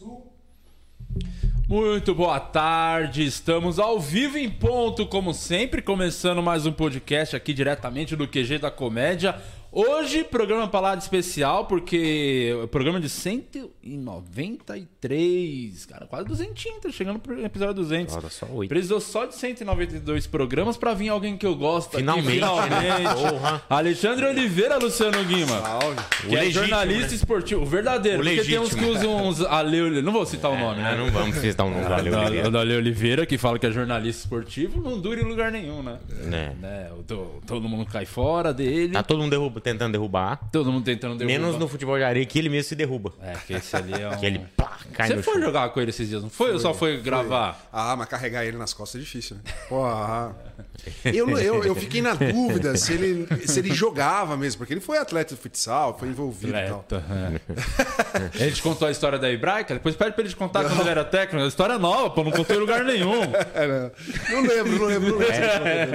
Sul. Muito boa tarde, estamos ao vivo em ponto, como sempre, começando mais um podcast aqui diretamente do QG da Comédia. Hoje, programa de especial, porque o programa de 193, cara, quase 200, tá chegando pro episódio 200. Olha, só oito. Precisou só de 192 programas para vir alguém que eu gosto Finalmente, aqui, finalmente. Porra. Alexandre Oliveira, Luciano Guima. Salve. Que O é legítimo, jornalista né? esportivo, o verdadeiro. O porque tem uns que legítimo. usam uns Ale... Não vou citar o nome, né? Não vamos citar um nome. Valeu, da, Oliveira. da Ale Oliveira, que fala que é jornalista esportivo, não dura em lugar nenhum, né? Né. Né, o to- todo mundo cai fora dele, Tá todo mundo derruba- tentando derrubar. todo mundo tentando derrubar. Menos no futebol de areia, que ele mesmo se derruba. É, que esse ali é um... Que ele pá, cai Você no foi chão. jogar com ele esses dias, não foi? Ou só foi gravar? Ah, mas carregar ele nas costas é difícil, né? Porra. Eu, não- eu, eu fiquei na dúvida se ele, se ele jogava mesmo, porque ele foi atleta de futsal, foi envolvido e tal. Atleta, é. Ele te contou a história da hebraica? Depois pede pra ele te contar quando ele era técnico. A história é nova, pô, não contou em lugar nenhum. Era- Não lembro, não lembro, não lembro.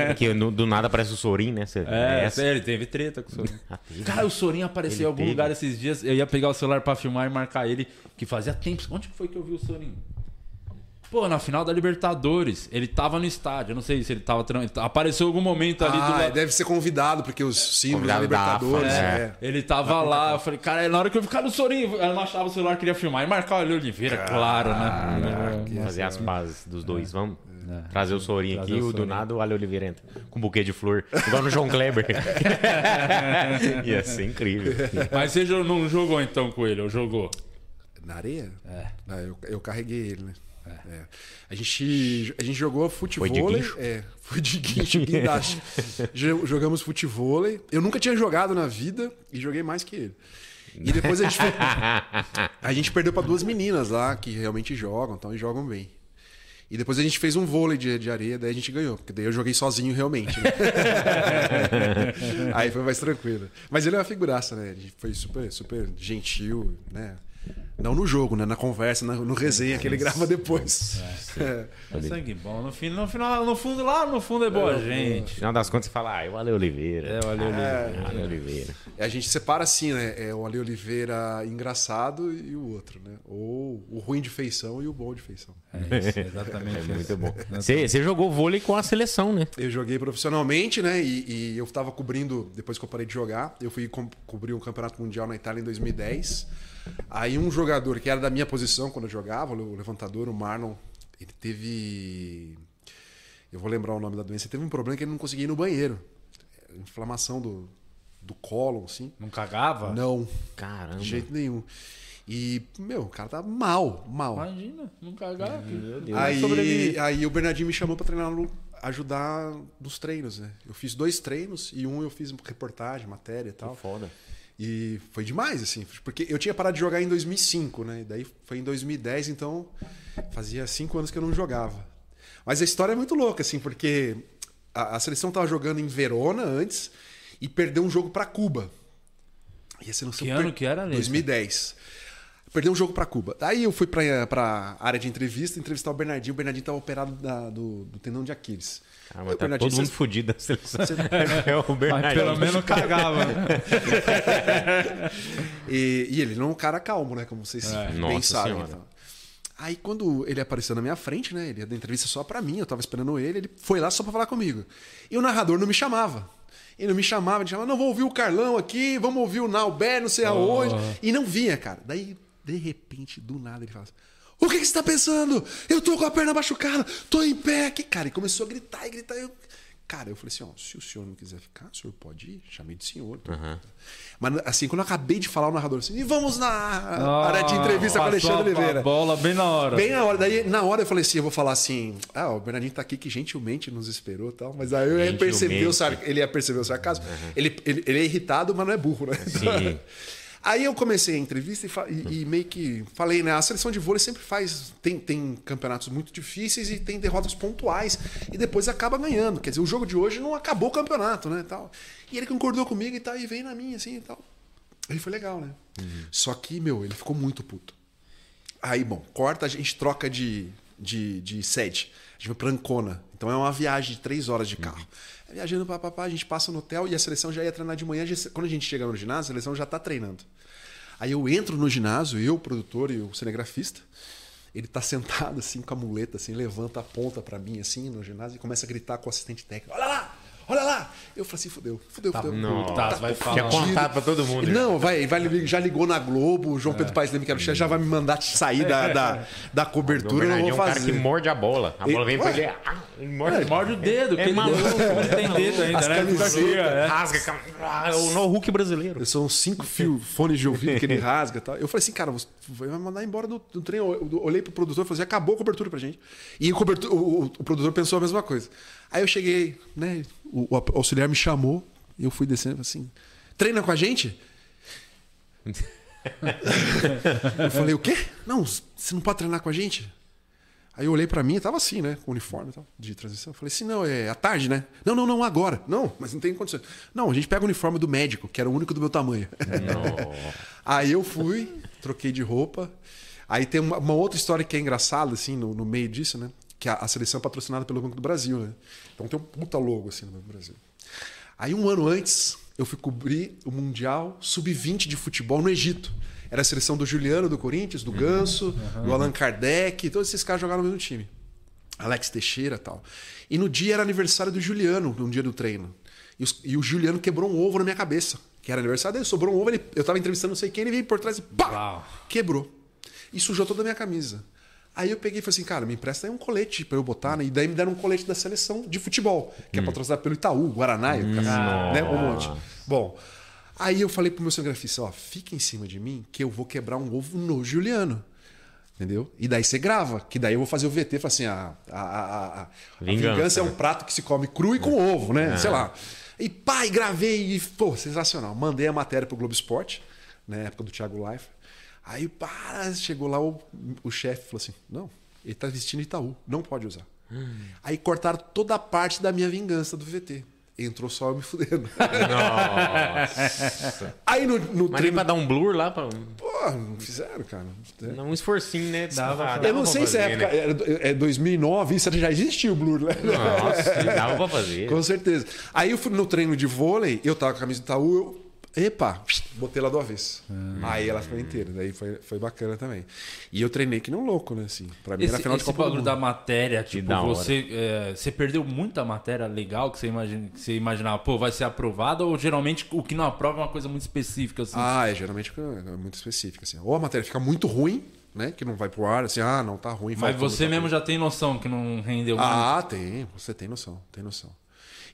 É, que no- do nada parece o Sorin, né? Você- É, essa. ele teve treta com o Sorin. Teve. Cara, o Sorin apareceu Ele em algum teve. lugar esses dias. Eu ia pegar o celular pra filmar e marcar ele, que fazia tempo. Onde que foi que eu vi o Sorin? Pô, na final da Libertadores. Ele tava no estádio. Eu não sei se ele tava. Apareceu em algum momento ali do Ah, lado. deve ser convidado, porque os símbolos da Convidado da AFA, Libertadores. né? é. Ele tava lá, eu falei, cara, na hora que eu vi, cara, o Sorin, eu não achava o celular, queria filmar. E marcar o Oliveira, claro, né? Fazer as pazes dos dois, vamos. Trazer o Sorin Trazer aqui, o o do nada o Ale Oliveira entra com um buquê de flor, igual no João Kleber. Ia ser incrível. Mas você não jogou então com ele, ou jogou? Na areia? É. eu, eu carreguei ele, né? É. A, gente, a gente jogou futebol. Foi de guincho? É, foi de guincho, guindaste. Jogamos futebol. Eu nunca tinha jogado na vida e joguei mais que ele. E depois a gente foi, A gente perdeu para duas meninas lá que realmente jogam, então e jogam bem. E depois a gente fez um vôlei de, de areia, daí a gente ganhou, porque daí eu joguei sozinho realmente. né? Aí foi mais tranquilo. Mas ele é uma figuraça, né? Ele foi super, super gentil, né? Não no jogo, né? Na conversa, na- no resenha que ele grava depois. É. É sangue bom. No, fim, no final, no fundo, lá no fundo é boa gente. No final das contas, você fala, ah, é o Ale Oliveira. É, o Ale Oliveira. Ale Oliveira. A gente separa assim, né? É o Ale Oliveira engraçado e o outro, né? Ou o ruim de feição e o bom de feição. É isso, exatamente. É isso. muito bom. Você, você jogou vôlei com a seleção, né? Eu joguei profissionalmente, né? E, e eu tava cobrindo, depois que eu parei de jogar, eu fui co- cobrir um campeonato mundial na Itália em 2010. Aí um jogador que era da minha posição quando eu jogava, o levantador, o Marlon, ele teve. Eu vou lembrar o nome da doença. Ele teve um problema que ele não conseguia ir no banheiro. Inflamação do, do cólon, assim. Não cagava? Não, Caramba. de jeito nenhum. E, meu, o cara tá mal, mal. Imagina, não Deus. Aí, aí o Bernardinho me chamou pra treinar no, ajudar nos treinos, né? Eu fiz dois treinos e um eu fiz reportagem, matéria e tal. Foda. E foi demais, assim, porque eu tinha parado de jogar em 2005, né? E daí foi em 2010, então fazia cinco anos que eu não jogava. Mas a história é muito louca, assim, porque a, a seleção tava jogando em Verona antes e perdeu um jogo pra Cuba. E a seleção Que ano que era, Alex? 2010. Perdeu um jogo pra Cuba. Daí eu fui pra, pra área de entrevista, entrevistar o Bernardinho. O Bernardinho tava operado da- do, do tendão de Aquiles. Caramba, o tá todo mundo "Cê- fudido da seleção. É o Mas Bernardinho. pelo menos cagava. E, e ele não é um cara calmo, né? Como vocês É. bem Nossa sabem. Então. Aí quando ele apareceu na minha frente, né? Ele ia dar entrevista só pra mim, eu tava esperando ele, ele foi lá só pra falar comigo. E o narrador não me chamava. Ele não me chamava, ele chamava, não, vamos ouvir o Carlão aqui, vamos ouvir o Nauber, não sei aonde. E não vinha, cara. Daí, de repente, do nada, ele fala assim, o que, que você tá pensando? Eu tô com a perna machucada, tô em pé aqui. Cara, e começou a gritar e gritar. Eu... Cara, eu falei assim, ó, se o senhor não quiser ficar, o senhor pode ir, chamei de senhor. Mas assim, quando eu acabei de falar, o narrador assim, e vamos na área de entrevista com o Alexandre a Oliveira. bola bem na hora. Bem na hora. Daí, na hora eu falei assim, eu vou falar assim, ah, o Bernardinho tá aqui que gentilmente nos esperou e tal. Mas aí eu perceber o sar... ele ia perceber o sarcasmo. Ele, ele, ele é irritado, mas não é burro, né? Sim. Aí eu comecei a entrevista e, e- e meio que falei, né? A seleção de vôlei sempre faz. Tem, tem campeonatos muito difíceis e tem derrotas pontuais. E depois acaba ganhando. Quer dizer, o jogo de hoje não acabou o campeonato, né? Tal. E ele concordou comigo e tal, e veio na minha, assim e tal. Aí foi legal, né? Só que, meu, ele ficou muito puto. Aí, bom, corta, a gente troca de, de, de sede. A gente vai pra Ancona. Então é uma viagem de três horas de carro. Viajando, papapá, a gente passa no hotel e a seleção já ia treinar de manhã. Já- Quando a gente chega no ginásio, a seleção já tá treinando. Aí eu entro no ginásio, eu, o produtor e o cinegrafista. Ele tá sentado assim com a muleta, assim, levanta a ponta para mim assim no ginásio e começa a gritar com o assistente técnico: "Olha lá! Olha lá! Eu falei assim, fudeu, fudeu, fudeu. não. Tá, vai falar. Tinha contato pra todo mundo. Não, vai, vai, já ligou na Globo, o João Pedro Paes Leme, que era o chefe, já vai me mandar sair da, da, da cobertura, não é vou um cara que morde a bola. A bola vem pra ele. ah, ele morde. Ele morde o dedo, que É ele maluco. não tem dedo ainda, As né? camisetas. Fica aqui, é. Rasga. Ah, é o no Hulk brasileiro. São cinco fios, fones de ouvido que ele rasga e tal. Eu falei assim, cara, você vai mandar embora do, do treino. Eu olhei pro produtor e falei assim, acabou a cobertura pra gente. E o, cobertor, o, o- o produtor pensou a mesma coisa. Aí eu cheguei, né? O, o auxiliar me chamou e eu fui descendo e falei assim: treina com a gente? eu falei, o quê? Não, você não pode treinar com a gente? Aí eu olhei pra mim, tava assim, né? Com uniforme tal, de transição. Eu falei assim, não, é à tarde, né? Não, não, não, agora. Não, mas não tem condições. Não, a gente pega o uniforme do médico, que era o único do meu tamanho. Aí eu fui, troquei de roupa. Aí tem uma, uma outra história que é engraçada, assim, no, no meio disso, né? Que a, a seleção é patrocinada pelo Banco do Brasil, né? Então tem um puta logo, assim, no Banco do Brasil. Aí um ano antes, eu fui cobrir o Mundial Sub-20 de futebol no Egito. Era a seleção do Juliano, do Corinthians, do Ganso, do Allan Kardec, todos esses caras jogaram no mesmo time. Alex Teixeira e tal. E no dia era aniversário do Juliano, no dia do treino. E, os- e o Juliano quebrou um ovo na minha cabeça. Que era aniversário dele, sobrou um ovo, ele- eu tava entrevistando não sei quem, ele veio por trás e pá! Uau. Quebrou. E sujou toda a minha camisa. Aí eu peguei e falei assim, cara, me empresta aí um colete pra eu botar, né? E daí me deram um colete da seleção de futebol, que é patrocinado pelo Itaú, Guaraná, e o cara, né? Um monte. Bom, aí eu falei pro meu cinegrafista, ó, fica em cima de mim que eu vou quebrar um ovo no Juliano. Entendeu? E daí você grava, que daí eu vou fazer o VT, fala assim, a, a, a, a- a Vingança, vingança é um prato que se come cru e com ovo, né? Sei lá. E pai, gravei e, pô, sensacional. Mandei a matéria pro Globo Esporte, na época do Thiago Life. Aí, pá, chegou lá o, o chefe falou assim: não, ele tá vestindo Itaú, não pode usar. Aí cortaram toda a parte da minha vingança do VT. Entrou só eu me fudendo. Nossa. Aí no, no Mas treino. pra dar um blur lá, pra... Pô, não fizeram, cara. Dar um esforcinho, né? Dava Ah, dava Eu não sei se é fazer, época. né? É, é 2009, isso já existia o Blur, né? Nossa, dava pra fazer. Com certeza. Aí eu fui no treino de vôlei, eu tava com a camisa do Itaú, eu. Epa, botei lá do avesso. Aí ela foi inteira, daí foi, foi bacana também. E eu treinei que nem um louco, né? Assim, pra mim Esse, era final de Copa do bagulho Mundo. da matéria, tipo, da você, é, você perdeu muita matéria legal que você, imagina, que você imaginava, pô, vai ser aprovada ou geralmente o que não aprova é uma coisa muito específica, assim? Ah, é geralmente é muito específica, assim. Ou a matéria fica muito ruim, né? Que não vai pro ar, assim, ah, não tá ruim. Mas você mesmo coisa. já tem noção que não rendeu muito. Ah, tem. Você tem noção, tem noção.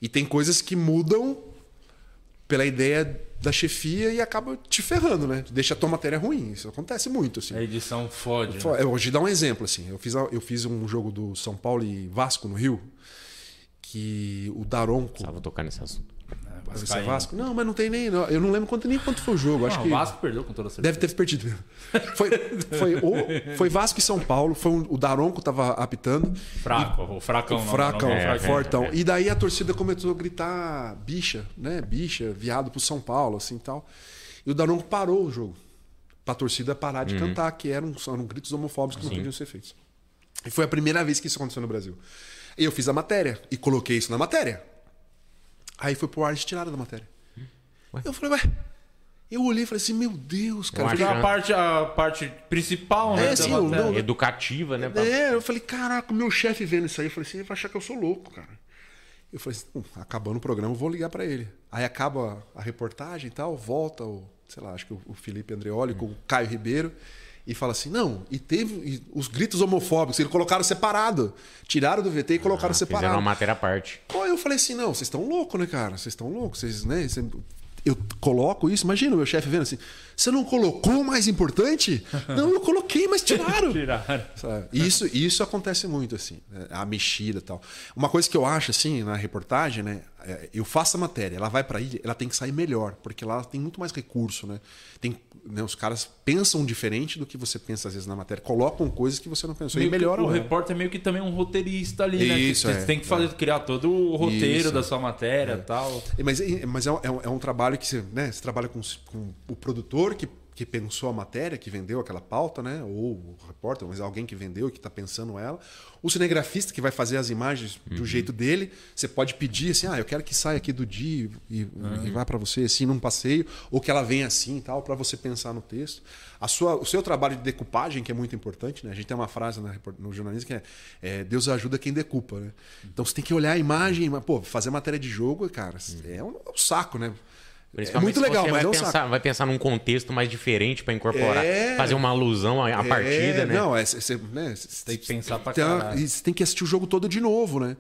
E tem coisas que mudam pela ideia da chefia e acaba te ferrando, né? Deixa a tua matéria ruim. Isso acontece muito, assim. A edição fode. né? Eu vou te dar um exemplo, assim. Eu fiz, eu fiz um jogo do São Paulo e Vasco no Rio, que o Daronco. Precisava tocar nesse assunto. É, é Vascaíno. Vasco? Não, mas não tem nem. não, Eu não lembro quanto, nem quanto foi o jogo. Acho Não, que. o Vasco perdeu com toda certeza. Deve ter perdido mesmo. Foi, foi, o- foi Vasco e São Paulo. Foi um- o Daronco tava apitando. Fraco, o fracão. O não, fracão, não, não, É, fortão. E daí a torcida começou a gritar bicha, né? Bicha, viado pro São Paulo, assim e tal. E o Daronco parou o jogo. Pra torcida parar de cantar, que eram, eram gritos homofóbicos que não podiam ser feitos. E foi a primeira vez que isso aconteceu no Brasil. E eu fiz a matéria e coloquei isso na matéria. Aí foi pro ar e tiraram da matéria. Eu falei, ué. Eu olhei e falei assim, meu Deus, cara. Porque a parte, a parte principal, né? É, da sim, eu não- Educativa, né? pra- É, eu falei, caraca, o meu chefe vendo isso aí, eu falei assim, ele vai achar que eu sou louco, cara. Eu falei assim, "Hum, acabando o programa, eu vou ligar pra ele. Aí acaba a reportagem e tal, volta o, sei lá, acho que o o Felipe Andreoli com o Caio Ribeiro e fala assim, não, e teve e os gritos homofóbicos, eles colocaram separado. Tiraram do VT e colocaram Ah, Fizeram separado. uma matéria à parte. Pô, eu falei assim, não, vocês estão loucos, né, cara? Vocês estão loucos, vocês, né? Cê- eu coloco isso, imagina o meu chefe vendo assim, você não colocou o mais importante? não, eu coloquei, mas tiraram. Tiraram. Sabe? E Isso, isso acontece muito, assim, né? a mexida e tal. Uma coisa que eu acho, assim, na reportagem, né? é, Eu faço a matéria, ela vai para ilha, ela tem que sair melhor, porque lá tem muito mais recurso, né? Tem, né, os caras pensam diferente do que você pensa às vezes na matéria, colocam coisas que você não pensou e Meio que melhoram. o ela. repórter é meio que também um roteirista ali, né? Que Isso, Você é, tem que fazer, criar todo o roteiro Isso. da sua matéria e tal. Mas, mas é, um- é um, é um trabalho que você, né, você trabalha com, com o produtor que que pensou a matéria, que vendeu aquela pauta, né? Ou o repórter, mas alguém que vendeu e que está pensando ela. O cinegrafista que vai fazer as imagens do Uhum. jeito dele. Você pode pedir assim, ah, eu quero que saia aqui do dia e, e vá para você assim num passeio, ou que ela venha assim e tal, para você pensar no texto. A sua, o seu trabalho de decupagem, que é muito importante, né? A gente tem uma frase no jornalismo que é, é, Deus ajuda quem decupa, né? Então você tem que olhar a imagem, mas, pô, fazer matéria de jogo, cara, é um, é um saco, né? É Principalmente muito se legal, você mas vai pensar, saco. vai pensar num contexto mais diferente para incorporar, É. fazer uma alusão à, à partida, É, né? Não, é, você né, cê- Tem que pensar pra tem, caralho. e você tem que assistir o jogo todo de novo, né?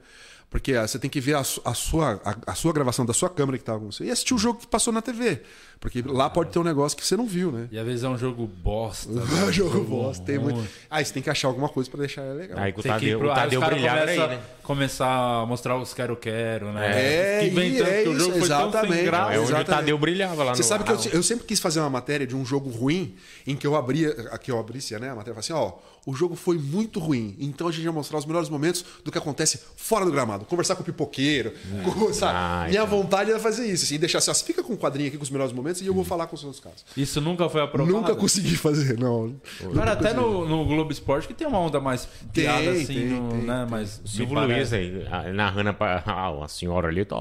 Porque ah, você tem que ver a, a sua, a, a sua gravação da sua câmera que estava com você e assistir o jogo que passou na TV. Porque lá pode ter um negócio que você não viu, né? E às vezes é um jogo bosta. né? jogo bosta, tem muito. Aí você tem que achar alguma coisa pra deixar legal. Aí o Tem que ir Tadeu, pro- o Tadeu caras brilhava aí, começa- né? Começar a mostrar os quero-quero, né? É, Que vem e tanto é que o jogo isso, foi tão sem exatamente. graça. É onde o. Tadeu brilhava lá Você no sabe que eu, Ah, eu sempre quis fazer uma matéria de um jogo ruim em que eu abria, que eu abrisse, né? A matéria fala assim, ó, o jogo foi muito ruim, então a gente vai mostrar os melhores momentos do que acontece fora do gramado. Conversar com o pipoqueiro, com- sabe? Ah, Minha então. vontade era fazer isso, assim, deixar assim, fica com um quadrinho aqui com os melhores momentos e eu vou falar com os seus casos. Isso nunca foi aprovado. Nunca consegui fazer, não. Cara, até no, no Globo Esporte que tem uma onda mais piada Tem, assim, tem, no, tem, né? tem. Mas Silvio Luiz aí, ah, narrando pra. Ah, a senhora ali tá.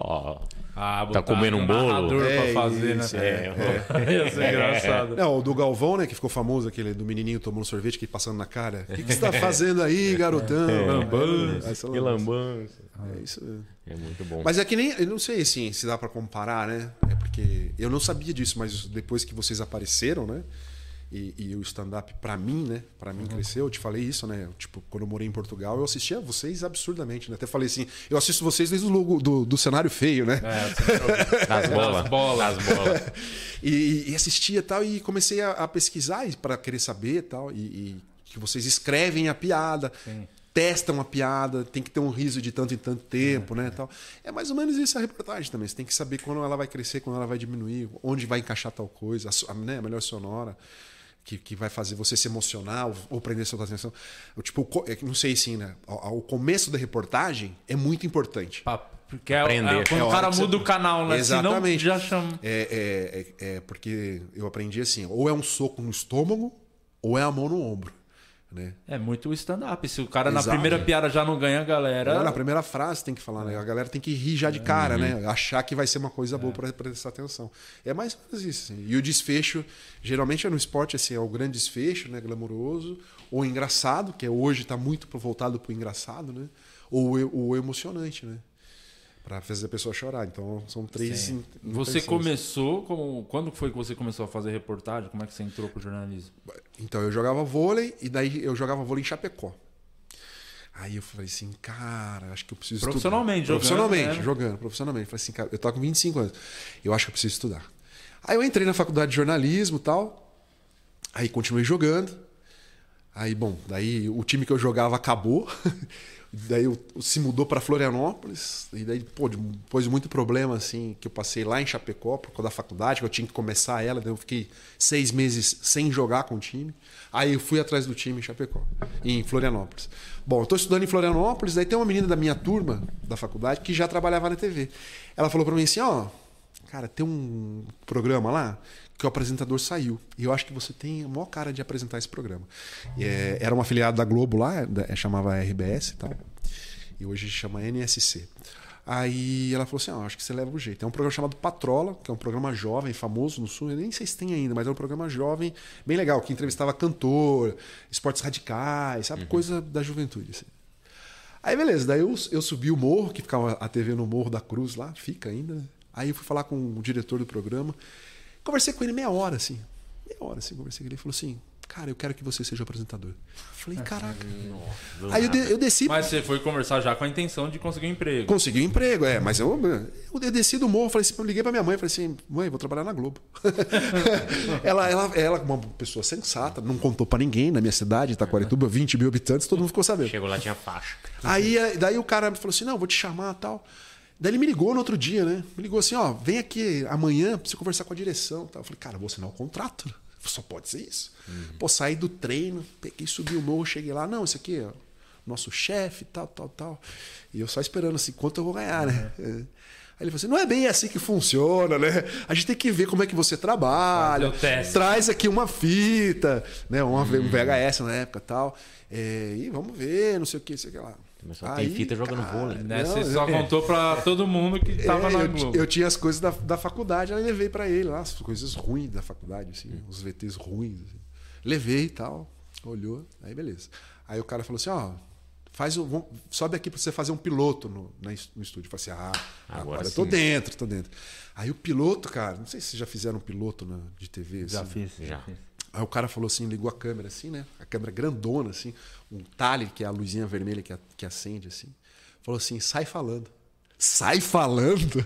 Ah, Tá comendo um bolo? É pra fazer, isso, né? é. Ia ser engraçado. Não, o do Galvão, né, que ficou famoso, aquele do menininho tomando sorvete que passando na cara. O que, que você tá fazendo aí, garotão? Lambança. Essa Que lambança. É isso. mesmo. É muito bom. Mas é que nem. Eu não sei assim, se dá pra comparar, né? É porque eu não sabia disso, mas depois que vocês apareceram, né? E, e o stand-up, pra mim, né? Pra mim cresceu, eu te falei isso, né? Tipo, quando eu morei em Portugal, eu assistia vocês absurdamente, né? Até falei assim, eu assisto vocês desde o logo do, do cenário feio, né? É, Das bolas. Das bolas. Das bolas. E, e assistia tal, e comecei a, a pesquisar para querer saber tal, e, e que vocês escrevem a piada, testam a piada, tem que ter um riso de tanto em tanto tempo, né? Tal. É mais ou menos isso a reportagem também. Você tem que saber quando ela vai crescer, quando ela vai diminuir, onde vai encaixar tal coisa, a, né, a melhor sonora. Que, que vai fazer você se emocionar ou, ou prender sua atenção. Eu, tipo, é não sei assim, né? O, o começo da reportagem é muito importante. Pra- Porque é, Aprender. é quando É o cara que você- muda o canal, né? Exatamente. Senão já chama. É, é, é, é porque eu aprendi assim: ou é um soco no estômago, ou é a mão no ombro. Né? É muito stand-up. Se o cara na Exato. primeira piada já não ganha a galera. Na primeira frase tem que falar, né? A galera tem que rir já de cara, né? Achar que vai ser uma coisa boa para prestar atenção. É mais ou menos isso. assim. E o desfecho, geralmente é no esporte, assim, é o grande desfecho, né? Glamouroso, ou engraçado, que é hoje está muito voltado para o engraçado, né? Ou o o emocionante, né? Para fazer a pessoa chorar. Então são três. Você começou. Quando foi que você começou a fazer reportagem? Como é que você entrou pro jornalismo? Então eu jogava vôlei e daí eu jogava vôlei em Chapecó. Aí eu falei assim, cara, acho que eu preciso estudar. Profissionalmente, jogando, Profissionalmente, né? jogando, profissionalmente. Falei assim, cara, eu tô com 25 anos. Eu acho que eu preciso estudar. Aí eu entrei na faculdade de jornalismo e tal. Aí continuei jogando. Aí, bom, daí o time que eu jogava acabou. daí eu, se mudou para Florianópolis. E daí, pô, depois de muito problema, assim, que eu passei lá em Chapecó, por causa da faculdade, que eu tinha que começar ela. Daí eu fiquei seis meses sem jogar com o time. Aí eu fui atrás do time em Chapecó, em Florianópolis. Bom, eu tô estudando em Florianópolis, daí tem uma menina da minha turma da faculdade que já trabalhava na TV. Ela falou para mim assim, ó, cara, tem um programa lá que o apresentador saiu. E eu acho que você tem a maior cara de apresentar esse programa. É, era uma afiliada da Globo lá, da- é, chamava RBS e tal. E hoje chama NSC. Aí ela falou assim: ah, acho que você leva o jeito. É um programa chamado Patrola, que é um programa jovem, famoso no Sul. Eu nem sei se tem ainda, mas é um programa jovem, bem legal, que entrevistava cantor, esportes radicais, sabe? Coisa da juventude. Assim. Aí beleza, daí eu, eu subi o morro, que ficava a TV no Morro da Cruz lá, fica ainda. né? Aí eu fui falar com o diretor do programa. Conversei com ele meia hora, assim. Meia hora, assim, conversei com ele. Ele falou assim, cara, eu quero que você seja o apresentador. Eu falei, caraca. Aí eu, de- eu desci. Mas você foi conversar já com a intenção de conseguir um emprego. Consegui um emprego, é, mas eu, eu desci do morro, falei assim, eu liguei pra minha mãe, falei assim, mãe, vou trabalhar na Globo. ela, ela, ela, uma pessoa sensata, não contou pra ninguém na minha cidade, Itaquarituba, 20 mil habitantes, todo mundo ficou sabendo. Chegou lá, tinha faixa. Aí eh, daí o cara falou assim: não, vou te chamar tal. Daí ele me ligou no outro dia, né? Me ligou assim: ó, vem aqui amanhã pra você conversar com a direção. Eu falei, cara, vou assinar o contrato. né? Só pode ser isso. Pô, saí do treino, peguei, subi o morro, cheguei lá, não, isso aqui o nosso chefe, tal, tal, tal. E eu só esperando assim, quanto eu vou ganhar, né? É. Aí ele falou assim: não é bem assim que funciona, né? A gente tem que ver como é que você trabalha. Traz aqui uma fita, né? Uma, Hum. Um VHS na época e tal. É, e vamos ver, não sei o que, sei o que lá. Mas só tem fita jogando vôlei. Né? não, Você só é- contou pra todo mundo que tava é, na eu, Globo. eu tinha as coisas da, da faculdade, aí levei pra ele lá, as coisas ruins da faculdade, assim, os VTs ruins. assim. Levei e tal, olhou, aí beleza. Aí o cara falou assim: ó, faz um, sobe aqui pra você fazer um piloto no, na no estúdio. Eu falei assim: ah, agora, Agora eu tô dentro, tô dentro. Aí o piloto, cara, não sei se vocês já fizeram um piloto na- de TV. Já assim. fiz. Já. Aí o cara falou assim, ligou a câmera assim, né? A câmera grandona, assim, um talhe, que é a luzinha vermelha que, a- que acende, assim. Falou assim, sai falando. Sai falando?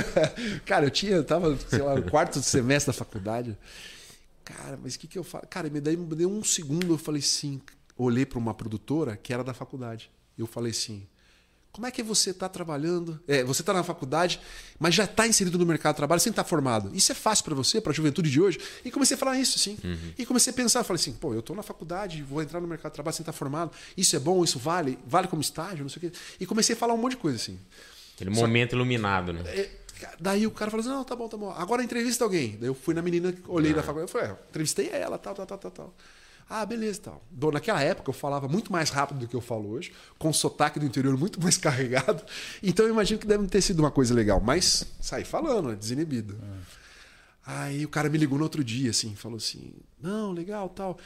cara, eu tinha, eu tava, sei lá, no quarto semestre da faculdade. Cara, mas o que, que eu falo? Cara, me deu um segundo, eu falei assim, olhei para uma produtora que era da faculdade. Eu falei assim, como é que você está trabalhando? É, você está na faculdade, mas já está inserido no mercado de trabalho sem estar formado. Isso é fácil para você, para a juventude de hoje? E comecei a falar isso, assim. E comecei a pensar, falei assim, pô, eu estou na faculdade, vou entrar no mercado de trabalho sem estar formado. Isso é bom, isso vale, vale como estágio, não sei o quê. E comecei a falar um monte de coisa, assim. Aquele momento iluminado, né? É, Daí o cara falou assim: não, tá bom, tá bom. Agora entrevista alguém. Daí eu fui na menina, olhei da faculdade, eu falei, é, entrevistei ela, tal, tal, tal, tal, tal. Ah, beleza, tal. Bom, naquela época eu falava muito mais rápido do que eu falo hoje, com sotaque do interior muito mais carregado. Então eu imagino que deve ter sido uma coisa legal. Mas saí falando, né, desinibido. Aí o cara me ligou no outro dia, assim, falou assim: não, legal, tal.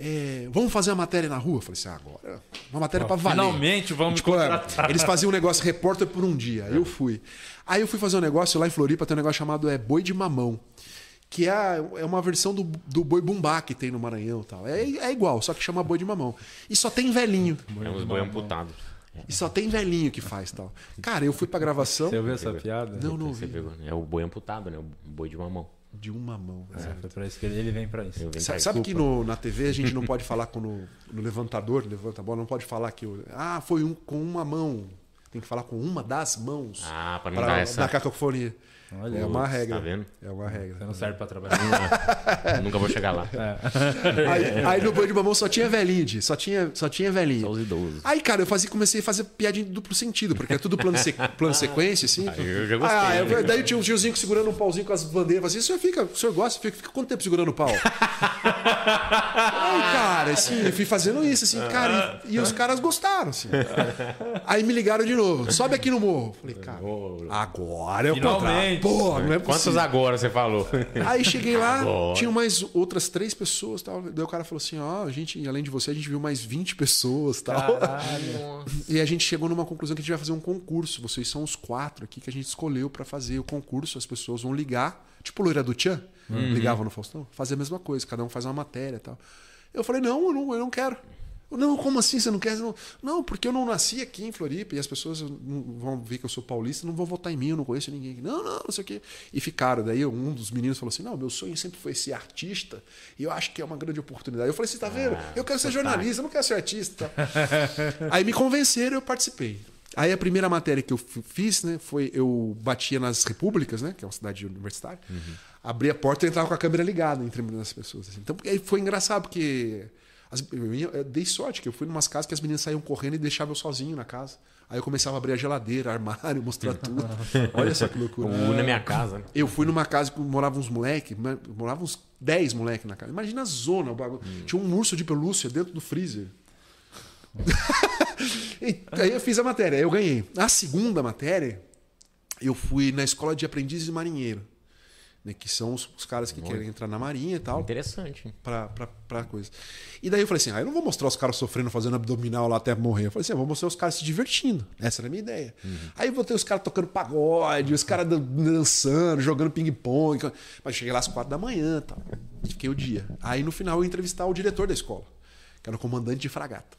É, vamos fazer uma matéria na rua? Eu falei assim, ah, agora, uma matéria pra valer. Finalmente vamos Tipo, é, contratar. eles faziam um negócio repórter por um dia. Aí eu fui. Aí eu fui fazer um negócio lá em Floripa, tem um negócio chamado é, Boi de Mamão. Que é, é uma versão do, do boi bumbá que tem no Maranhão e tal. É, é igual, só que chama boi de mamão. E só tem velhinho. É uns boi amputados. E só tem velhinho que faz tal. Cara, eu fui pra gravação Você ouviu essa piada? Não, não Você vi. pegou, né? É o boi amputado, né? O boi de mamão. de uma mão. É, foi pra isso que ele, vem pra isso. Pra Sabe isso. que no- na TV a gente não pode falar com no, no levantador, levanta a bola, não pode falar que ah, foi um com uma mão. Tem que falar com uma das mãos. Ah, pra não para dar essa- dar cacofonia. Olha, é uma regra. tá vendo? É uma regra. Você não serve pra trabalhar. Nunca vou chegar lá. Aí, aí no boi de mamão só tinha velhinho, só tinha, só tinha velhinho. Só os idosos. Aí, cara, eu fazia, comecei a fazer piadinha de duplo sentido, porque é tudo plano, se- plano sequência, assim. Aí eu já gostei, Ah, né? daí tinha um tiozinho segurando um pauzinho com as bandeiras. Fazia, o senhor fica, o senhor gosta? Fica, fica quanto tempo segurando o pau? Aí, cara, assim, eu fui fazendo isso, assim, cara, e, e os caras gostaram, assim. Aí me ligaram de novo, sobe aqui no morro. Falei, cara, agora é o Finalmente. Contrato. Pô, não é Quantos possível. agora você falou? Aí cheguei lá, Agora. tinha mais outras três pessoas tal. Daí o cara falou assim: ó, a gente, além de você, a gente viu mais 20 pessoas tal. E a gente chegou numa conclusão que a gente vai fazer um concurso. Vocês são os quatro aqui que a gente escolheu pra fazer o concurso. As pessoas vão ligar, tipo loira do Tchan, ligavam no Faustão, fazer a mesma coisa, cada um faz uma matéria e tal. Eu falei: não, eu não, eu não quero. Não, como assim você não quer? Não, não, porque eu não nasci aqui em Floripa e as pessoas vão ver que eu sou paulista, não vão votar em mim, eu não conheço ninguém. Não, não, não sei o quê. E ficaram. Daí um dos meninos falou assim: Não, meu sonho sempre foi ser artista e eu acho que é uma grande oportunidade. Eu falei: Você tá vendo? eu quero ser jornalista, eu não quero ser artista. Aí me convenceram eu participei. Aí a primeira matéria que eu fiz, né, foi eu batia nas repúblicas, né, que é uma cidade universitária, abria a porta e entrava com a câmera ligada entre as pessoas. assim. Então aí foi engraçado porque as- eu, eu dei sorte que eu fui em umas casas que as meninas saíam correndo e deixavam eu sozinho na casa. Aí eu começava a abrir a geladeira, armário, mostrar tudo. Olha só que loucura. O na minha casa, né? Eu fui numa casa que moravam uns moleques, moravam uns 10 moleques na casa. Imagina a zona, o bagulho. Tinha um urso de pelúcia dentro do freezer. E aí eu fiz a matéria, aí eu ganhei. A segunda matéria, eu fui na escola de aprendizes de marinheiro. Né, que são os, os caras que querem entrar na marinha e tal. Interessante. Pra, pra, pra coisa. E daí eu falei assim: ah, eu não vou mostrar os caras sofrendo, fazendo abdominal lá até morrer. Eu falei assim: eu vou mostrar os caras se divertindo. Essa era a minha ideia. Aí eu botei os caras tocando pagode, os caras dan- dançando, jogando ping-pong. Mas cheguei lá às quatro da manhã e tal. Fiquei o dia. Aí no final eu ia entrevistar o diretor da escola, que era o comandante de fragata.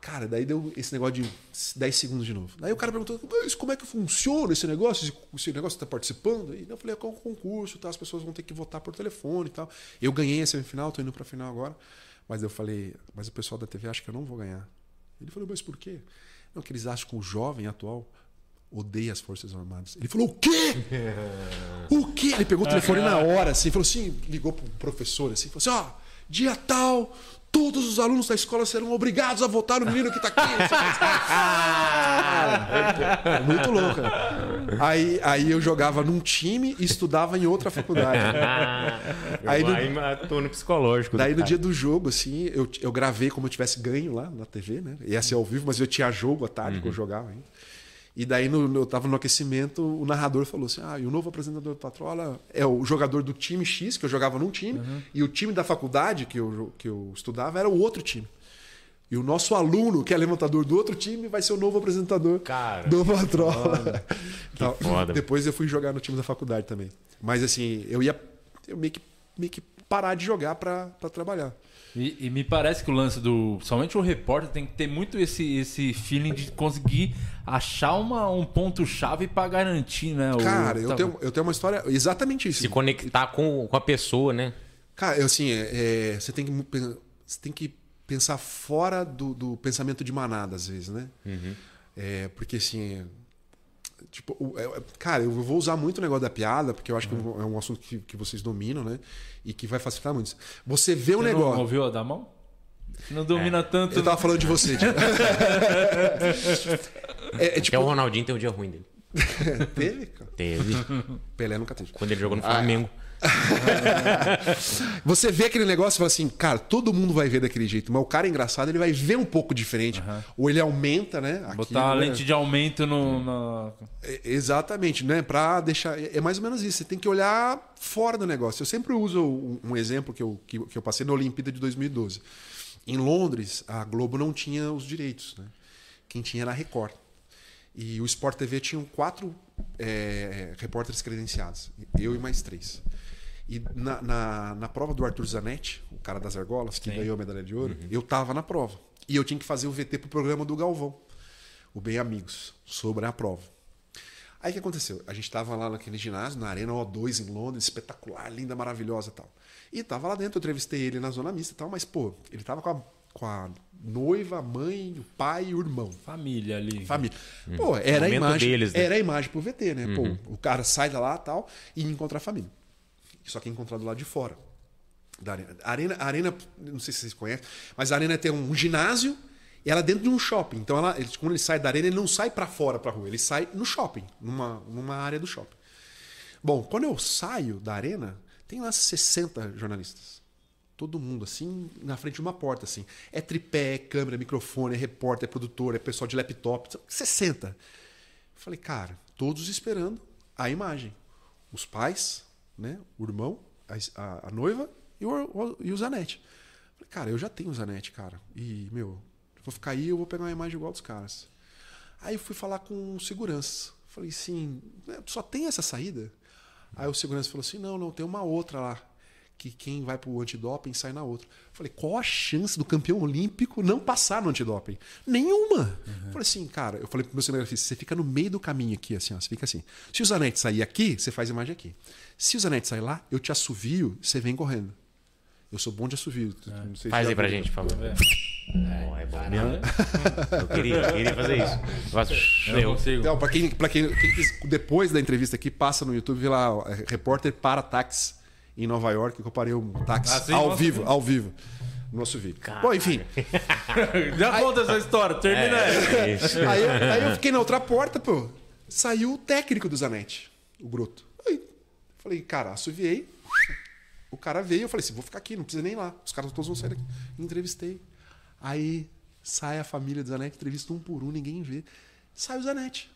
Cara, daí deu esse negócio de 10 segundos de novo. Daí o cara perguntou, mas como é que funciona esse negócio? Esse, negócio que tá participando? E eu falei, é um concurso, tá? as pessoas vão ter que votar por telefone e tal. Eu ganhei a semifinal, tô indo pra final agora. Mas eu falei, mas o pessoal da TV acha que eu não vou ganhar. Ele falou, mas por quê? Não, que eles acham que o jovem atual odeia as Forças Armadas. Ele falou, o quê? O quê? Ele pegou o telefone na hora, assim, falou assim, ligou pro professor, assim, falou assim, ó, dia tal, Todos os alunos da escola serão obrigados a votar no menino que tá aqui. É muito louco. cara. Aí, aí eu jogava num time e estudava em outra faculdade. Aí no- no... matou no psicológico. Daí do no dia do jogo, assim, eu, eu gravei como eu tivesse ganho lá na TV, né? Ia ser ao vivo, mas eu tinha jogo à tarde que eu jogava ainda. E daí no, eu tava no aquecimento, o narrador falou assim: Ah, e o novo apresentador do Patrola é o jogador do time X, que eu jogava num time, e o time da faculdade que eu, que eu estudava era o outro time. E o nosso aluno, que é levantador do outro time, vai ser o novo apresentador Cara, do Patrola. Então. Depois eu fui jogar no time da faculdade também. Mas assim, eu ia eu meio que, meio que parar de jogar pra pra trabalhar. E, e me parece que o lance do. Somente o repórter tem que ter muito esse, esse feeling de conseguir achar uma, um ponto-chave pra garantir, né? o- Cara, eu tá- tenho, eu tenho uma história exatamente isso. Se conectar com, com a pessoa, né? Cara, assim, é, é, você, tem que, você tem que pensar fora do, do pensamento de manada, às vezes, né? É, porque, assim, tipo, o- é, é, cara, eu vou usar muito o negócio da piada, porque eu acho que é um assunto que, que vocês dominam, né? E que vai facilitar muito. Você vê o Você não negócio. ouviu a da mão? Não domina tanto. Eu tava falando de você, Diego. é, é Até tipo. o Ronaldinho tem um dia ruim dele. Teve, cara. Teve. Pelé nunca teve. Quando ele jogou Ah, no Flamengo. Você vê aquele negócio e fala assim, cara, todo mundo vai ver daquele jeito, mas o cara é engraçado, ele vai ver um pouco diferente. Ou ele aumenta, né? Botar aquilo, a né? lente de aumento no. na- É, Exatamente, né? Pra deixar. É é mais ou menos isso. Você tem que olhar fora do negócio. Eu sempre uso um, um exemplo que eu, que, que eu passei na Olimpíada de 2012. Em Londres, a Globo não tinha os direitos, né? Quem tinha era a Record. E o Sport TV tinham quatro é, repórteres credenciados. Eu e mais três. E na, na, na prova do Arthur Zanetti, o cara das argolas, que Sim. ganhou a medalha de ouro, eu tava na prova. E eu tinha que fazer o VT pro programa do Galvão, o Bem Amigos, sobre a prova. Aí o que aconteceu? A gente estava lá naquele ginásio, na Arena O2 em Londres, espetacular, linda, maravilhosa e tal. E tava lá dentro, eu entrevistei ele na zona mista e tal, mas, pô, ele tava com a, com a noiva, a mãe, o pai e o irmão. Família ali. Família. Pô, era a imagem. deles, né? Era a imagem pro VT, né? Pô, o cara sai da lá e tal e encontra a família. Só que encontrar do lado de fora. Da arena. A arena, arena, não sei se vocês conhecem, mas a arena tem um ginásio e ela é dentro de um shopping. Então, ela, ele- quando ele sai da arena, ele não sai para fora, pra rua, ele sai no shopping, numa, numa área do shopping. Bom, quando eu saio da arena, tem lá 60 jornalistas. Todo mundo, assim, na frente de uma porta, assim. É tripé, é câmera, é microfone, é repórter, é produtor, é pessoal de laptop. 60. Eu falei, cara, todos esperando a imagem. Os pais, né? O irmão, a, a- noiva e o, o- e o Zanetti. Falei, cara, eu já tenho o Zanetti, cara. E, meu, eu vou ficar aí eu vou pegar uma imagem igual dos caras. Aí eu fui falar com segurança. Falei assim, "né, só tem essa saída? Aí o segurança falou assim, não, não, tem uma outra lá. Que quem vai pro antidoping sai na outra. Falei, qual a chance do campeão olímpico não passar no antidoping? Nenhuma. Falei assim, cara, eu falei pro meu cinegrafista, você fica no meio do caminho aqui, assim, ó, você fica assim. Se o Zanetti sair aqui, você faz imagem aqui. Se o Zanetti sair lá, eu te assovio, você vem correndo. Eu sou bom de assovio. Não sei se Faz aí pra viu. gente, por favor. É. Oh, é bom mesmo. Eu queria, eu queria fazer isso. Eu faço- Eu não Eu- consigo. Então, pra quem, pra quem, quem quis- depois da entrevista aqui, passa no YouTube, vê lá, ó, é, repórter para táxi em Nova York, que eu parei um táxi Ah, sim, ao vivo, sim. ao vivo. No nosso vídeo. Bom, enfim. Já conta essa história, termina essa. É isso. Aí eu, aí eu fiquei na outra porta, pô. Saiu o técnico do Zanetti, o Broto. Aí, falei, cara, assoviei. O cara veio, eu falei assim, vou ficar aqui, não precisa nem ir lá. Os caras todos vão sair daqui. Entrevistei. Aí sai a família do Zanetti, entrevista um por um, ninguém vê. Sai o Zanetti.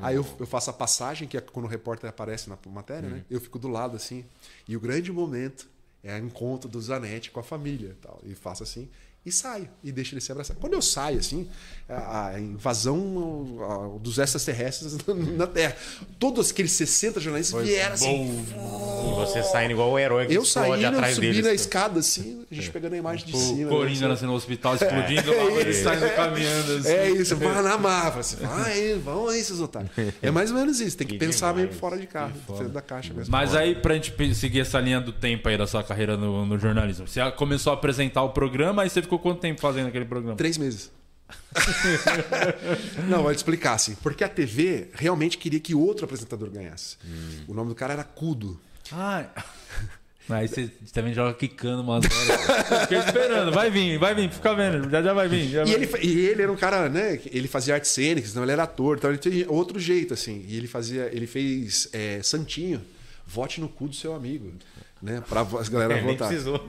Aí eu, eu faço a passagem, que é quando o repórter aparece na matéria, né? Eu fico do lado assim. E o grande momento é o encontro do Zanetti com a família. e Tal, e faço assim. E saio. E deixo ele se abraçar. Quando eu saio, assim, a, invasão dos extraterrestres na Terra. Todos aqueles 60 jornalistas vieram assim. E você saindo igual o herói que Eu saindo, eu atrás subi deles. na escada, assim, a gente pegando a imagem de O cima. Coringa né? nascendo no hospital explodindo lá, ele saindo caminhando assim. É isso, vai na marra. Assim, vai, vão aí, seus otários. É mais ou menos isso, tem que, Que pensar demais. meio fora de carro, dentro da caixa mesmo. Mas aí, pra gente seguir essa linha do tempo aí da sua carreira no, no jornalismo, você começou a apresentar o programa, aí você ficou quanto tempo fazendo aquele programa? Três meses. Não, vou te explicar assim. Porque a TV realmente queria que outro apresentador ganhasse. O nome do cara era Cudo. Ah, Aí você também joga quicando umas horas. Fiquei esperando, vai vir, vai vir, fica vendo, já, já vai vir. Já E vai ele, e ele era um cara, né? Ele fazia artes cênicas, então ele era ator, então ele tinha outro jeito, assim. E ele fazia. Ele fez é, Santinho, vote no cu do seu amigo. Né, pra as galera É, votar. precisou.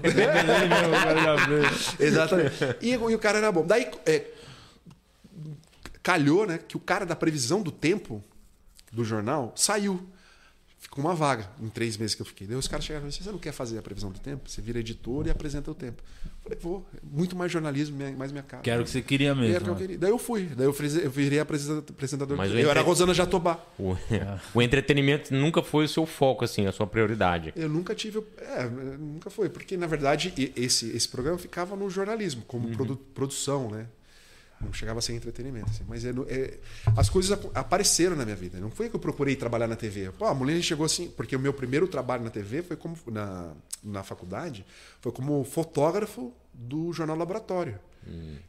Exatamente. E, e o cara era bom. Daí é, calhou, né, que o cara da previsão do tempo do jornal saiu. Ficou uma vaga em três meses que eu fiquei. Daí os caras chegaram e disseram: Você não quer fazer a previsão do tempo? Você vira editor e apresenta o tempo. Eu falei: Vou. Muito mais jornalismo, mais minha cara. Que era o que você queria Era mesmo. que eu né? queria. Daí eu fui. Daí eu, fiz- eu virei apresenta- apresentador. Mas eu era a entre- Rosana Jatobá. O, o entretenimento nunca foi o seu foco, assim, a sua prioridade. Eu nunca tive. É, nunca foi. Porque, na verdade, esse, esse programa ficava no jornalismo, como produ- produção, né? Não chegava a ser entretenimento. assim. Mas é é- as coisas ap- apareceram na minha vida. Não foi que eu procurei trabalhar na TV. Pô, a mulher chegou assim. Porque o meu primeiro trabalho na TV foi como. Na, na faculdade, foi como fotógrafo do Jornal Laboratório.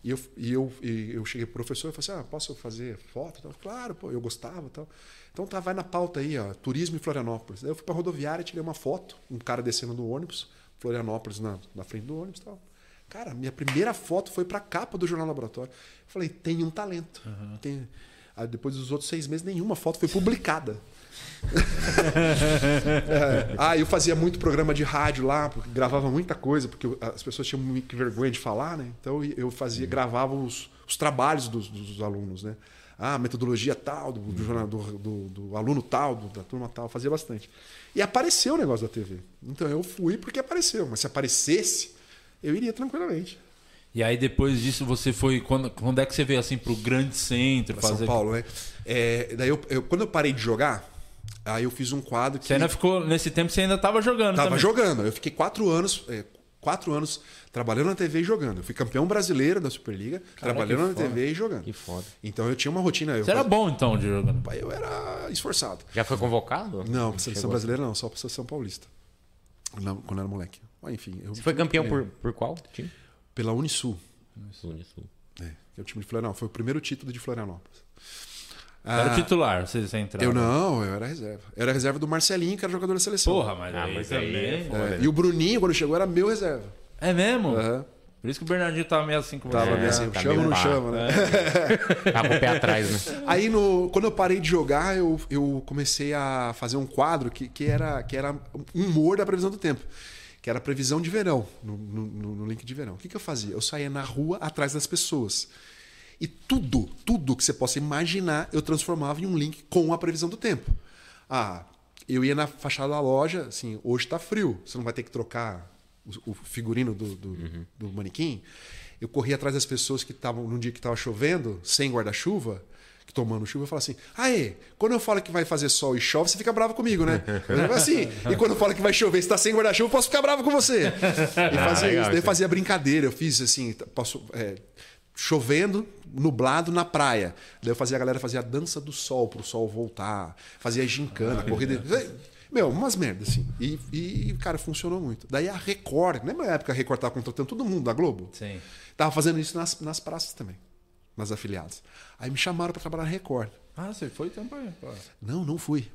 E, eu, e, eu, e eu cheguei pro professor e falei assim: ah, posso fazer foto? e tal? Claro, pô, eu gostava tal. Então tá, vai na pauta aí, ó, turismo em Florianópolis. Daí eu fui pra rodoviária, tirei uma foto, um cara descendo do ônibus, Florianópolis na, na frente do ônibus e tal. Cara, minha primeira foto foi pra capa do Jornal Laboratório. Eu falei, tem um talento. Tem... Aí depois dos outros seis meses, nenhuma foto foi publicada. É. Ah, eu fazia muito programa de rádio lá, gravava muita coisa, porque as pessoas tinham muita vergonha de falar, né? Então eu fazia, gravava os, os trabalhos dos, dos alunos, né? Ah, metodologia tal, do, do, jornal- do, do- do aluno tal, da turma tal, fazia bastante. E apareceu o negócio da TV. Então eu fui porque apareceu, mas se aparecesse, eu iria tranquilamente. E aí depois disso você foi. Quando, quando é que você veio assim pro grande centro? Pra São Paulo, né? É, daí eu, eu- quando eu parei de jogar, aí eu fiz um quadro que. Você ainda ficou. Nesse tempo você ainda tava jogando. Tava também. jogando. Eu fiquei quatro anos, é, quatro anos trabalhando na TV e jogando. Eu fui campeão brasileiro da Superliga, trabalhando na. TV e jogando. Que foda. Então eu tinha uma rotina. Eu, Você era bom então de jogando. eu era esforçado. Já foi convocado? Não, pra seleção brasileira não, só pra seleção paulista. Não, quando eu era moleque. Mas, enfim. Eu Você foi campeão por, por qual time? Pela Unisul. Sul, Sul. É, que é o time de Florianópolis. Foi o primeiro título de Florianópolis. Era Ah, titular, você, você entrava. Eu não, eu era reserva. Eu era reserva do Marcelinho, que era jogador da seleção. Porra, mas, Ah, aí mas aí também. é foda. É, e o Bruninho, quando chegou, era meu reserva. É mesmo? Aham. Por isso que o Bernardinho tava meio assim com você. Tava É, meio assim, tá chama ou meio não chama, né? Tava com o pé atrás, né? Aí, no, quando eu parei de jogar, eu, eu comecei a fazer um quadro que, que, era, que era um humor da previsão do tempo. Que era a previsão de verão, no, no, no- link de verão. O que, que eu fazia? Eu saía na rua atrás das pessoas. E tudo, tudo que você possa imaginar, eu transformava em um link com a previsão do tempo. Ah, eu ia na fachada da loja, assim, hoje tá frio, você não vai ter que trocar o, o figurino do, do, do manequim. Eu corria atrás das pessoas que estavam, num dia que estava chovendo, sem guarda-chuva, que tomando chuva, eu falava assim: Aê, quando eu falo que vai fazer sol e chove, você fica bravo comigo, né? Assim. E quando eu falo que vai chover, você tá sem guarda-chuva, eu posso ficar bravo com você. E fazia legal isso. Daí fazia brincadeira. Eu fiz assim, posso, é, chovendo, nublado na praia. Daí eu fazia a galera fazia a dança do sol pro sol voltar, fazia gincana, corrida. Meu, umas merdas assim. E, e, cara, funcionou muito. Daí a Record, lembra a época a Record tava contratando todo mundo da Globo? Sim. Tava fazendo isso nas, nas praças também, nas afiliadas. Aí me chamaram para trabalhar na Record. Ah, você foi também. pô. Não, não fui.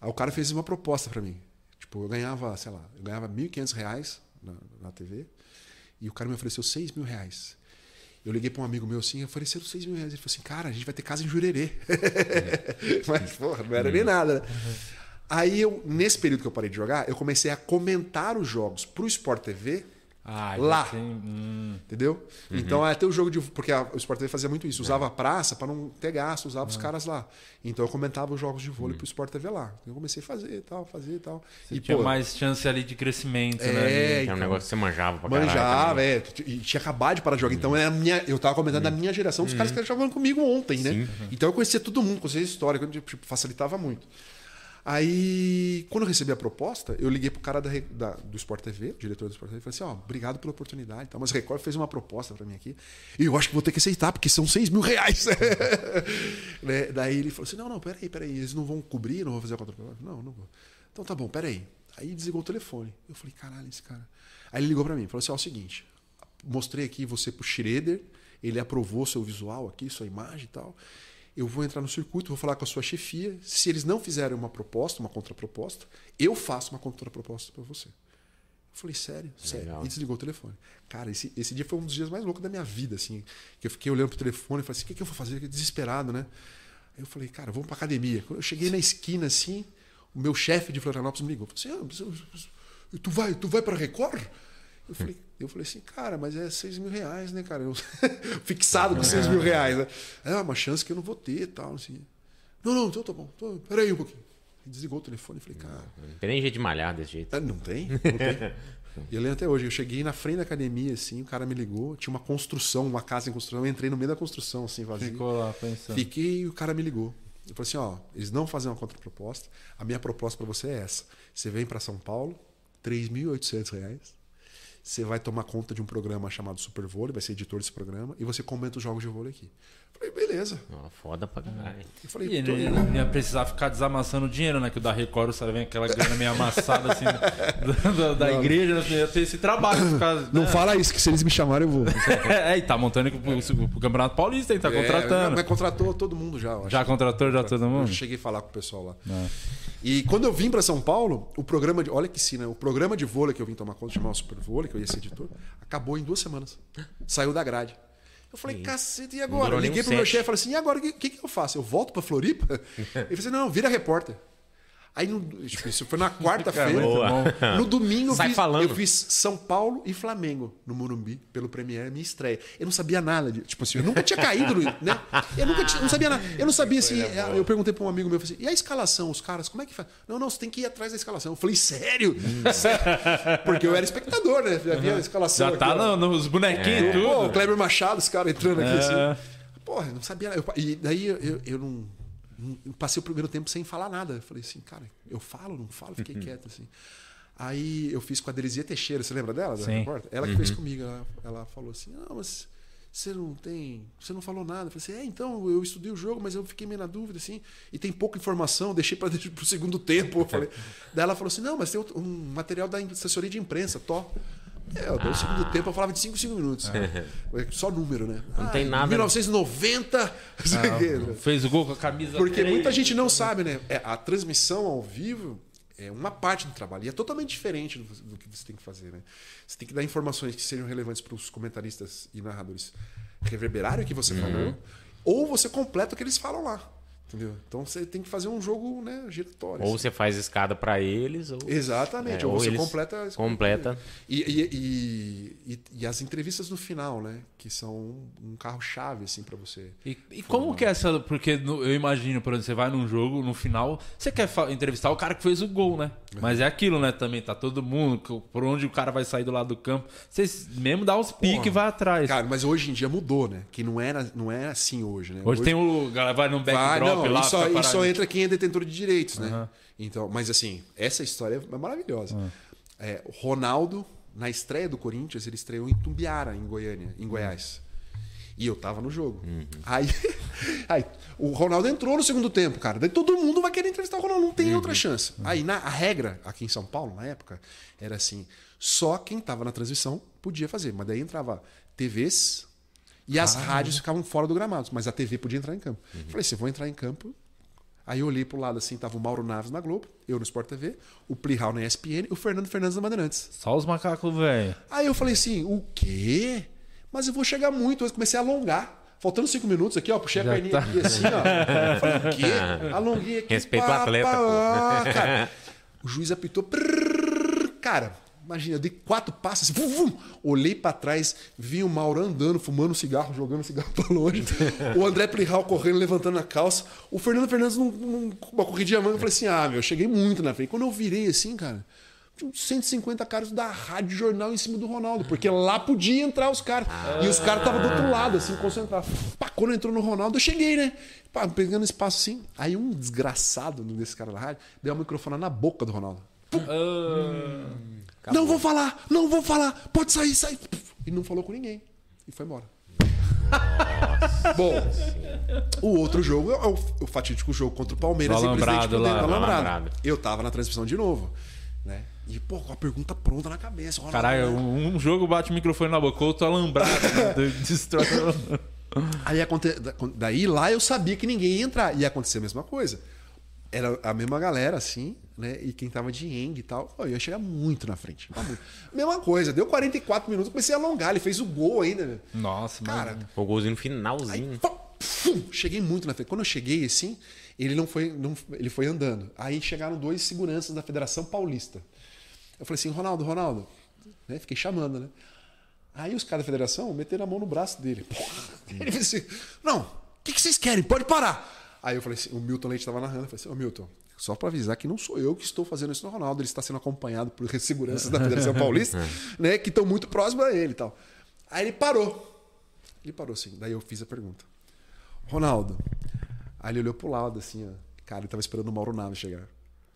Aí o cara fez uma proposta para mim. Tipo, eu ganhava, sei lá, eu ganhava 1.500 reais na, na TV e o cara me ofereceu 6 mil reais. Eu liguei para um amigo meu assim, ofereceram 6 mil reais. Ele falou assim, cara, a gente vai ter casa em Jurerê. Mas, porra, não era nem nada, né? Aí eu, nesse período que eu parei de jogar, eu comecei a comentar os jogos pro Sport TV Ah, Lá. tem- hum. Entendeu? Então até o jogo de. Porque a- o Sport TV fazia muito isso. Usava a praça para não ter gasto, usava os caras lá. Então eu comentava os jogos de vôlei pro Sport TV lá. Eu comecei a fazer e tal, fazer e tal. Você e, tinha pô, mais chance ali de crescimento, É, né? É um então. negócio que você manjava pra caralho. Manjava, também. é. E tinha acabado de parar de jogar. Então era a minha, eu tava comentando da minha geração, dos caras que estavam jogando comigo ontem, né? Então eu conhecia todo mundo, conhecia a história, tipo, facilitava muito. Aí, quando eu recebi a proposta, eu liguei pro cara da, da- do Sport TV, o diretor do Sport TV, e falei assim: ó, obrigado pela oportunidade. e tal, Mas Record fez uma proposta para mim aqui. E eu acho que vou ter que aceitar, porque são 6 mil reais. Né? Daí ele falou assim: não, não, peraí, peraí, eles não vão cobrir, não vão fazer a conta. Não, não vou. Então tá bom, peraí. Aí desligou o telefone. Eu falei, caralho, esse cara. Aí ele ligou para mim, falou assim: ó, é o seguinte, mostrei aqui você pro Schroeder, ele aprovou seu visual aqui, sua imagem e tal. Eu vou entrar no circuito, vou falar com a sua chefia. Se eles não fizerem uma proposta, uma contraproposta, eu faço uma contraproposta para você. Eu falei, sério, sério. Legal. E desligou o telefone. Cara, esse, esse dia foi um dos dias mais loucos da minha vida, assim. Que eu fiquei olhando pro telefone e falei assim, o que, que eu vou fazer? Desesperado, né? Aí eu falei, cara, vamos pra academia. Quando eu cheguei na esquina, assim, o meu chefe de Florianópolis me ligou. Falei assim, ah, tu vai, tu vai pra Record? Eu falei, eu falei assim, cara, mas é 6 mil reais, né, cara? Eu, fixado com 6 mil reais, né? É uma chance que eu não vou ter e tal, assim. Não, não, então tá bom. Tô, peraí um pouquinho. Ele desligou o telefone e falei, cara. Não tem nem jeito de malhar desse jeito. Ah, Não tem, não tem. E eu lembro até hoje, eu cheguei na frente da academia, assim, o cara me ligou, tinha uma construção, uma casa em construção, eu entrei no meio da construção, assim, vazio. Ficou lá pensando. Fiquei e o cara me ligou. Eu falei assim, ó, eles não fazem uma contraproposta, a minha proposta para você é essa. Você vem para São Paulo, 3.800 reais, você vai tomar conta de um programa chamado Super Vôlei, vai ser editor desse programa, e você comenta os jogos de vôlei aqui. Eu falei, beleza. Foda pra caralho. Eu falei, E tô ele não ia precisar ficar desamassando dinheiro, né? Que o da Record, sabe, vem aquela grana meio amassada assim da, da- igreja, né? ia ter esse trabalho. Ficar, Não né? fala isso, que se eles me chamarem eu vou. É, e tá montando aqui pro, pro Campeonato Paulista, hein? Tá contratando. É, mas contratou todo mundo já. eu acho. Já contratou já todo Eu mundo? cheguei a falar com o pessoal lá. É. E quando eu vim para São Paulo, o programa de. Olha que sim, né? O programa de vôlei que eu vim tomar conta, chamava Super Vôlei, que eu ia ser editor, acabou em duas semanas. Saiu da grade. Eu falei, cacete, e agora? liguei um pro meu chefe e falei assim: e agora o que, que, que eu faço? Eu volto pra Floripa? Ele falou assim: não, vira repórter. Aí no, tipo, isso foi na quarta-feira. No domingo eu fiz, eu fiz São Paulo e Flamengo no Morumbi pelo Premiere, minha estreia. Eu não sabia nada de, tipo assim, eu nunca tinha caído, no- né? Eu nunca tinha, não sabia nada. Eu não sabia assim, eu perguntei para um amigo meu, eu falei assim, e a escalação, os caras, como é que faz? Não, não, você tem que ir atrás da escalação. Eu falei, sério? Sério? Porque eu era espectador, né? Já via a escalação Já tá aqui, no- nos bonequinhos e Pô, o tudo. Kleber Machado, esse cara entrando aqui É. assim. Porra, eu não sabia nada. Eu- e daí eu, eu, eu não, eu passei o primeiro tempo sem falar nada. Eu falei assim, cara, eu falo, não falo, fiquei quieto assim. Aí eu fiz com a Delizinha Teixeira, você lembra dela? Sim. Ela que fez comigo, ela, ela falou assim: "Não, mas você não tem, você não falou nada". Eu falei assim: "É, então eu estudei o jogo, mas eu fiquei meio na dúvida assim, e tem pouca informação, deixei para o segundo tempo". Eu falei. Daí ela falou assim: "Não, mas tem outro- um material da assessoria de imprensa, to". É, eu o segundo tempo, eu falava de 5 5 minutos. É Só número, né? Não tem nada. 1990. não sei o quê, né? Fez o gol com a camisa Porque três. muita gente não sabe, né? É, a transmissão ao vivo é uma parte do trabalho. E é totalmente diferente do, do que você tem que fazer, né? Você tem que dar informações que sejam relevantes para os comentaristas e narradores reverberarem o que você falou, ou você completa o que eles falam lá. Entendeu? Então você tem que fazer um jogo né, giratório. Ou assim. você faz escada pra eles, ou. Exatamente, É, ou, ou você completa. a escolha completa. E, e, e, e- e as entrevistas no final, né? Que são um carro-chave, assim, para você. E, e como que é essa. Porque no- eu imagino, por exemplo, você vai num jogo, no final, você quer entrevistar o cara que fez o gol, né? Mas é aquilo, né? Também tá todo mundo, por onde o cara vai sair do lado do campo. Vocês mesmo dá os piques e vai atrás. Cara, mas hoje em dia mudou, né? Que não era, não é assim hoje, né? Hoje, tem o. galera vai num Vai, backdrop não, e só, e entra quem é detentor de direitos, né? Aham. Então, mas assim, essa história é maravilhosa. É, o Ronaldo, na estreia do Corinthians, ele estreou em Tumbiara, em Goiânia, em Goiás. E eu tava no jogo. Aí, aí, o Ronaldo entrou no segundo tempo, cara. Daí todo mundo vai querer entrevistar o Ronaldo, não tem outra chance. Aí na, a regra aqui em São Paulo, na época, era assim: só quem tava na transmissão podia fazer. Mas daí entrava TVs e as rádios ficavam fora do gramado, mas a TV podia entrar em campo. Falei, se eu vou entrar em campo. Aí eu olhei pro lado assim, tava o Mauro Naves na Globo, eu no Sport TV, o Plihal na ESPN e o Fernando Fernandes na Bandeirantes. Só os macacos, velho. Aí eu falei assim, o quê? Mas eu vou chegar muito. Eu comecei a alongar. Faltando cinco minutos aqui, ó. Puxei a Já perninha tá. aqui assim, ó. Eu falei, o quê? Alonguei aqui. Respeita o atleta, pô. ah, cara. O juiz apitou. prrr, cara, imagina, eu dei quatro passos. Assim, vum, vum. olhei pra trás, vi o Mauro andando, fumando um cigarro, jogando um cigarro pra longe. o André Plihal correndo, levantando a calça. O Fernando Fernandes num, num, uma corridinha manga. Eu falei assim, ah, meu, eu cheguei muito na frente. Quando eu virei assim, cara... Tinha uns 150 caras da Rádio Jornal em cima do Ronaldo, porque lá podia entrar os caras. E os caras estavam do outro lado, assim, concentrados. Pá, quando entrou no Ronaldo, eu cheguei, né? Pá, pegando espaço assim. Aí um desgraçado desse cara da rádio deu o microfone na boca do Ronaldo. Não vou falar, não vou falar, pode sair, sai. E não falou com ninguém. E foi embora. Bom, o outro jogo é o, o fatídico jogo contra o Palmeiras em Presidente Alambrado lá, do Alambrado. Alambrado. Eu tava na transmissão de novo, né? E, pô, com a pergunta pronta na cabeça. Ronaldo, Caralho, né? um jogo bate o microfone na boca, outro alambrado. né? Destrói. Aí aconte... da- daí lá eu sabia que ninguém ia entrar. Ia acontecer a mesma coisa. Era a mesma galera, assim, né? E quem tava de Eng e tal, eu ia chegar muito na frente. muito. Mesma coisa, deu 44 minutos, comecei a alongar, ele fez o gol ainda. né? Nossa, Cara, mano. O golzinho no Aí, finalzinho. pum, fum, cheguei muito na frente. Quando eu cheguei assim, ele não foi, não, ele foi andando. Aí chegaram dois seguranças da Federação Paulista. Eu falei assim, Ronaldo, Ronaldo, né? Fiquei chamando, né? Aí os caras da federação meteram a mão no braço dele. Ele disse assim: Não, o que, que vocês querem? Pode parar. Aí eu falei assim: o Milton Leite estava narrando. Eu falei assim: Ô Milton, só para avisar que não sou eu que estou fazendo isso no Ronaldo. Ele está sendo acompanhado por seguranças da Federação Paulista, né? Que estão muito próximos a ele e tal. Aí ele parou. Ele parou assim. Daí eu fiz a pergunta: Ronaldo. Aí ele olhou pro lado assim, ó. Cara, ele tava esperando o Mauro Naves chegar.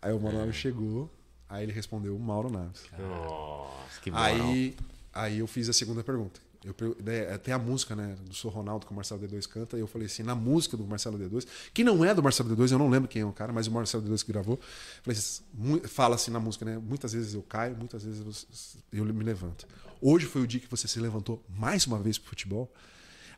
Aí o Mauro Naves chegou. Aí ele respondeu o Mauro Naves. Nossa, que moral. Aí, aí eu fiz a segunda pergunta. Eu, né, tem a música, né, do Sou Ronaldo que o Marcelo D2 canta, e eu falei assim, na música do Marcelo D2, que não é do Marcelo D2, eu não lembro quem é o cara, mas o Marcelo D2 que gravou, falei assim, fala assim na música, né, muitas vezes eu caio, muitas vezes eu, eu me levanto. Hoje foi o dia que você se levantou mais uma vez pro futebol.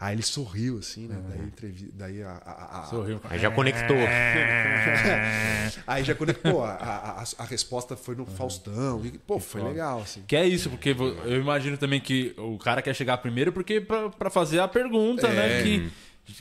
Aí ele sorriu assim, né? Daí, entrevi- daí a, a- a- Sorriu. Aí já conectou. Aí já conectou. A, a, resposta foi no Faustão. E, pô, foi legal, assim. Que é isso, porque eu imagino também que o cara quer chegar primeiro porque pra, pra fazer a pergunta, né? Que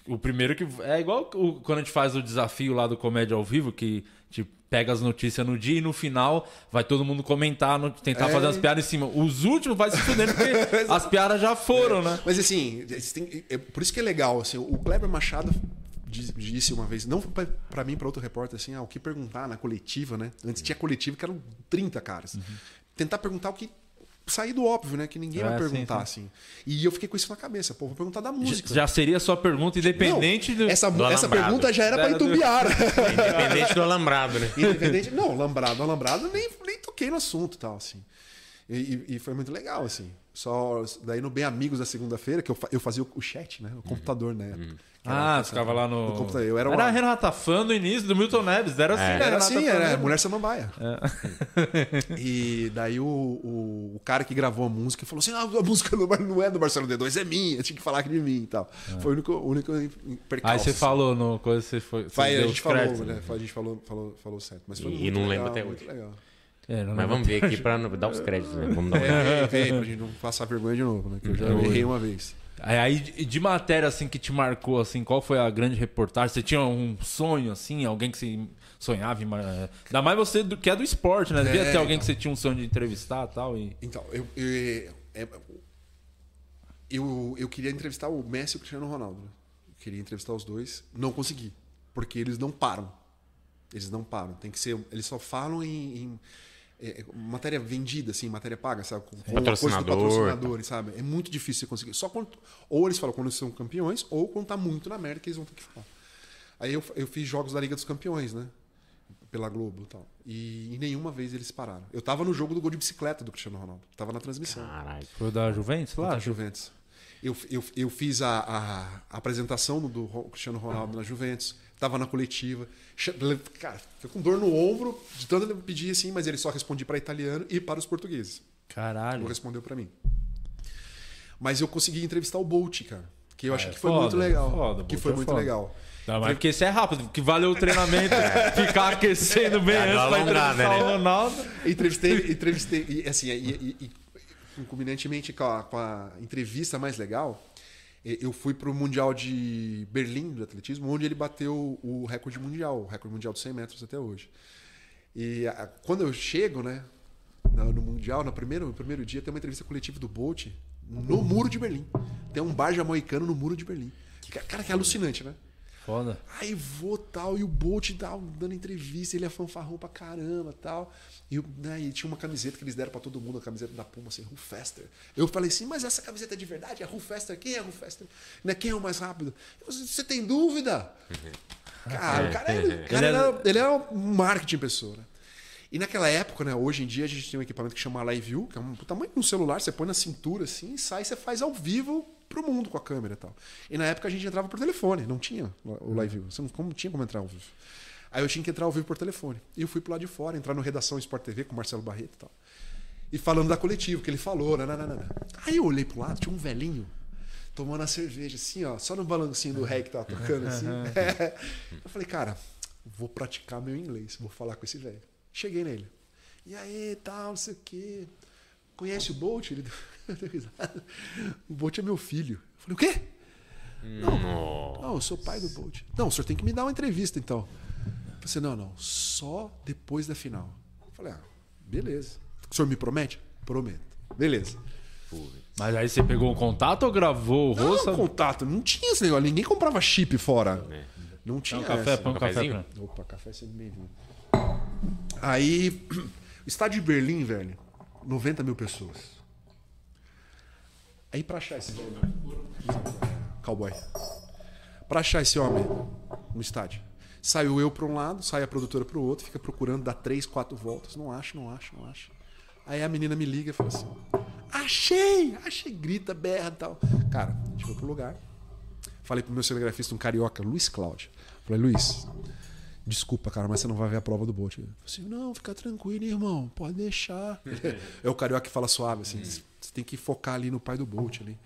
o primeiro que. É igual o- quando a gente faz o desafio lá do Comédia ao Vivo, que te pega as notícias no dia e no final vai todo mundo comentar, no- tentar É. fazer as piadas em cima. Os últimos vai se fudendo porque as piadas já foram, né? Mas assim, têm- é por isso que é legal. Assim, o Kleber Machado disse uma vez, não pra mim, pra outro repórter, assim, ah, o que perguntar na coletiva, né? Antes tinha coletiva que eram 30 caras. Tentar perguntar o que sair do óbvio, né? Que ninguém É, vai sim, perguntar, assim. E eu fiquei com isso na cabeça. Pô, vou perguntar da música. Já seria a sua pergunta independente Não, do. essa, do essa alambrado. pergunta já era do- entubiar. Independente do alambrado, né? Independente. Não, lambrado, alambrado, nem, nem toquei no assunto e tal, assim. E, e- e foi muito legal, assim. Só daí no Bem Amigos da segunda-feira, que eu, fa- eu fazia o, o chat, né? O computador, né? Era- Ah, ficava lá no. no computador. Eu era era uma- a Renata Fã do início do Milton Neves. Era assim, né? Era assim, Fã era mesmo. Mulher Samambaia. E daí o, o, o cara que gravou a música falou assim: ah, a música não, é do Marcelo D2, é minha, eu tinha que falar que de mim e tal. Foi o único, único percalço. Aí você falou no coisa, você foi. Você Vai, a gente falou, créditos. né? A gente falou, falou, falou certo. Mas foi E muito não legal, lembro até hoje. legal. É, Mas vamos ver aqui pra não dar os créditos, né? Vamos dar uma... É, vem, vem, pra gente não passar vergonha de novo, né? Que eu já errei uma vez. Aí, aí, de matéria assim que te marcou assim, qual foi a grande reportagem? Você tinha um sonho assim, alguém que você sonhava, em mar- é, ainda mais você do- que é do esporte, né? Devia É, ter alguém então. que você tinha um sonho de entrevistar, e tal e Então, eu, eu, é- eu, eu queria entrevistar o Messi e o Cristiano Ronaldo. Eu queria entrevistar os dois. Não consegui. Porque eles não param. Eles não param. Tem que ser. Eles só falam em. em, é, matéria vendida, assim, matéria paga, sabe? Com, com a coisa do Patrocinador. patrocinador, sabe? É muito difícil você conseguir. Só quando, ou eles falam quando eles são campeões, ou quando tá muito na merda que eles vão ter que falar. Aí eu, eu fiz jogos da Liga dos Campeões, né? Pela Globo e tal. E, e nenhuma vez eles pararam. Eu tava no jogo do gol de bicicleta do Cristiano Ronaldo. Tava na transmissão. Caralho. foi o da Juventus lá? Contra a Juventus. Eu, eu, eu fiz a, a, a apresentação do Cristiano Ronaldo na Juventus, tava na coletiva. Cara, com dor no ombro, de tanto ele pedir assim, mas ele só respondia para italiano e para os portugueses. Não Caralho. respondeu para mim. Mas eu consegui entrevistar o Bolt, cara. Que eu achei é que foi foda, muito legal. foda, que foi é muito foda. legal. Não, mas porque isso é rápido, que valeu o treinamento, ficar aquecendo bem uma antes pra entrevistar né? o Ronaldo. Entrevistei, entrevistei e assim, e, e, e concomitantemente com a, com a entrevista mais legal, eu fui para o Mundial de Berlim do atletismo, onde ele bateu o recorde mundial, o recorde mundial de 100 metros até hoje. E a- quando eu chego, né, no, no Mundial, no primeiro, no primeiro dia, tem uma entrevista coletiva do Bolt no Muro de Berlim. Tem um bar jamaicano no Muro de Berlim. Ca- Cara, que é alucinante, né? Foda. Aí vou tal, e o Bolt tal, dando entrevista, ele é fanfarrão pra caramba tal. E, o- né, e tinha uma camiseta que eles deram pra todo mundo, a camiseta da Puma, assim, Who Faster. Eu falei assim, mas essa camiseta é de verdade? É Who Faster? Quem é Who Faster? Né, quem é o mais rápido? Eu falei, Você tem dúvida? Cara, o cara, é, o cara Ele é- era, ele era um marketing pessoa, né? E naquela época, né, hoje em dia, a gente tem um equipamento que chama Live View, que é um tamanho de um celular, você põe na cintura assim, e sai, você faz ao vivo pro mundo com a câmera e tal. E na época a gente entrava por telefone, não tinha o Live View, você não como, tinha como entrar ao vivo. Aí eu tinha que entrar ao vivo por telefone. E eu fui pro lado de fora, entrar no Redação Sport TV com o Marcelo Barreto e tal. E falando da coletiva, que ele falou, nananana. Aí eu olhei pro lado, tinha um velhinho tomando a cerveja, assim, ó, só no balancinho do rei que tava tocando, assim. eu falei, cara, vou praticar meu inglês, vou falar com esse velho. Cheguei nele. E aí, tal, não sei o quê. Conhece o Bolt? Ele deu risada. O Bolt é meu filho. Eu falei, o quê? Não, não, eu sou pai do Bolt. Não, o senhor tem que me dar uma entrevista então. Eu falei assim, não, não, só depois da final. Eu falei, ah, beleza. O senhor me promete? Prometo. Beleza. Mas aí você pegou um contato ou gravou o Não, rosto? contato, não tinha esse negócio, ninguém comprava chip fora. Não tinha um café, põe um café pra... Opa, café sempre bem-vindo. Aí, o estádio de Berlim, velho, 90 mil pessoas. Aí pra achar esse cowboy, pra achar esse homem no estádio, saiu eu pra um lado, sai a produtora pro outro, fica procurando, dá três, quatro voltas, não acha, não acha, não acha. Aí a menina me liga e fala assim, achei, achei, grita, berra e tal. Cara, a gente foi pro lugar, Falei pro meu cinegrafista, um carioca, Luiz Cláudio. Falei, Luiz, desculpa, cara, mas você não vai ver a prova do Bolt. Falou assim, não, fica tranquilo, irmão, pode deixar. é o carioca que fala suave, assim, você tem que focar ali no pai do Bolt, ali,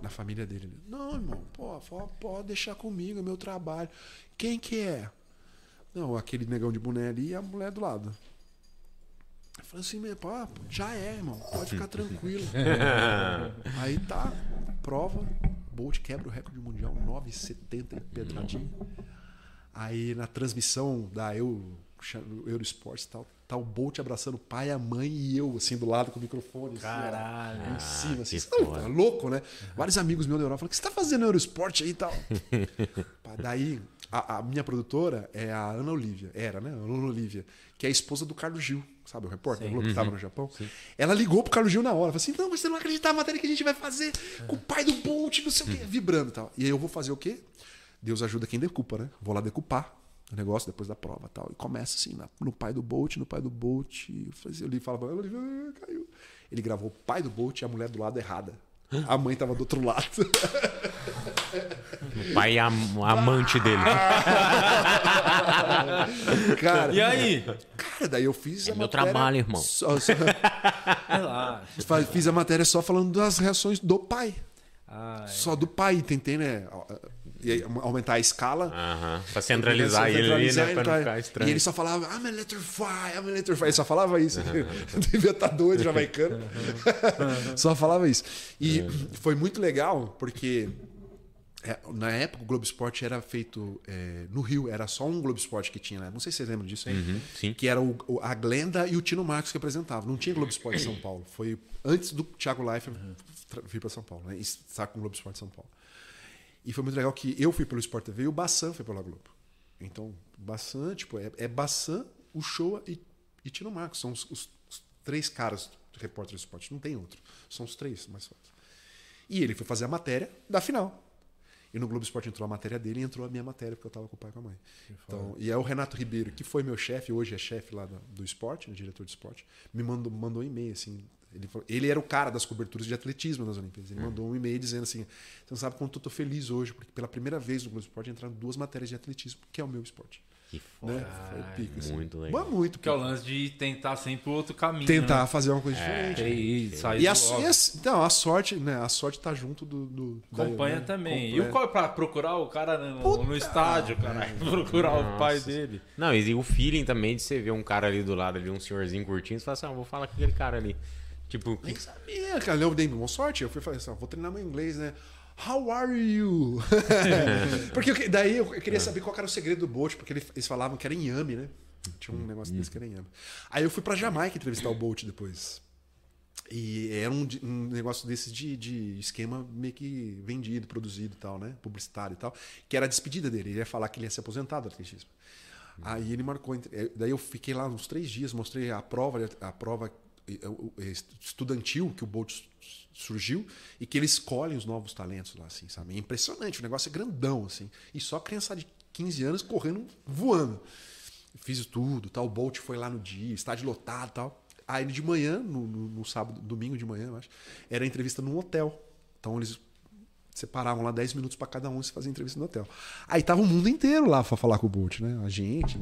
na família dele. Ele, não, irmão, pô, pode deixar comigo, é meu trabalho. Quem que é? Não, aquele negão de boné ali e a mulher do lado. Eu falei assim, meu, pô, já é, irmão, pode ficar tranquilo. Aí tá, prova, Bolt quebra o recorde mundial, 9,70 pedradinha. Aí na transmissão da Euro, Eurosport e tal, tá o Bolt abraçando o pai, a mãe e eu, assim, do lado com o microfone. assim, Caralho. em cima, assim. que Você tá louco, né? Vários amigos meus da Europa falaram: o que você tá fazendo no Eurosport aí e tal? Daí, a, a minha produtora é a Ana Olivia, era, né? A Ana Olivia, que é a esposa do Carlos Gil, sabe? O repórter Globo que estava no Japão. Ela ligou pro Carlos Gil na hora, falou assim: não, mas você não acredita na matéria que a gente vai fazer com o pai do Bolt, não sei o quê, vibrando e tal. E aí eu vou fazer o quê? Deus ajuda quem decupa, né? Vou lá decupar o negócio depois da prova e tal. E começa assim, na- no pai do Bolt, no pai do Bolt. Eu fazia- eu li e falava, ah, caiu. Ele gravou o pai do Bolt e a mulher do lado errada. A mãe tava do outro lado. O pai e a, a amante dele. Cara, E aí? cara, daí eu fiz a É meu matéria trabalho, irmão. Só, só- fiz a matéria só falando das reações do pai. Ai. Só do pai, tentei, né? Aumentar a escala. Aham. Pra centralizar ele ali, Centralizar né? ele, Pra não tá? ficar estranho. E ele só falava, I'm electrify, I'm electrify. Ele só falava isso. Devia estar doido, jamaicano. só falava isso. E foi muito legal, porque é, na época o Globo Esporte era feito é, no Rio, era só um Globo Esporte que tinha, né? Não sei se vocês lembram disso aí. Uhum, sim. Que era o, o- a Glenda e o Tino Marcos que apresentavam. Não tinha Globo Esporte em São Paulo. Foi antes do Thiago Leifert tra- vir para São Paulo, né? E estar com o Globo Esporte em São Paulo. E foi muito legal que eu fui pelo Sport TV e o Bassan foi pela Globo. Então, Bassan, tipo, é, é Bassan, o Showa e, e Tino Marcos. São os, os- os três caras do repórter do esporte. Não tem outro. São os três mais fortes. E ele foi fazer a matéria da final. E no Globo Esporte entrou a matéria dele e entrou a minha matéria, porque eu estava com o pai e com a mãe. Então, e é o Renato Ribeiro, que foi meu chefe, hoje é chefe lá do, do esporte, né, diretor de esporte, me mandou, mandou um e-mail, assim. Ele, falou- ele era o cara das coberturas de atletismo nas Olimpíadas. Ele mandou um e-mail dizendo assim: Você não sabe quanto eu tô feliz hoje, porque pela primeira vez no Globo Esporte entraram duas matérias de atletismo, que é o meu esporte. Que foda. Né? Foi pica, assim. muito legal. Mas muito Que é o lance de tentar sempre o outro caminho. Tentar Né? fazer uma coisa diferente. E, sair E a, do e a- não, a sorte, né? A sorte tá junto do. do Acompanha né? também. E Acompanha. o qual é pra procurar o cara no, no estádio, cara? Procurar o pai dele. Não, e o feeling também de você ver um cara ali do lado, ali, um senhorzinho curtindo, você fala assim, ah, vou falar com aquele cara ali. Tipo. Nem sabia, cara. Eu dei uma sorte. Eu fui falar assim, ó, vou treinar meu inglês, né? How are you? porque eu daí eu queria saber qual era o segredo do Bolt, porque ele- eles falavam que era inhame, né? Tinha um negócio desse que era inhame. Aí eu fui pra Jamaica entrevistar o Bolt depois. E era um, um negócio desses de, de esquema meio que vendido, produzido e tal, né? Publicitário e tal. Que era a despedida dele. Ele ia falar que ele ia se aposentar do atletismo. Aí ele marcou. eh, Daí eu fiquei lá uns três dias, mostrei a prova, a prova estudantil que o Bolt surgiu e que eles escolhem os novos talentos lá, assim, sabe? É impressionante, o negócio é grandão, assim. E só criança de 15 anos correndo, voando. Fiz tudo, tal. O Bolt foi lá no dia, estádio lotado e tal. Aí de manhã, no, no- no sábado, domingo de manhã, eu acho, era entrevista num hotel. Então eles separavam lá 10 minutos para cada um e se fazia entrevista no hotel. Aí tava o mundo inteiro lá para falar com o Bolt, né? A gente,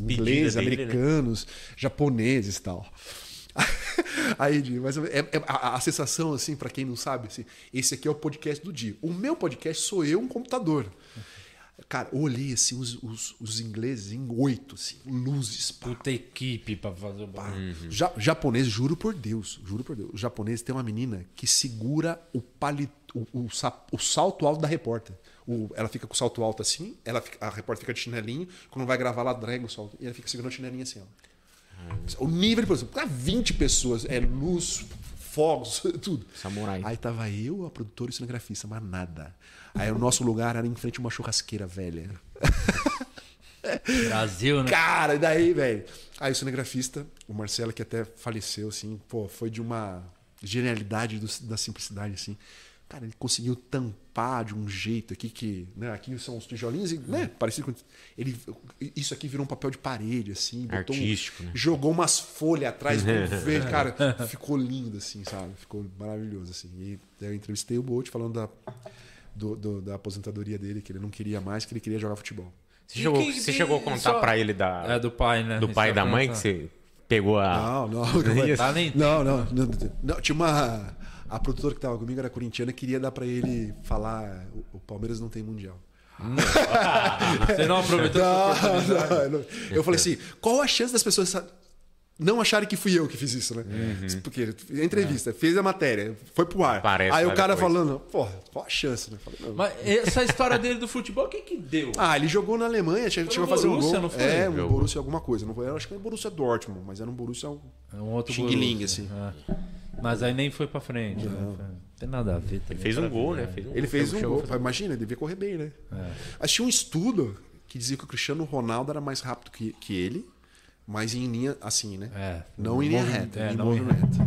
ingleses, dele, né? americanos, japoneses e tal. Aí, Di, mas é, é- a, a sensação, assim, para quem não sabe, assim, esse aqui é o podcast do dia. O meu podcast sou eu, um computador. Cara, eu olhei assim os, os, os ingleses em oito, assim, luzes. Pá, Puta equipe pra fazer o bagulho. Ja- japonês, juro por Deus, juro por Deus. O japonês tem uma menina que segura o palito, o, o, o salto alto da repórter. O- ela fica com o salto alto assim, ela fica- a repórter fica de chinelinho, quando vai gravar, ela drega o salto. E ela fica segurando o chinelinho assim, ó. O nível de produção, pra 20 pessoas, é luz, fogos, tudo. Samurai. Aí tava eu, a produtora e o cinegrafista, mas nada. Aí o nosso lugar era em frente a uma churrasqueira velha. Brasil, né? Cara, e daí, velho? Aí o cinegrafista, o Marcelo, que até faleceu, assim, pô, foi de uma genialidade do- da simplicidade, assim. Cara, ele conseguiu tampar de um jeito aqui que, né, aqui são os tijolinhos e, né, parecido com ele isso aqui virou um papel de parede assim, botou um- Artístico, né? jogou umas folhas atrás verde, cara, ficou lindo assim, sabe? Ficou maravilhoso assim. E eu entrevistei o Bolt falando da do- do- da aposentadoria dele, que ele não queria mais, que ele queria jogar futebol. Você, E chegou, quem- você quem- chegou a contar só- pra ele da, É do pai, né? do pai e da mãe que você pegou a. Não, não. Isso. Tá nem... Não, não, não, não. Tinha uma. A produtora que tava comigo era corintiana e queria dar pra ele falar: o, o Palmeiras não tem mundial. Você não aproveitou essa oportunidade. Não, não. Eu falei assim: qual a chance das pessoas não acharem que fui eu que fiz isso, né? Porque a entrevista, fez a matéria, foi pro ar. Parece Aí o várias cara coisas. falando: porra, qual a chance, né? Falei, não. Mas essa história dele do futebol, quem que deu? Ah, ele jogou na Alemanha, chegou Foi chegou a fazer um Borussia, gol. não foi? É, um Jogou. Borussia alguma coisa. Não foi, eu acho que era um Borussia Dortmund, mas era um Borussia. É um outro Xing Ling, Borussia. assim. É. Mas aí nem foi pra frente. né? Não tem nada a ver. Ele fez um gol, né? Fez um Ele fez um gol. fazer- Imagina, ele devia correr bem, né? É. Mas tinha um estudo que dizia que o Cristiano Ronaldo era mais rápido que, que ele, mas em linha assim, né? É. Não em linha reta, é, em não em movimento.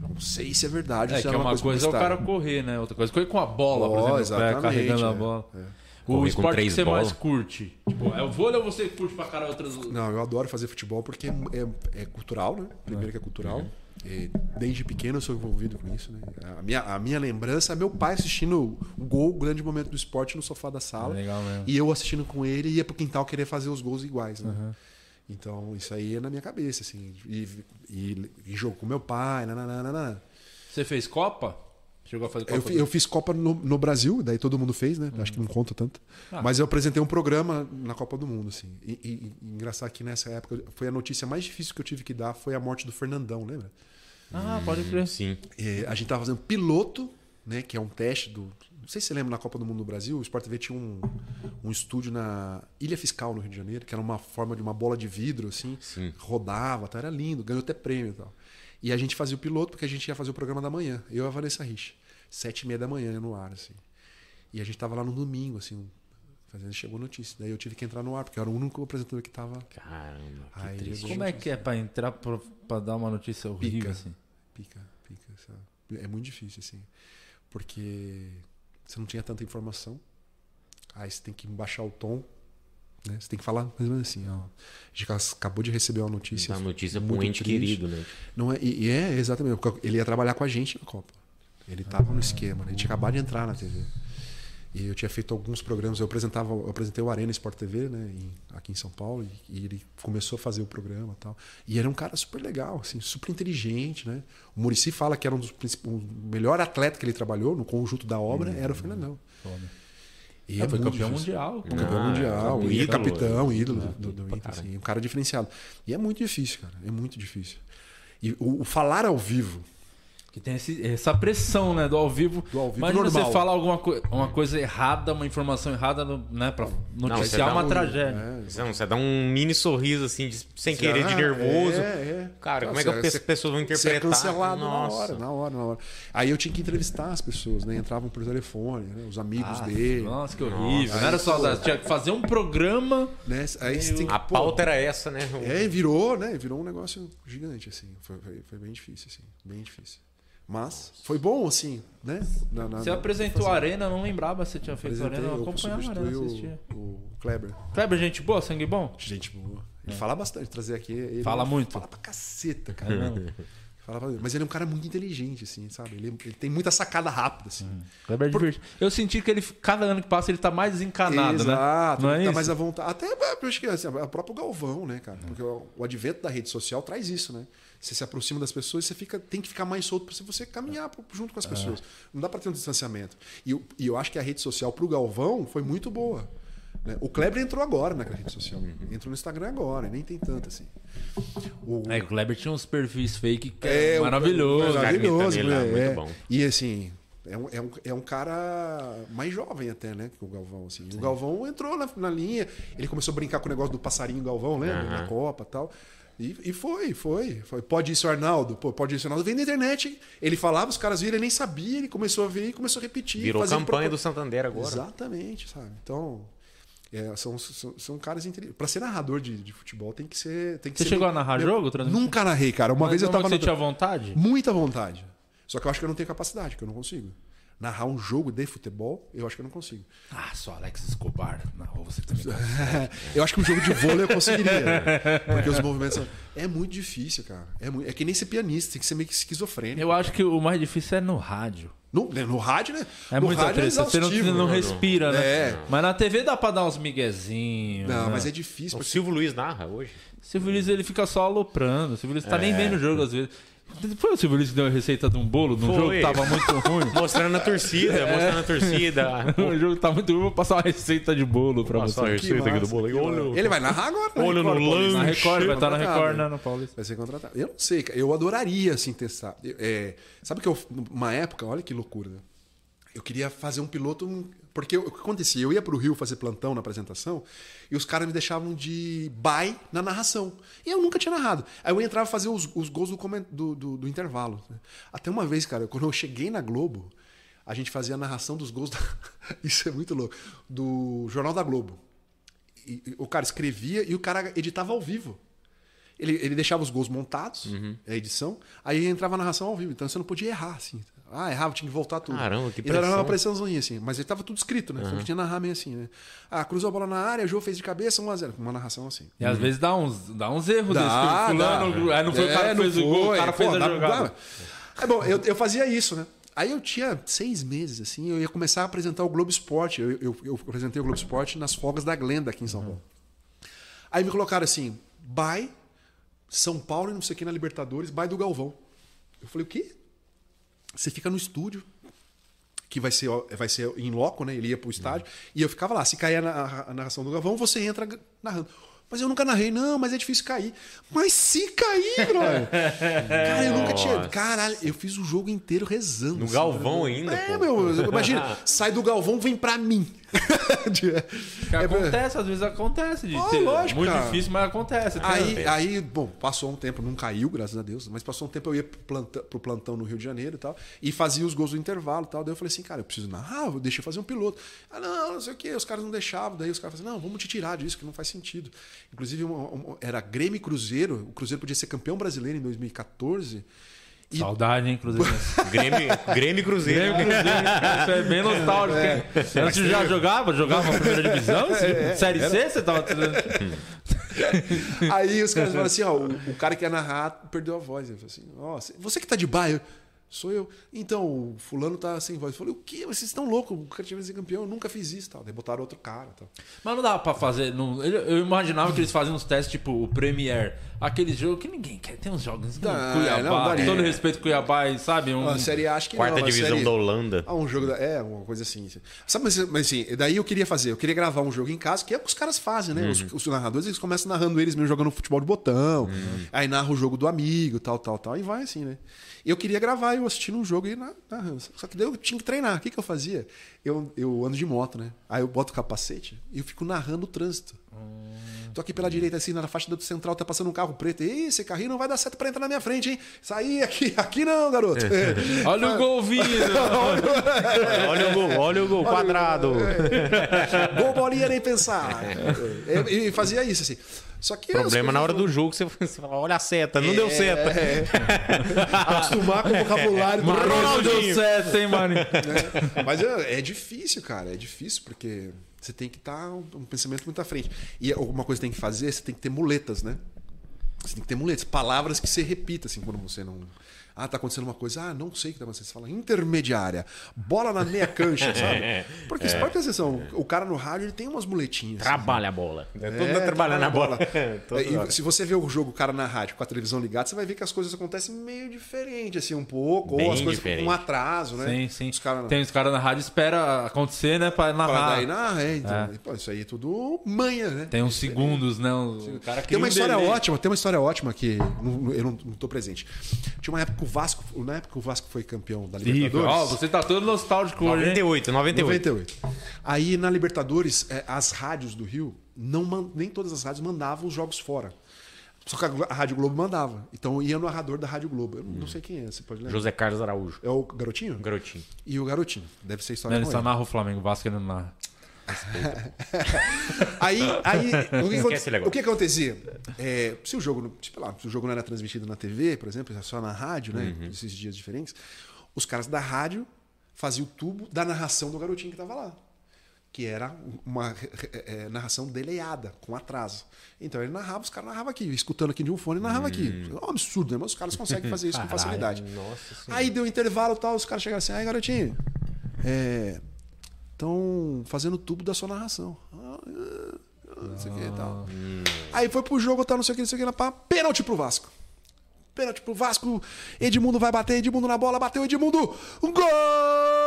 Não sei se é verdade. É se que é uma coisa é o cara correr, né? Outra coisa, correr com a bola, por Ó, exemplo, exatamente, carregando a é, bola. é. O Correr esporte que você mais bolas. curte. Tipo, é o vôlei ou você curte pra caralho outras. Não, eu adoro fazer futebol porque é, é- é cultural, né? Primeiro que é cultural. E desde pequeno eu sou envolvido com isso, né? A minha, a minha lembrança é meu pai assistindo o gol, o grande momento do esporte no sofá da sala. Legal mesmo. E eu assistindo com ele e ia pro quintal querer fazer os gols iguais, né? Então, isso aí é na minha cabeça, assim. E, e, e jogo com meu pai, nananana. Você fez Copa? Chegou a fazer Copa? Eu, eu fiz Copa no, no Brasil, daí todo mundo fez, né? Acho que não conta tanto. Ah. Mas eu apresentei um programa na Copa do Mundo, assim. E, e- e engraçado que nessa época foi a notícia mais difícil que eu tive que dar foi a morte do Fernandão, lembra? Ah, pode crer. Sim. É, a gente tava fazendo piloto, né? Que é um teste do. Não sei se você lembra na Copa do Mundo no Brasil, o Sport TV tinha um, um estúdio na Ilha Fiscal, no Rio de Janeiro, que era uma forma de uma bola de vidro, assim, Sim. rodava, tá? era lindo, ganhou até prêmio e tal. E a gente fazia o piloto porque a gente ia fazer o programa da manhã, eu e a Vanessa Rich. Sete e meia da manhã no ar, assim. E a gente tava lá no domingo, assim, fazendo, chegou a notícia. Daí eu tive que entrar no ar, porque eu era o único apresentador que tava. Caramba, que Aí, triste. Como é que é pra entrar pra, pra dar uma notícia horrível Pica. assim? Pica, pica, sabe? É muito difícil, assim. Porque você não tinha tanta informação. Aí você tem que baixar o tom. Né? Você tem que falar mais ou menos assim, ó. A gente acabou de receber uma notícia. Dá notícia pra um muito ente triste. querido, né? Não é, e, é exatamente. porque Ele ia trabalhar com a gente na Copa. Ele estava no esquema. né? A gente acabou de entrar na TV. E eu tinha feito alguns programas. Eu apresentava, eu apresentei o Arena Sport TV, né, em- aqui em São Paulo, e, e ele começou a fazer o programa, e tal. E era um cara super legal, assim, super inteligente, né? O Murici fala que era um dos princip- o melhor atleta que ele trabalhou no conjunto da obra era o Fernandão. Foda. E É, foi campeão difícil. mundial. Campeão Ah, mundial, ídolo, e capitão, é. ídolo Ah, do, do pra Inter, assim, um cara diferenciado. E é muito difícil, cara. É muito difícil. E o, o falar ao vivo, Que tem esse- essa pressão, né, do ao vivo. Do ao vivo Imagina normal. você falar alguma coi- uma coisa errada, uma informação errada, no- né, pra noticiar dá uma um- tragédia. Você, não, você dá um mini sorriso assim, de- sem querer, de nervoso. É, é. Cara, como é que as você- pessoas vão Você é interpretar? cancelado Nossa. na hora, na hora, na hora. Aí eu tinha que entrevistar as pessoas, né? Entravam por telefone, né? os amigos Ah, dele. Nossa, que horrível. Não era só pô. tinha que fazer um programa. Né? Aí você tem que, A pô, pauta era essa, né? É, virou, né? Virou um negócio gigante, assim. Foi, foi, foi bem difícil, assim. Bem difícil. Mas foi bom, assim, né? Na- na- Você apresentou a. Arena, não lembrava se você tinha feito Arena, eu acompanhava a Arena, assistia. o, o Kleber. Kleber, gente boa, sangue bom? Gente boa. Ele fala bastante, trazer aqui. Ele Fala muito. Fala pra caceta, É cara. Fala pra- Mas ele é um cara muito inteligente, assim, sabe? Ele, ele tem muita sacada rápida, assim. Kleber é divertido. Eu senti que ele, cada ano que passa, ele tá mais desencanado, Exato, né? Não é tá isso? mais à vontade. Até eu acho que assim, o próprio Galvão, né, cara? Porque o, o advento da rede social traz isso, né? Você se aproxima das pessoas, você fica, tem que ficar mais solto para você caminhar junto com as pessoas. Não dá para ter um distanciamento. E, eu- e eu acho que a rede social pro Galvão foi muito boa. né? O Kleber entrou agora naquela rede social. Entrou no Instagram agora, nem tem tanto assim. O, É, o Kleber tinha uns perfis fake que É, é, o- maravilhoso. Maravilhoso, né? muito É. bom. E assim, é um, é, um, é um cara mais jovem até, né? Que o Galvão, assim. O Galvão entrou na, na linha, ele começou a brincar com o negócio do passarinho Galvão, lembra? Aham. Na Copa e tal. E, e foi, foi, foi. Pode isso, Arnaldo? Pô, pode isso, Arnaldo. Vem na internet. Ele falava, os caras viram, ele nem sabia, ele começou a ver e começou a repetir. Virou fazer campanha do Santander agora. Exatamente, sabe? Então, é, são, são, são caras inteligentes. Pra ser narrador de, de futebol tem que ser. Tem que Você ser chegou meio- a narrar meio- jogo, transmitir? Nunca narrei, cara. Uma Mas vez eu como tava você no- tinha vontade? Muita vontade. Só que eu acho que eu não tenho capacidade, que eu não consigo. Narrar um jogo de futebol, eu acho que eu não consigo. Ah, só Alex Escobar. Não, você também. eu acho que um jogo de vôlei eu conseguiria. Porque os movimentos são... É muito difícil, cara. É, muito... é que nem ser pianista, tem que ser meio que esquizofrênico. Eu acho que o mais difícil é no rádio. No, né, no rádio, né? É no muito rádio é. Você não, não respira, né? É. Mas na TV dá pra dar uns miguezinhos. Não, né? mas é difícil. O porque- Silvio Luiz narra hoje. O Silvio Luiz ele fica só aloprando. O Silvio Luiz tá É. nem vendo o jogo às vezes. Foi o Silvio Luiz que deu a receita de um bolo num jogo que tava muito ruim. Mostrando a torcida, mostrando a torcida. o jogo tá muito ruim, vou passar uma receita de bolo pra Nossa, você. a receita aqui do bolo. Olha, Ele vai narrar agora. né? Olho no Record, Paulista. Na lanche. Record, vai estar na Contratado, Record, né? no Paulista. Vai ser contratado. Eu não sei, cara. Eu adoraria, assim, testar. Eu- é, sabe que eu, numa época, olha que loucura, né? Eu queria fazer um piloto. Porque o que acontecia? Eu ia pro Rio fazer plantão na apresentação e os caras me deixavam de bye na narração. E eu nunca tinha narrado. Aí eu entrava fazer os, os gols do, do, do- do intervalo. né? Até uma vez, cara, quando eu cheguei na Globo, a gente fazia a narração dos gols. Da... Isso é muito louco. Do Jornal da Globo. E- e o cara escrevia e o cara editava ao vivo. Ele, ele deixava os gols montados, Uhum. a edição, aí entrava a narração ao vivo. Então você não podia errar, assim. Ah, errava, tinha que voltar tudo. Caramba, que Então era uma pressão. pressãozinha, assim. Mas ele tava tudo escrito, né? Só que tinha que narrar meio assim, né? Ah, cruzou a bola na área, o jogo fez de cabeça, 1x0. Uma narração assim. E às vezes dá uns, dá uns erros Dá, desse. o Fulano, dá. aí não foi o É, cara que não fez o gol, o foi. cara Pô, fez a dá- jogada. dá. É bom, eu, eu fazia isso, né? Aí eu tinha seis meses, assim, eu ia começar a apresentar o Globo Esporte. Eu, eu, eu apresentei o Globo Esporte nas folgas da Glenda aqui em São Paulo. Aí me colocaram assim, by São Paulo e não sei o que na Libertadores, by do Galvão. Eu falei, o quê? Você fica no estúdio, que vai ser, vai ser em loco, né? Ele ia pro estádio, e eu ficava lá. Se cair a, na- a narração do Galvão, você entra narrando. Mas eu nunca narrei, não, mas é difícil cair. Mas se cair, brother! Cara, eu nunca tinha. Caralho, eu fiz o jogo inteiro rezando. No assim, Galvão né? ainda, É, pô. meu, imagina, sai do Galvão, vem pra mim. Que É, acontece, às vezes acontece. De Oh, ter- lógico, muito cara. difícil, mas acontece. Aí, aí, bom, passou um tempo, não caiu, graças a Deus, mas passou um tempo eu ia pro plantão, pro plantão no Rio de Janeiro e tal, e fazia os gols do intervalo e tal. Daí eu falei assim, cara, eu preciso narrar, eu deixei fazer um piloto. Ah, não, não sei o quê, os caras não deixavam. Daí os caras falaram assim, não, vamos te tirar disso, que não faz sentido. Inclusive, era Grêmio e Cruzeiro, o Cruzeiro podia ser campeão brasileiro em 2014. E Saudade, hein, Cruzeiro. Grêmio, Grêmio e Cruzeiro. Grêmio, Cruzeiro, isso é bem nostálgico. hein? Antes você já jogava? Jogava na primeira divisão? Série C? Você tava. Aí os caras falaram assim, ó, o, o cara que ia narrar perdeu a voz. Ele falou assim, ó, você que tá de bairro, sou eu. Então, o fulano tá sem voz. Eu falei, o quê? Vocês estão loucos? O cara tinha que ser campeão, eu nunca fiz isso. Tal. Daí botaram outro cara. Tal. Mas não dava pra fazer. Não, eu, imaginava que eles faziam uns testes tipo o Premier. Aquele jogo que ninguém quer. Tem uns jogos. Não, Cuiabá. não, daria. todo respeito Cuiabá, e, sabe? Um, A série A, acho que Quarta não. divisão série... da Holanda. Ah, um jogo da... É, uma coisa assim. Sabe, mas, mas assim, daí eu queria fazer. Eu queria gravar um jogo em casa, que é o que os caras fazem, né? Os, os narradores, eles começam narrando eles mesmo jogando futebol de botão. Aí narra o jogo do amigo, tal, tal, tal. E vai assim, né? Eu queria gravar eu assistindo um jogo e na- narrando. Só que daí eu tinha que treinar. O que, que eu fazia? Eu, eu ando de moto, né? Aí eu boto o capacete e eu fico narrando o trânsito. Tô aqui pela direita, assim, na faixa do central, tá passando um carro preto. Ei, esse carrinho não vai dar certo pra entrar na minha frente, hein? Saí aqui, aqui não, garoto. Olha o gol vindo. Olha o gol, olha o gol quadrado. Gol bolinha nem pensar. E, e fazia isso, assim. Só que. Problema na hora do jogo, você você fala, olha a seta, não deu seta. É, acostumar com o vocabulário do Mas não deu certo, hein, mano? né? Mas é, é difícil, cara. É difícil porque você tem que estar um, um pensamento muito à frente. E alguma coisa que tem que fazer, você tem que ter muletas, né? Você tem que ter muletas, palavras que você repita, assim, quando você não. Ah, tá acontecendo uma coisa. Ah, não sei o que tá acontecendo. Você fala intermediária. Bola na meia cancha, sabe? Porque você pode ter atenção. O cara no rádio ele tem umas muletinhas. assim. Trabalha a bola. É, todo É, mundo trabalhando na bola. É, e se você vê o jogo, o cara na rádio com a televisão ligada, você vai ver que as coisas acontecem meio diferente, assim, um pouco. Bem ou as coisas diferente. com um atraso, né? Sim, sim. Os caras Tem os caras na rádio espera acontecer, né? Pra Para narrar. daí na é, então, pô, isso aí é tudo manha, né? Tem uns segundos, né? O cara Tem uma um história delay. ótima, tem uma história ótima que não- eu não, não tô presente. Tinha uma época que o Vasco, na época o Vasco foi campeão da Ih, Libertadores. ó, você tá todo nostálgico hoje, hein? 98, 98. 98. Aí na Libertadores, é, as rádios do Rio, não nem todas as rádios mandavam os jogos fora. Só que a, Rádio Globo mandava. Então ia no narrador da Rádio Globo. Eu não, não sei quem é, você pode lembrar. José Carlos Araújo. É o garotinho? Garotinho. E o garotinho. Deve ser história Ele com só ele. narra o Flamengo, o Vasco ele não narra. Aí, aí o, que, Esquece o que acontecia? É, se, o jogo, não- tipo lá, se o jogo não era transmitido na TV, por exemplo, só na rádio, né? Uhum. Esses dias diferentes, os caras da rádio faziam o tubo da narração do garotinho que tava lá. Que era uma é, é, narração deleiada, com atraso. Então ele narrava, os caras narravam aqui, escutando aqui de um fone, narrava aqui. É um absurdo, né? Mas os caras conseguem fazer isso com Hum. Facilidade. nossa senhora. Aí deu intervalo e tal, os caras chegaram assim, aí garotinho, estão fazendo tubo da sua narração. Ah, ah, não sei o que e tal. Aí foi pro jogo, tal, não sei o que, não sei o que, pá, pênalti pro Vasco. Pênalti pro Vasco, Edmundo vai bater, Edmundo na bola, bateu Edmundo, um gol!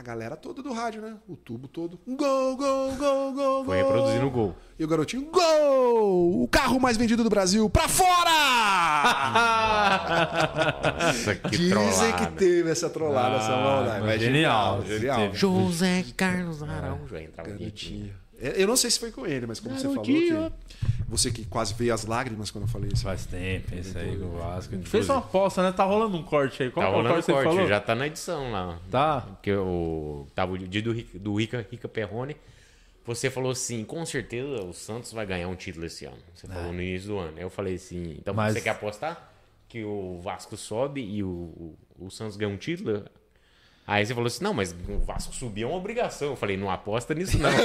A galera toda do rádio, né? O tubo todo. Um Gol, gol, gol, gol, Foi reproduzindo o gol. E o garotinho, gol! O carro mais vendido do Brasil, pra fora! Nossa, que Dizem trollada. que teve essa trollada, essa maldade. mas genial. Genial. Teve. José Carlos Araújo. Aí entrava. Garotinho. É, Eu não sei se foi com ele, mas como você falou que. Você que quase veio as lágrimas quando eu falei isso. Faz tempo esse aí com o Vasco. Gente fez uma aposta, né? Tá rolando um corte aí. Qual Tá que é o rolando corte você corte, falou? já tá na edição lá. Tá. Porque o, tava o dia do, Rica- do Rica, Rica Perrone. Você falou assim, com certeza o Santos vai ganhar um título esse ano. Você falou no início do ano. Aí eu falei assim, então Mas- você quer apostar? Que o Vasco sobe e o, o, o Santos ganha um título? Aí você falou assim, não, mas o Vasco subir é uma obrigação. Eu falei, não aposta nisso não.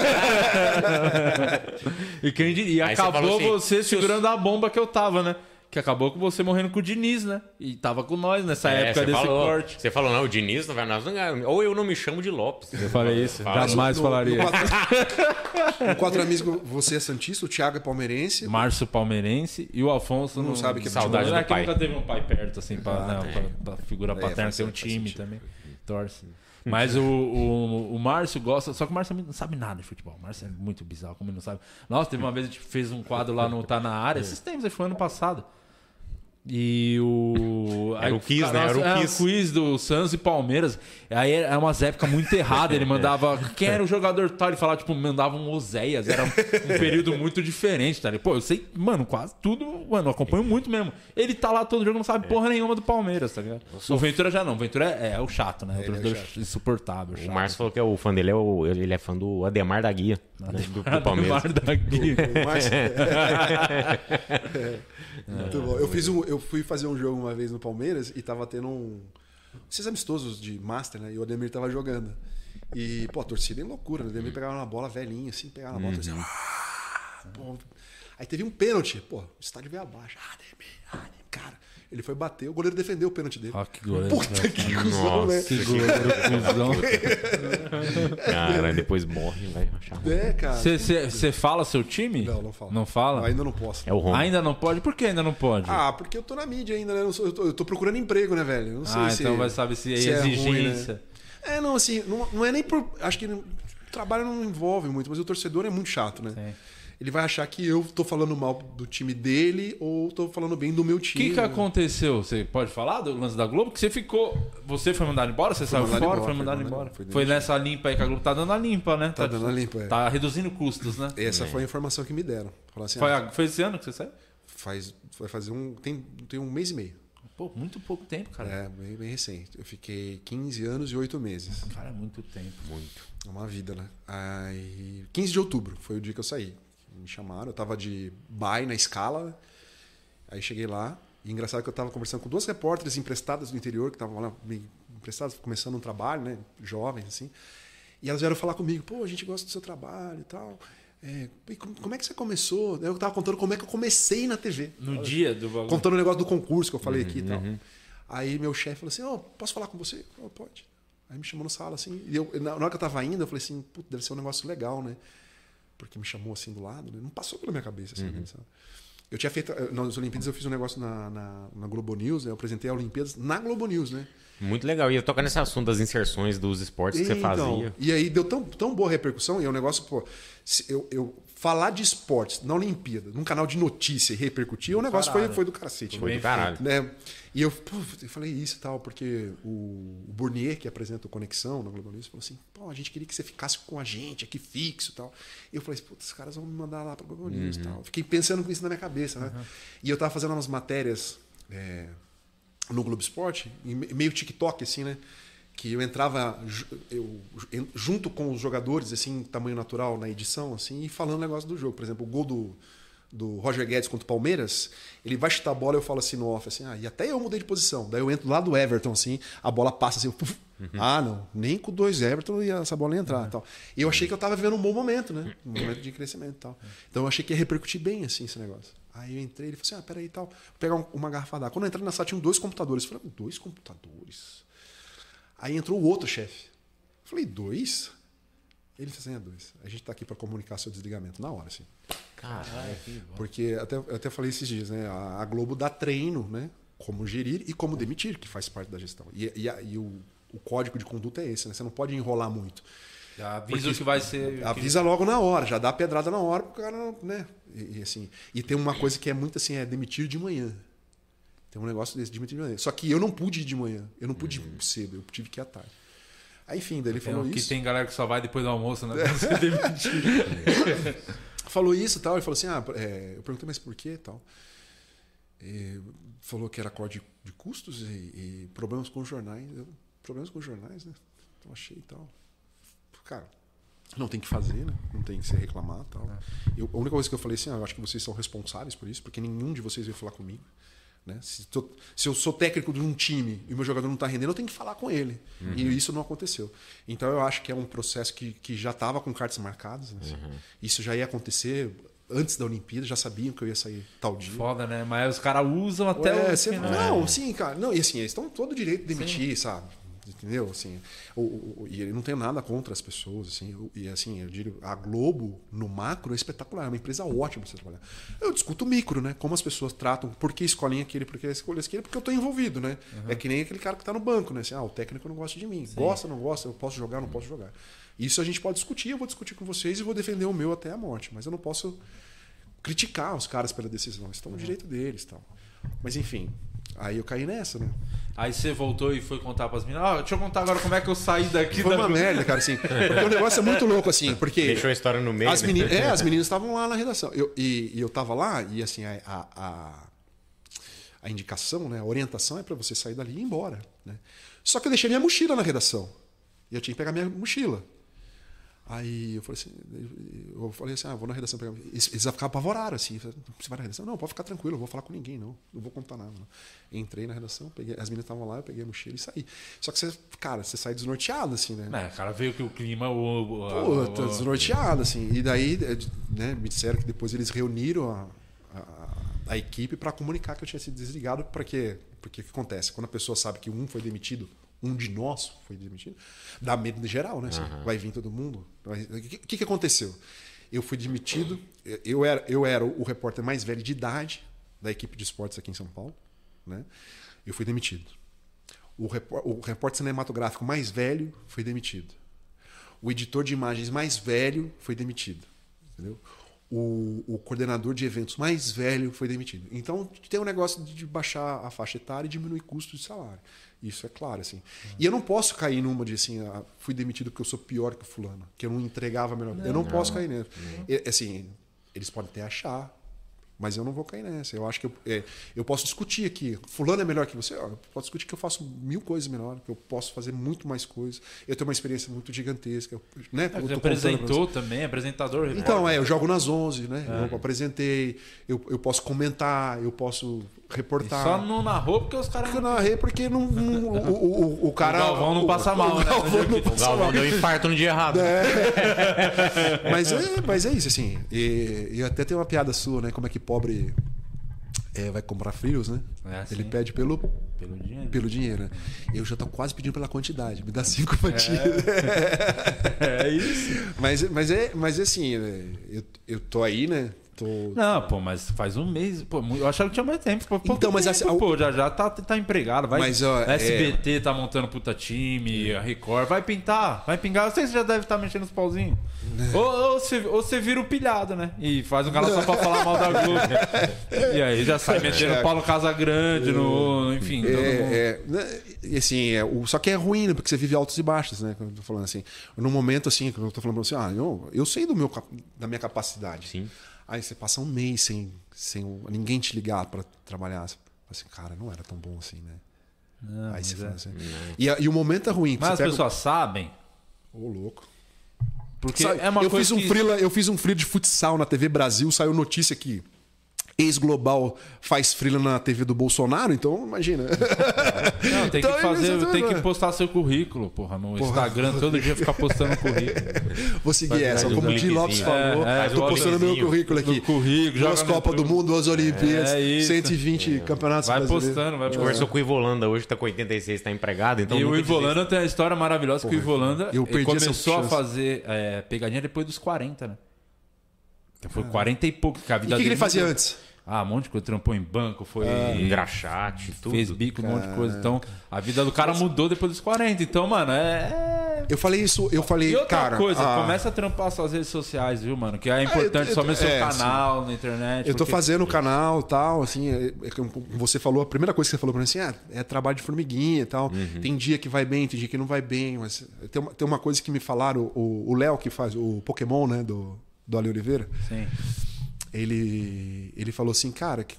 E, quem diria, e Aí você acabou falou assim, você segurando a bomba que eu tava, né? Que acabou com você morrendo com o Diniz, né? E tava com nós nessa É, época você desse falou, corte. Você falou, não, o Diniz não vai nós não. Ou eu não me chamo de Lopes. Eu falei isso, Fala. jamais No- falaria. No quatro, no quatro amigos, você é Santista, o Thiago é palmeirense. Márcio Palmeirense e o Alfonso Não sabe que é saudade não é do que pai. nunca teve um pai perto, assim, pra, Ah, não, tem. pra, pra figura É, paterna, tem um time sentido. também. Torce. Mas o, o, o Márcio gosta. Só que o Márcio não sabe nada de futebol. O Márcio é muito bizarro, como ele não sabe. Nossa, teve uma vez a gente fez um quadro lá no Tá na área. Esses tempos, foi ano passado. E o. Era o quiz, né? Era o é, quiz. quiz do Santos e Palmeiras. Aí era umas épocas muito erradas. Ele mandava. Quem era o jogador tal? Ele falava, tipo, mandava um Oséias. Era um, um período muito diferente, tá ligado? Pô, eu sei, mano, quase tudo. Mano, eu acompanho muito mesmo. Ele tá lá todo jogo, não sabe porra nenhuma do Palmeiras, tá ligado? O Ventura já não. O Ventura é, é o chato, né? O torcedor insuportável. O. Márcio falou que é o fã dele é o, ele é fã do Ademar da Guia, né, do, do Palmeiras. Ademar da Guia. O Márcio- Muito bom. Eu, fiz um, eu fui fazer um jogo uma vez no Palmeiras e tava tendo um. Esses amistosos de Master, né? E o Ademir tava jogando. E, pô, a torcida é loucura, né? O Ademir pegava uma bola velhinha, assim, pegava na bola, torcia. "Ah!" Aí teve um pênalti. Pô, o estádio veio abaixo. Ah, Ademir, ah, Ademir. Cara, ele foi bater, o goleiro defendeu o pênalti dele. Ah, que goleiro. Puta que cuzão, né? Que goleiro cuzão. Cara, depois morre, vai achar ruim. É, cara. Você fala seu time? Não, não fala. Não fala? Ainda não posso. É o Roma. Ainda não pode? Por que ainda não pode? Ah, porque eu tô na mídia ainda, né? Eu, sou- eu tô, eu tô procurando emprego, né, velho? Eu não sei Ah, se. então vai saber se é se é ruim, exigência. né? É, não, assim, não, não é nem por. Acho que o trabalho não envolve muito, mas o torcedor é muito chato, né? Sim. Ele vai achar que eu tô falando mal do time dele ou tô falando bem do meu O time. que, que aconteceu? Você pode falar do lance da Globo? Que você ficou. Você foi mandado embora? Você saiu mandado fora? embora, foi foi mandado mandado- embora. foi Foi, nessa limpa aí que a Globo tá dando a limpa, né? Tá dando a limpa, é. Tá reduzindo custos, né? Essa foi a informação que me deram. Assim, Foi, ah, foi esse ano que você saiu? faz, vai fazer um. Tem, tem um mês e meio. Pô, muito pouco tempo, cara. É, bem, bem recente. Eu fiquei 15 anos e 8 meses. Cara, é muito tempo. Muito. É uma vida, né? Aí, 15 de outubro foi o dia que eu saí. Me chamaram, eu tava de bye na escala. Aí cheguei lá. E engraçado que eu tava conversando com duas repórteres emprestadas do interior, que estavam lá meio emprestadas, começando um trabalho, né? Jovens, assim. E elas vieram falar comigo, pô, a gente gosta do seu trabalho e tal. é, "E como é que você começou? Eu tava contando como é que eu comecei na TV. No dia do bagulho. Contando o negócio do concurso que eu falei aqui e tal. Aí meu chefe falou assim: Ó, posso falar com você? Eu, pode. Aí me chamou na sala assim. E eu, na na hora que eu tava indo, eu falei assim: Putz, deve ser um negócio legal, né? Porque me chamou assim do lado, né? Não passou pela minha cabeça assim, né, sabe? Eu tinha feito. eh, Nas Olimpíadas eu fiz um negócio na, na, na Globo News, né? Eu apresentei a Olimpíadas na Globo News, né? Muito legal. E eu tocar nesse assunto das inserções dos esportes que você Então, fazia. E aí deu tão, tão boa repercussão, e é um negócio, pô, eu, eu falar de esportes na Olimpíada, num canal de notícia e repercutir, o negócio foi, Caralho. foi do cacete. Foi né? do caralho. né? E eu, pô, eu falei isso e tal, porque o, o Burnier, que apresenta o Conexão na Globo News, falou assim: pô, a gente queria que você ficasse com a gente aqui fixo e tal. E eu falei: putz, os caras vão me mandar lá pra Globo News e tal. Fiquei pensando com isso na minha cabeça, né? E eu tava fazendo umas matérias é, no Globo Esporte, me- meio TikTok, assim, né? Que eu entrava eu, junto com os jogadores, assim, tamanho natural na edição, assim, e falando negócio do jogo. Por exemplo, o gol do, do Roger Guedes contra o Palmeiras, ele vai chutar a bola, eu falo assim no off, assim, ah, e até eu mudei de posição. Daí eu entro lá do Everton, assim, a bola passa assim, puf, ah, não, nem com dois Everton ia essa bola ia entrar. Tal. E eu achei que eu tava vivendo um bom momento, né? Um momento de crescimento e tal. Então eu achei que ia repercutir bem, assim, esse negócio. Aí eu entrei, ele falou assim, ah, peraí e tal, vou pegar um- uma garrafa d'água. Quando eu entrei na sala, tinham dois computadores. Eu falei, dois computadores? Aí entrou o outro chefe. Eu falei, dois? Ele disse assim, é dois. A gente tá aqui para comunicar seu desligamento na hora, assim. Caralho. Porque até, eu até falei esses dias, né? A, a Globo dá treino, né? Como gerir e como demitir, que faz parte da gestão. E, e, a- e o, o código de conduta é esse, né? Você não pode enrolar muito. Já avisa Porque que vai ser. Avisa logo na hora, já dá a pedrada na hora pro cara, né? E, e assim, e tem uma coisa que é muito assim, é demitir de manhã. Tem um negócio desse, demitir de manhã. Só que eu não pude ir de manhã, eu não pude ir cedo, eu tive que ir à tarde. Aí, enfim, daí ele Tem falou que isso. tem galera que só vai depois do almoço, né? Você demitir. Falou isso e tal, ele falou assim, ah, é, eu perguntei, mas por quê e tal. E falou que era corte de, de custos e, e problemas com os jornais. Eu, problemas com os jornais, né? Então achei e tal. Cara, não tem que fazer, né? Não tem que se reclamar tal. Eu, a única coisa que eu falei assim, ah, eu acho que vocês são responsáveis por isso, porque nenhum de vocês veio falar comigo. Né? Se, tô- se eu sou técnico de um time e o meu jogador não está rendendo, eu tenho que falar com ele. E isso não aconteceu. Então eu acho que é um processo que, que já estava com cartas marcadas. né? Isso já ia acontecer antes da Olimpíada, já sabiam que eu ia sair tal dia. Foda, né? Mas os caras usam até Ué, o você-. Não, sim, cara. Não, e assim, eles estão todo o direito de demitir, sabe? Entendeu? Assim, o, o- e ele não tem nada contra as pessoas, assim. E assim, eu digo, a Globo, no macro, é espetacular, é uma empresa ótima você trabalhar. Eu discuto o micro, né? Como as pessoas tratam, por que escolhem aquele, por que escolhem aquele, porque eu tô envolvido, né? É que nem aquele cara que tá no banco, né? Assim, ah, o técnico não gosta de mim. Gosta, não gosta, eu posso jogar, não posso jogar. Isso a gente pode discutir, eu vou discutir com vocês e vou defender o meu até a morte. Mas eu não posso criticar os caras pela decisão. Estão no direito deles tal. Mas enfim, aí eu caí nessa, né? Aí você voltou e foi contar pras meninas. Ó, deixa eu contar agora como é que eu saí daqui Foi da uma merda, cara, assim. Porque o negócio é muito louco, assim, porque. Deixou a história no meio. As né? meninas, é, as meninas estavam lá na redação. Eu, e, e eu tava lá, e assim, a, a, a, a indicação, né, a orientação é para você sair dali e ir embora. Né? Só que eu deixei minha mochila na redação. E eu tinha que pegar minha mochila. Aí eu falei assim, eu falei assim, ah, vou na redação pegar. Eles, eles ficaram apavorados, assim. Você vai na redação? Não, pode ficar tranquilo, eu vou falar com ninguém, não. Não vou contar nada. Não. Entrei na redação, peguei, as meninas estavam lá, eu peguei a mochila e saí. Só que você, cara, você sai desnorteado, assim, né? É, cara, veio que o clima. O, o, Pô, o- tô desnorteado, assim. E daí, né, me disseram que depois eles reuniram a, a, a equipe para comunicar que eu tinha sido desligado. Para quê? Porque o que acontece? Quando a pessoa sabe que um foi demitido, um de nós foi demitido, dá medo geral, né? Assim, Vai vir todo mundo. O que, que, aconteceu? Eu fui demitido, eu era, eu era o repórter mais velho de idade da equipe de esportes aqui em São Paulo. Né? Eu fui demitido. O, repó- o repórter cinematográfico mais velho foi demitido. O editor de imagens mais velho foi demitido. Entendeu? O, o coordenador de eventos mais velho foi demitido. Então tem um negócio de de baixar a faixa etária e diminuir custos de salário. Isso é claro, assim. E eu não posso cair numa de assim, ah, fui demitido porque eu sou pior que o fulano, que eu não entregava melhor. eu não, posso cair nessa. E, assim, eles podem até achar, mas eu não vou cair nessa. Eu acho que eu, é, eu posso discutir aqui. Fulano é melhor que você? Ó, Eu posso discutir que eu faço mil coisas melhor, que eu posso fazer muito mais coisas. Eu tenho uma experiência muito gigantesca. eu- Né? Eu contando pra você. apresentou também, apresentador. Então, é, eu jogo nas 11, né? Eu apresentei, eu, eu posso comentar, eu posso reportar. Só não narrou porque os caras. Eu narrei porque não, não- o, o, o, o cara. O Galvão não passa mal, o né? Galvão não O passa Galvão mal. deu infarto no dia errado. Mas é, mas é isso, assim. E, e até tem uma piada sua, né? Como é que pobre é, vai comprar frios, né? É assim. Ele pede pelo, Pelo dinheiro. pelo dinheiro. né? Eu já tô quase pedindo pela quantidade. Me dá cinco fatias. É isso. Mas, mas, é, mas é assim, né? eu, eu tô aí, né? Tô, Não, pô, mas faz um mês. Pô, eu achava que tinha mais tempo. Pô, Então, mas tempo, assim, pô, já já tá, tá empregado. Vai, Mas, ó, é- SBT tá montando puta time, a Record. Vai pintar, vai pingar. Eu sei que você já deve estar mexendo os pauzinhos. Né. Ou, ou, você, ou você vira o pilhado, né? E faz um canal só pra falar mal da Globo. e aí já sai metendo Paulo Casagrande no. Enfim, todo mundo. É, é, assim, é, o, só que é ruim, né? Porque você vive altos e baixos, né? Quando eu tô falando assim. Num momento assim, que eu tô falando você, ah, eu, eu sei do meu, da minha capacidade. Sim. Aí você passa um mês sem, sem ninguém te ligar pra trabalhar. Você assim, cara, não era tão bom assim, né? Não, Aí mas você é. fala assim. E, e o momento é ruim. Mas as pega- pessoas sabem. Ô, louco. Porque Sabe, é uma eu, coisa fiz um que... freela, eu fiz um freela de futsal na TV Brasil, saiu notícia que ex-global faz freela na TV do Bolsonaro, então imagina. Não, tem Então, que fazer, isso- tem que postar seu currículo, porra, no Instagram, todo dia ficar postando currículo. Vou seguir Faz essa. Como o Di. Lopes falou, É, é, tô do postando meu currículo aqui. Currículo, Duas Copas do. Mundo, duas Olimpíadas, É isso. 120 campeonatos Vai brasileiros. postando, vai postando. Conversou com o Ivolanda hoje, tá com 86, tá empregado, então E o Ivolanda tem a história maravilhosa que o Ivolanda começou a fazer é, pegadinha depois dos 40, né? Então foi 40 e pouco que a E vida o que, que dele ele fazia mudou. antes? Ah, um monte de coisa. Trampou em banco, foi. Engraxate, tudo. Fez bico, um monte de coisa. Então, a vida do cara mudou depois dos 40. Então, mano, é. Eu falei isso, eu falei, E outra cara. coisa, ah, começa a trampar suas redes sociais, viu, mano? Que é importante eu- somente seu é, canal na internet. Eu tô porque- fazendo o canal e tal, assim, é- é você falou, a primeira coisa que você falou pra mim assim, ah, é trabalho de formiguinha e tal. Uhum. Tem dia que vai bem, tem dia que não vai bem, mas tem uma, tem uma coisa que me falaram, o o Léo que faz o Pokémon, né, do, do Ali Oliveira, Sim. Ele, ele falou assim, cara, que,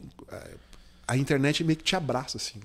a internet meio que te abraça, assim.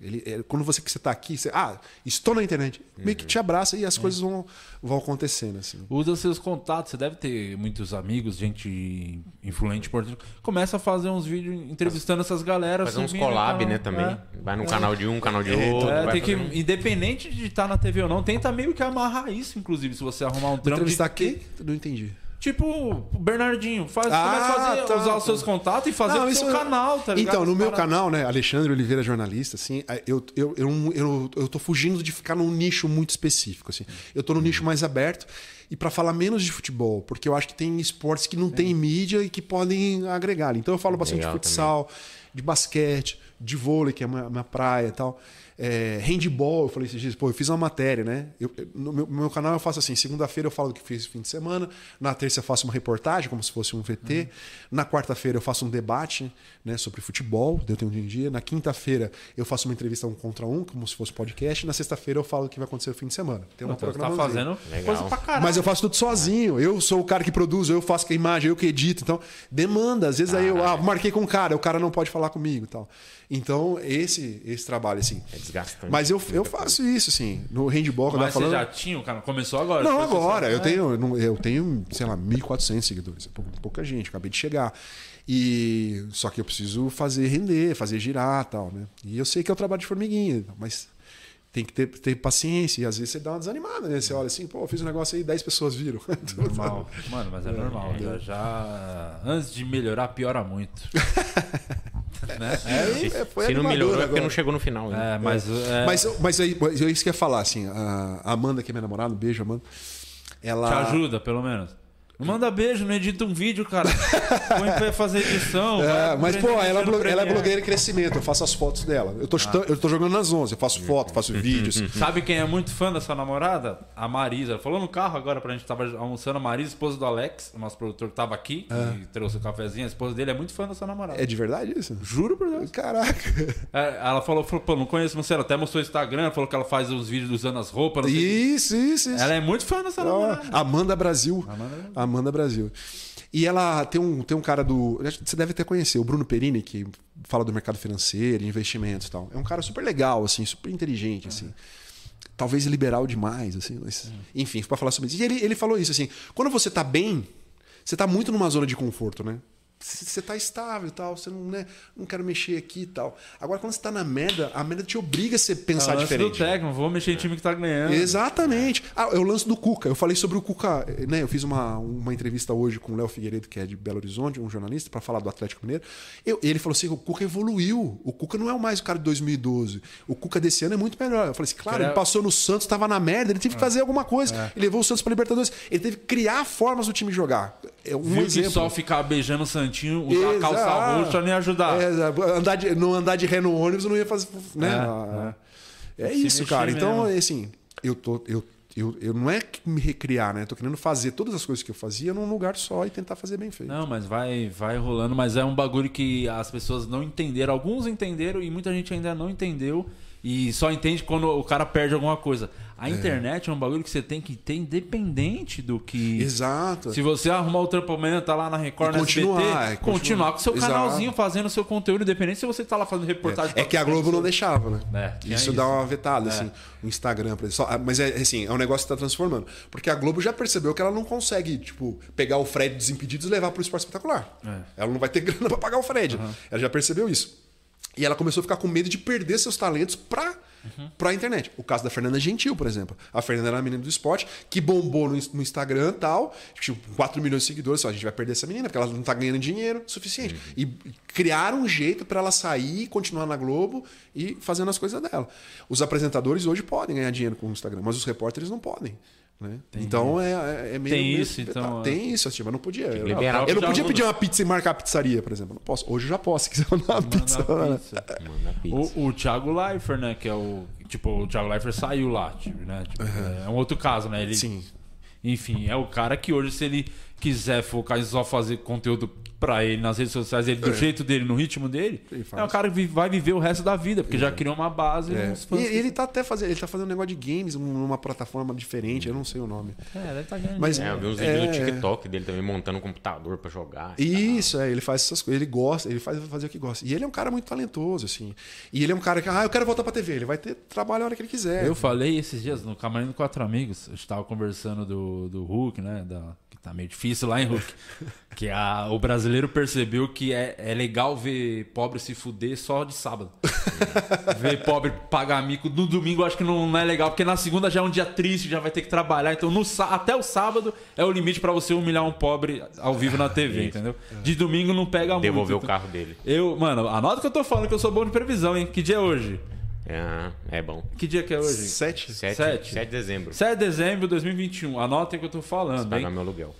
Ele, é, quando você que você tá aqui, você, ah, estou na internet, meio que te abraça e as coisas vão, vão acontecendo, assim. Usa seus contatos, você deve ter muitos amigos, gente influente, importante. Começa a fazer uns vídeos entrevistando essas galeras. Fazer uns collab, né, também. É. Vai no canal de um, canal de outro. É, vai tem que, fazendo- independente de estar na TV ou não, tenta meio que amarrar isso, inclusive, se você arrumar um trampo. Entrevistar de- quem? Não entendi. Tipo, o Bernardinho, faz, Ah, começa a fazer, tá, usar tá. os seus contatos e fazer Não, o seu canal, tá ligado? Então, no meu canal, né, Alexandre Oliveira Jornalista, assim, eu, eu, eu, não- eu, eu tô fugindo de ficar num nicho muito específico, assim. Eu tô num nicho mais aberto e para falar menos de futebol, porque eu acho que tem esportes que não tem mídia e que podem agregar. Então eu falo bastante Legal de futsal, de basquete, de vôlei, que é a minha, minha praia e tal. É, handball, eu falei esses dias, pô, eu fiz uma matéria, né? Eu- no meu, no meu canal eu faço assim: segunda-feira eu falo o que fiz no fim de semana, na terça eu faço uma reportagem, como se fosse um VT, na quarta-feira eu faço um debate né, sobre futebol, deu tempo de um dia, na quinta-feira eu faço uma entrevista um contra um, como se fosse podcast, e na sexta-feira eu falo o que vai acontecer no fim de semana. Tem uma Então, tá fazendo Legal. coisa pra caralho. Mas eu faço tudo sozinho. Eu sou o cara que produz, eu faço a imagem, eu que edito. Então, demanda. Às vezes aí eu ah, marquei com um cara, o cara não pode falar comigo e tal. Então, esse, esse trabalho, assim. É desgastante. Mas eu, eu faço isso, assim. No handball, quando eu Mas tava você falando. já tinha o canal? Começou agora? Não, agora. Eu tenho, eu tenho, sei lá, 1.400 seguidores. É pou- pouca gente, acabei de chegar. E só que eu preciso fazer render, fazer girar tal, né? E eu sei que é o trabalho de formiguinha, mas tem que ter, ter paciência. E às vezes você dá uma desanimada, né? Você olha assim, pô, eu fiz um negócio aí, 10 pessoas viram. Normal. Mano, mas é normal. Já, já- Antes de melhorar, piora muito. né? Se, É, foi se não melhorou é porque agora. não chegou no final. né? É, mas. é, Mas, mas, aí, mas é isso que eu ia falar, assim. A Amanda, que é minha namorada, um beijo, Amanda. Ela. Te ajuda, pelo menos. Manda beijo, não edita um vídeo, cara. Põe pra fazer edição. É, mas, pô, ela, é ela é blogueira em crescimento, eu faço as fotos dela. Eu tô, chutando- eu tô jogando nas 11, eu faço foto, faço vídeos. Sabe quem é muito fã dessa namorada? A Marisa. Ela Falou no carro agora pra gente tava almoçando. A Marisa, esposa do Alex, o nosso produtor que tava aqui, que trouxe o cafezinho. A esposa dele é muito fã dessa namorada. É de verdade isso? Juro por Deus. Caraca. É, ela falou, falou, pô, não conheço você. Ela até mostrou o Instagram, falou que ela faz uns vídeos usando as roupas. Isso, isso, isso. Ela é muito fã dessa namorada. Amanda Brasil. Amanda Brasil. Amanda Brasil. E ela tem um, tem um cara do. Você deve até conhecer, o Bruno Perini, que fala do mercado financeiro, investimentos e tal. É um cara super legal, assim, super inteligente, assim. Talvez liberal demais, assim. Mas, enfim, para falar sobre isso. E ele, ele falou isso, assim. Quando você tá bem, você tá muito numa zona de conforto, né? Você tá estável e tal, você não, né, não quero mexer aqui e tal. Agora, quando você tá na merda, a merda te obriga a você pensar É o lance diferente. do técnico, vou mexer em time que tá ganhando. Exatamente. Ah, é o lance do Cuca. Eu falei sobre o Cuca, né? Eu fiz uma, uma entrevista hoje com o Léo Figueiredo, que é de Belo Horizonte, um jornalista, para falar do Atlético Mineiro. Eu- ele falou assim: o Cuca evoluiu. O Cuca não é mais o cara de 2012. O Cuca desse ano é muito melhor. Eu falei assim: claro, ele passou no Santos, estava na merda, ele teve que fazer alguma coisa. Ele levou o Santos para Libertadores. Ele teve que criar formas do time jogar. É um Viu exemplo. que só ficar beijando o Santinho, usar a calça Exato. roxa ia ajudar. É, andar de, não andar de ré no ônibus não ia fazer. Né? É, Tem que se isso, mexer cara. Então, mesmo. assim, eu tô. Eu, eu, eu não é me recriar, né? Eu tô querendo fazer todas as coisas que eu fazia num lugar só e tentar fazer bem feito. Não, mas vai, vai rolando, mas é um bagulho que as pessoas não entenderam. Alguns entenderam e muita gente ainda não entendeu. E só entende quando o cara perde alguma coisa. A internet é um bagulho que você tem que ter independente do que. Exato. Se você arrumar o trampo amanhã, tá lá na Record, E no continuar, SBT, é, continuar. continuar com o seu Exato. canalzinho fazendo o seu conteúdo, independente se você tá lá fazendo reportagem. É que a Globo não deixava, né? É, isso, isso. dá uma vetada, assim. O Instagram, por exemplo. Só- Mas é assim, é um negócio que tá transformando. Porque a Globo já percebeu que ela não consegue, tipo, pegar o Fred Desimpedidos e levar pro esporte espetacular. É. Ela não vai ter grana pra pagar o Fred. Ela já percebeu isso. E ela começou a ficar com medo de perder seus talentos pra, pra internet. O caso da Fernanda Gentil, por exemplo. A Fernanda era uma menina do esporte que bombou no, no Instagram e tal. Tipo, 4 milhões de seguidores. Só, a gente vai perder essa menina porque ela não tá ganhando dinheiro suficiente. E criaram um jeito pra ela sair, continuar na Globo e fazendo as coisas dela. Os apresentadores hoje podem ganhar dinheiro com o Instagram, mas os repórteres não podem. Né? Então é, é- é meio. Tem meio- isso, então, Tem isso, assim, mas não podia. Eu, eu não podia pedir uma pizza e marcar a pizzaria, por exemplo. Não posso. Hoje eu já posso, se quiser mandar uma pizza. Manda pizza. Manda pizza. O, o Thiago Leifert, né? Que é o. Tipo, o Thiago Leifert saiu lá, tipo, né? Tipo, É um outro caso, né? Ele, Sim. Enfim, é o cara que hoje, se ele quiser focar em só fazer conteúdo pra ele nas redes sociais, ele, do jeito dele, no ritmo dele, É. É um cara que vai viver o resto da vida, porque já criou uma base. É. E que- ele tá até fazendo, ele tá fazendo um negócio de games numa plataforma diferente, eu não sei o nome. É, ele tá ganhando. Mas É, eu vi uns é, vídeos no TikTok dele também montando um computador pra jogar. Isso, é, ele faz essas coisas, ele gosta, ele faz fazer o que gosta. E ele é um cara muito talentoso, assim. E ele é um cara que, ah, eu quero voltar pra TV, ele vai ter trabalho a hora que ele quiser. Eu falei esses dias no Camarim do Quatro Amigos, a gente tava conversando do, do Hulk, né? Da, tá meio difícil lá em Hulk. que a, o brasileiro percebeu que é, é legal ver pobre se fuder só de sábado. ver pobre pagar mico no domingo acho que não, não é legal, porque na segunda já é um dia triste, já vai ter que trabalhar. Então no, até o sábado é o limite pra você humilhar um pobre ao vivo na TV, entendeu? De domingo não pega muito. Devolver o então- carro dele. Eu, mano, anota que eu tô falando que eu sou bom de previsão, hein? Que dia é hoje? É, é bom. Que dia que é hoje? Sete? 7, Sete. 7 de dezembro. 7 de dezembro de 2021. Anotem o que eu tô falando, Pagar hein? meu aluguel.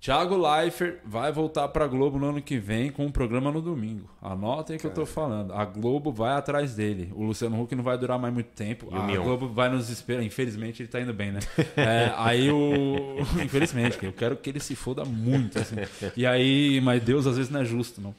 Thiago Leifert vai voltar pra Globo no ano que vem com um programa no domingo. Anotem o que eu tô falando. A Globo vai atrás dele. O Luciano Huck não vai durar mais muito tempo. E o a Mion? Globo vai nos esperar. Infelizmente ele tá indo bem, né? É, aí o. Infelizmente, eu quero que ele se foda muito. Assim. E aí, mas Deus às vezes não é justo, não.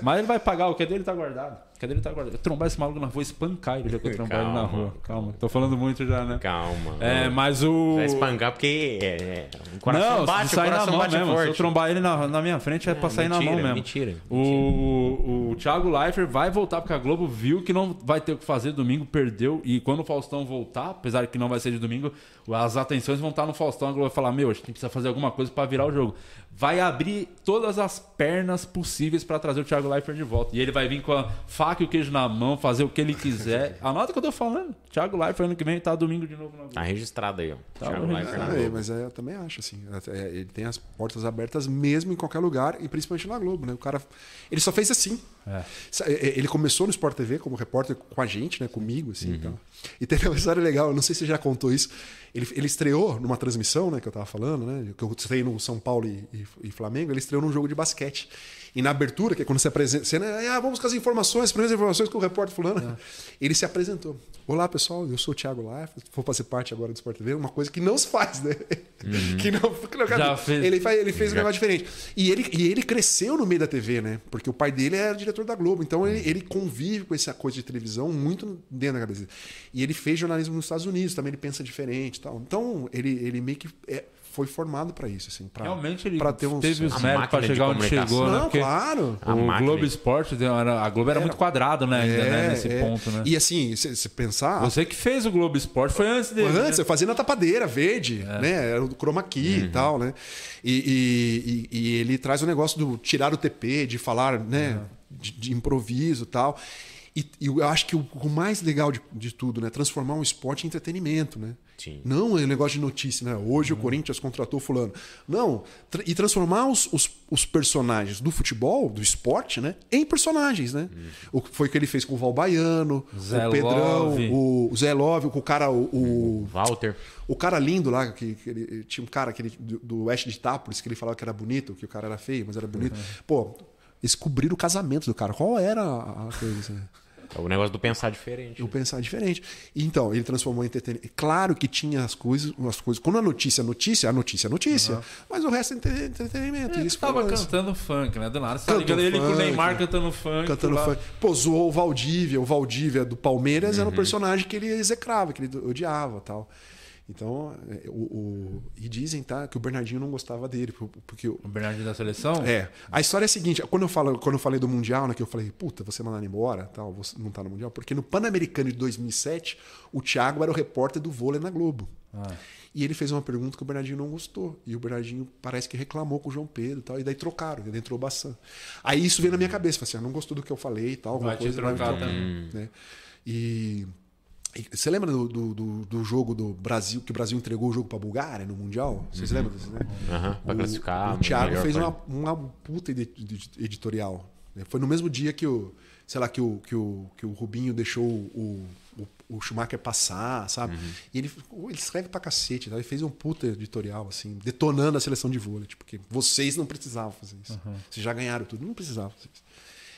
Mas ele vai pagar, o que é dele tá guardado. É dele tá guardado. Eu trombar esse maluco na rua, espancar ele já que eu trombar ele na Calma, rua. Calma. Tô falando muito já, né? Calma. É, mas o. Vai espancar porque é, é, o coração não, bate, sair na mão bate mesmo. Se eu forte. trombar ele na, na minha frente é pra sair na mentira, mão mesmo. mentira, O, o Thiago Leifert vai voltar porque a Globo viu que não vai ter o que fazer domingo, perdeu. E quando o Faustão voltar, apesar que não vai ser de domingo, as atenções vão estar no Faustão. A Globo vai falar: Meu, a gente precisa fazer alguma coisa pra virar o jogo. Vai abrir todas as pernas possíveis pra trazer o Thiago Leifert de volta. E ele vai vir com a faca e o queijo na mão, fazer o que ele quiser. Anota o que eu tô falando. Thiago Leifert ano que vem tá domingo de novo na Globo. Tá registrado aí, ó. Tá Thiago. Leifert na Ah, Globo. é, mas é, eu também acho, assim. É, ele tem as portas abertas mesmo em qualquer lugar, e principalmente na Globo, né? O cara. Ele só fez assim. É. Sa- é, Ele começou no Sport TV como repórter com a gente, né? Comigo, assim. e tal. E teve uma história legal, eu não sei se você já contou isso. Ele, ele estreou numa transmissão, né, que eu tava falando, né? Que eu estreiei no São Paulo e, e- e Flamengo, ele estreou num jogo de basquete. E na abertura, que é quando você apresenta, você, né, ah, vamos com as informações, as primeiras informações com o repórter fulano. Ele se apresentou. Olá, pessoal, eu sou o Thiago Leifert, vou fazer parte agora do Sport TV, uma coisa que não se faz, né? que não, que não- Já fez. Ele, ele fez um Já. negócio diferente. E ele, e ele cresceu no meio da TV, né? Porque o pai dele era diretor da Globo. Então ele, ele convive com essa coisa de televisão muito dentro da cabeça dele. E ele fez jornalismo nos Estados Unidos, também ele pensa diferente e tal. Então ele, ele meio que é, foi formado para isso, assim, pra, Realmente ele pra ter uns... teve os méritos de chegar onde chegou, né? Não, Porque claro. A o máquina- Globo Esporte, era- a Globo era, muito quadrado, né? Ainda, né? Nesse é. ponto, né? E assim, se você pensar, Você que fez o Globo Esporte foi antes dele. Antes, né? eu fazia na tapadeira verde, É. né? Era o chroma key Uhum. e tal, né? E, e- e- e ele traz o negócio do tirar o TP, de falar, né? De, de improviso e tal. E, e eu acho que o, o mais legal de, de tudo, né? Transformar um esporte em entretenimento, né? Sim. Não é um negócio de notícia, né? Hoje o Corinthians contratou fulano. Não. Tra- e transformar os, os, os personagens do futebol, do esporte, né? Em personagens, né? O que foi o que ele fez com o Val Baiano, Zé o Pedrão, Love. o, o Zé Love, com o cara, o, o, Walter. o cara lindo lá, que, que ele, tinha um cara aquele, do, do Oeste de Itápolis que ele falava que era bonito, que o cara era feio, mas era bonito. Pô, eles cobriram o casamento do cara. Qual era a a coisa? É o negócio do pensar diferente. Eu pensar diferente. E, Então, ele transformou em entretenimento. Claro que tinha as coisas, as coisas. Quando a notícia é notícia, a notícia é notícia. Mas o resto é entre- entretenimento. Ele Isso foi tava o lance. cantando funk, né? Do nada. Você tá ligando ele com o. Neymar cantando funk. Cantando funk. Pô, zoou o Valdívia. O Valdívia do Palmeiras Uhum. era um personagem que ele execrava, que ele odiava tal. Então, é, o, o- e dizem tá, que o Bernardinho não gostava dele, por- porque o- O Bernardinho da seleção? É. A história é a seguinte: quando eu, falo, quando eu falei do Mundial, né, que eu falei, puta, você mandar ele embora, tal, você não tá no Mundial, porque no Pan-Americano de 2007, o Thiago era o repórter do vôlei na Globo. Ah. E ele fez uma pergunta que o Bernardinho não gostou. E o Bernardinho parece que reclamou com o João Pedro e tal. E daí trocaram, e daí entrou o Bassan. Aí isso veio na minha cabeça. Falei assim, ah, não gostou do que eu falei e tal. Alguma Vai te coisa, vai me trocar trocar. também. Né? E você lembra do, do, do- do jogo do Brasil, que o Brasil entregou o jogo pra Bulgária no Mundial? Vocês lembram disso, né? Aham, pra O- classificar. O Thiago fez uma, uma puta edi- edi- editorial. né? Foi no mesmo dia que o, sei lá, que o, que o, que o Rubinho deixou o, o, o Schumacher passar, sabe? E ele, ele escreve pra cacete, tá? ele fez um puta editorial, assim, detonando a seleção de vôlei, tipo, porque vocês não precisavam fazer isso. Vocês já ganharam tudo, não precisavam fazer isso.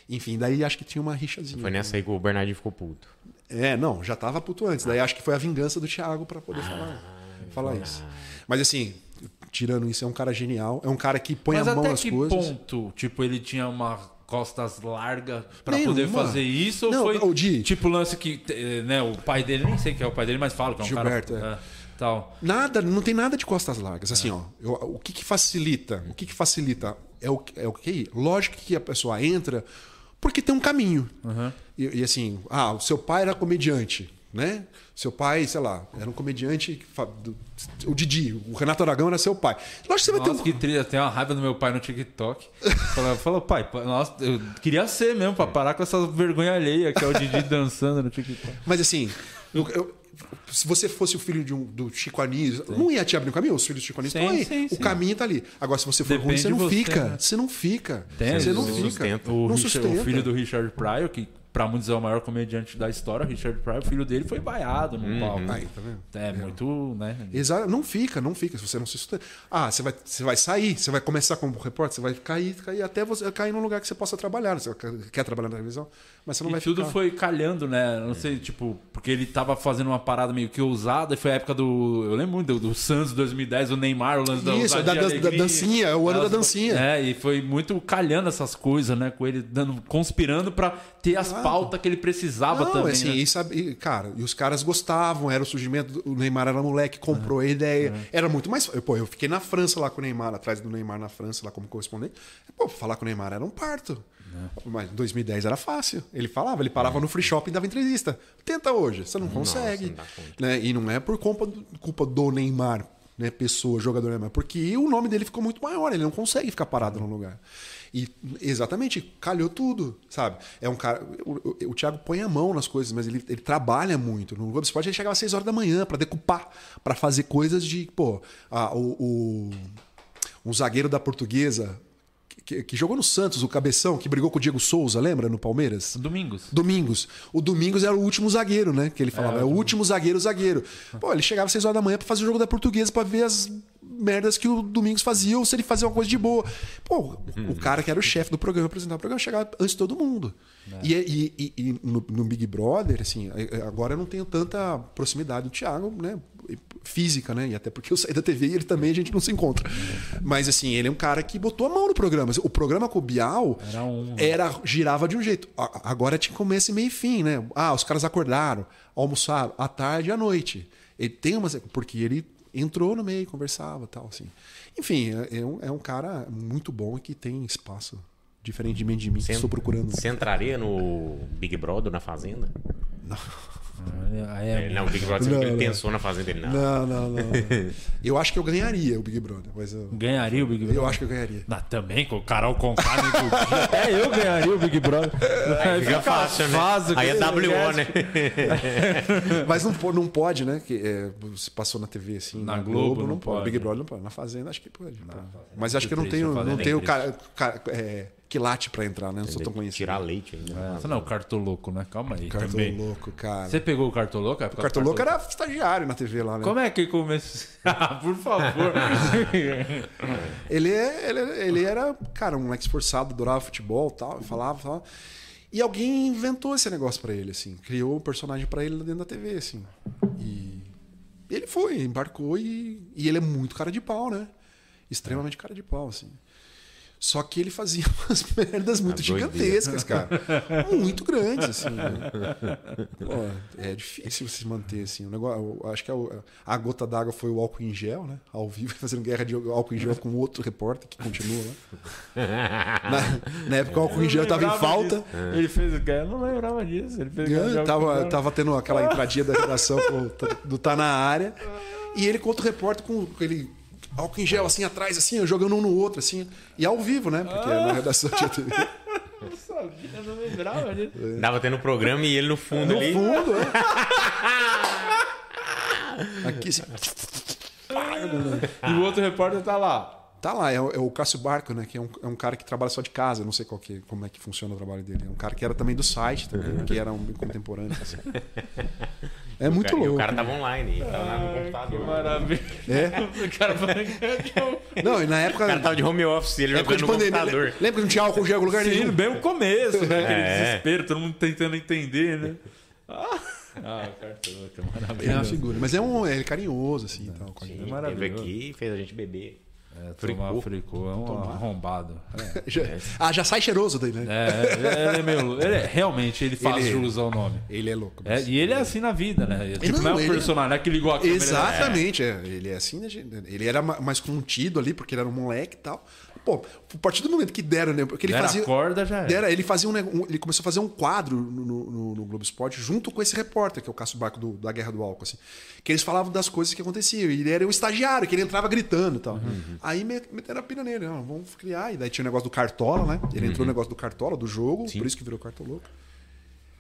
Enfim, daí acho que tinha uma rixazinha. Foi nessa aí que o Bernardinho ficou puto. É, não, já tava puto antes. Daí acho que foi a vingança do Thiago pra poder falar, falar isso. Mas assim, tirando isso, é um cara genial. É um cara que põe Mas a mão até nas que coisas. ponto, tipo, ele tinha uma costas largas pra Nenhuma. poder fazer isso? Não, ou foi o Di- tipo lance que, eh, né, o pai dele, nem sei quem é o pai dele, mas fala que é um Gilberto, cara... é. é, tal. Nada, não tem nada de costas largas. Assim, ó, eu- o que, que facilita? O que, que facilita é o, é o que? Lógico que a pessoa entra porque tem um caminho. E, e assim, ah, o seu pai era comediante, né? Seu pai, sei lá, era um comediante. O Didi, o Renato Aragão era seu pai. Lógico que você vai Nossa, ter um. que trilha. Tem uma raiva do meu pai no TikTok. Falou, pai, pa- nossa, eu queria ser mesmo, pra parar com essa vergonha alheia que é o Didi dançando no TikTok. Mas assim, eu- eu- se você fosse o filho de um, do Chico Anísio, não ia te abrir o caminho? Os filhos do Chico Anísio Sim, estão aí. sim, o sim. caminho tá ali. Agora, se você for ruim, Depende você não você, fica. né? Você não fica. Tem, você não o- fica. sustenta. O, não Richard- sustenta. o filho do Richard Pryor, que pra muitos é o maior comediante da história, Richard Pryor, o filho dele foi vaiado no palco. Aí, tá vendo? É, muito, né? Exato, não fica, não fica, se você não se sustenta. Ah, você vai, você vai sair, você vai começar como repórter, você vai cair, cair até você cair num lugar que você possa trabalhar. Você quer trabalhar na televisão, mas você não E vai tudo ficar. foi calhando, né? Não sei, tipo, porque ele tava fazendo uma parada meio que ousada, e foi a época do. Eu lembro muito do, do Santos 2010, o Neymar, o lance da Isso, da- da- da dancinha, é o ano da Elas- dancinha. É, e foi muito calhando essas coisas, né? Com ele dando, conspirando pra ter as pautas que ele precisava Não, também. assim, né? e sabe, cara, e os caras gostavam, era o surgimento, do, o Neymar era moleque, comprou a ideia. Era muito mais. Pô, eu fiquei na França lá com o Neymar, atrás do Neymar na França, lá como correspondente. Pô, falar com o Neymar era um parto. Mas em 2010 era fácil. Ele falava, ele parava no free shop e dava entrevista. Tenta hoje, você não consegue. não dá conta. né? E não é por culpa do, culpa do Neymar, né? Pessoa, jogador Neymar, porque o nome dele ficou muito maior, ele não consegue ficar parado no lugar. E exatamente, calhou tudo, sabe? É um cara. O, o, o Thiago põe a mão nas coisas, mas ele, ele trabalha muito. No Globo Esporte ele chegava às 6 horas da manhã para decupar, para fazer coisas de. Pô, ah, o, o, um zagueiro da portuguesa. Que, que jogou no Santos, o Cabeção, que brigou com o Diego Souza, lembra? No Palmeiras? Domingos. Domingos. O Domingos era o último zagueiro, né? Que ele falava, é, o último zagueiro, zagueiro. Pô, ele chegava às 6 horas da manhã pra fazer o jogo da portuguesa pra ver as merdas que o Domingos fazia ou se ele fazia uma coisa de boa. Pô, o cara que era o chefe do programa, apresentava o programa, chegava antes de todo mundo. E, e- e- e no, no Big Brother, assim, agora eu não tenho tanta proximidade do Thiago, né? Física, né? E até porque eu saí da TV e ele também a gente não se encontra. Mas assim, ele é um cara que botou a mão no programa. O programa com o Bial Era um- era girava de um jeito. Agora tinha começo, meio e fim, né? Ah, os caras acordaram, almoçaram à tarde e à noite. Ele tem uma porque ele entrou no meio, conversava e tal, assim. Enfim, é, é um, é um cara muito bom e que tem espaço, diferentemente de mim, que Você- estou procurando. Você entraria no Big Brother na Fazenda? Aí é- É, não, o Big Brother Não, pensou na Fazenda dele, não. Não, não, não. eu acho que eu ganharia o Big Brother, mas eu, Ganharia o Big Brother? eu acho que eu ganharia. Ah, também, com o Carol Conká podia. Até eu ganharia o Big Brother. Aí fica fácil, né? Aí é WO, né? Mas não, não pode, né? Que, é, você passou na TV assim. Na Na, Globo Globo, não não pode. pode. Big Brother não pode. Na Fazenda acho que pode. Mas acho que eu não tenho, não é tenho cara, cara, é, quilate pra entrar, né? Não sou tão conhecido. Tirar leite ainda. Nossa, não, cartoloco, né? Calma aí. Louco, cara. Você pegou o cartoloco? O cartão louco era estagiário na TV lá, né? Como é que começou? Ah, Por favor. Ele, é, ele, ele era, cara, um moleque esforçado, adorava futebol tal, falava, falava. E alguém inventou esse negócio pra ele, assim. Criou um personagem pra ele dentro da TV, assim. E ele foi, embarcou e, e ele é muito cara de pau, né? Extremamente cara de pau, assim. Só que ele fazia umas merdas muito A doideira. gigantescas, cara. Muito grandes, assim. né? Pô, é difícil se manter, assim. O negócio, eu acho que a, a gota d'água foi o álcool em gel, né? Ao vivo, fazendo guerra de álcool em gel com outro repórter que continua lá. Na, na época o álcool em gel tava em falta. Ele fez? Eu não lembrava disso. Ele fez É, tava, tava tendo aquela entradinha da redação do Tá na área. E ele contra o repórter com aquele álcool em gel assim atrás, assim, jogando um no outro, assim. E ao vivo, né? Porque na redação tinha TV. Eu sabia, eu não lembrava disso. Dava tendo programa e ele no fundo No ali. fundo, é. Aqui, assim. E o outro repórter tá lá. Tá lá, é o, é o Cássio Barco, né? Que é um, é um cara que trabalha só de casa, não sei qual que, como é que funciona o trabalho dele. É um cara que era também do site, também, que era um contemporâneo. assim. É muito E o louco. cara tava online, tava lá no Que computador. maravilha. É. O cara Não, e na época. O cara tava de home office, ele jogando no pandemia. computador. Lembra que não tinha álcool gel em lugar Sim, nenhum? bem o começo, né? Aquele É. desespero, todo mundo tentando entender, né? Ah, ah o cartoloco é Ele é uma figura. Mas é um. Ele é carinhoso, assim. Tal, gente. Sim, maravilhoso. Teve aqui, fez a gente beber. É, Fricô. tomar fricô é um arrombado. Já- ah, já sai cheiroso daí, né? É, ele é meio. Ele é- realmente, ele faz Ele- jus ao nome. Ele é louco. É, e ele é assim na vida, né? Tipo, Não, não, é um ele- personagem, é que ligou a câmera. Exatamente, é. ele é assim, né? Ele era ma- mais contido ali, porque ele era um moleque e tal. Pô, a partir do momento que deram, né? Porque ele Dera fazia. corda, já era. Dera, ele fazia um, um- Ele começou a fazer um quadro no, no, no- Globo Esporte junto com esse repórter, que é o Cássio Barco do- da Guerra do Álcool, assim. Que eles falavam das coisas que aconteciam. E ele era o estagiário, que ele entrava gritando e tal. Aí me- meteram a pina nele, não, vamos criar. E daí tinha o negócio do Cartola, né? Ele entrou no negócio do Cartola, do jogo, por isso que virou Cartoloco.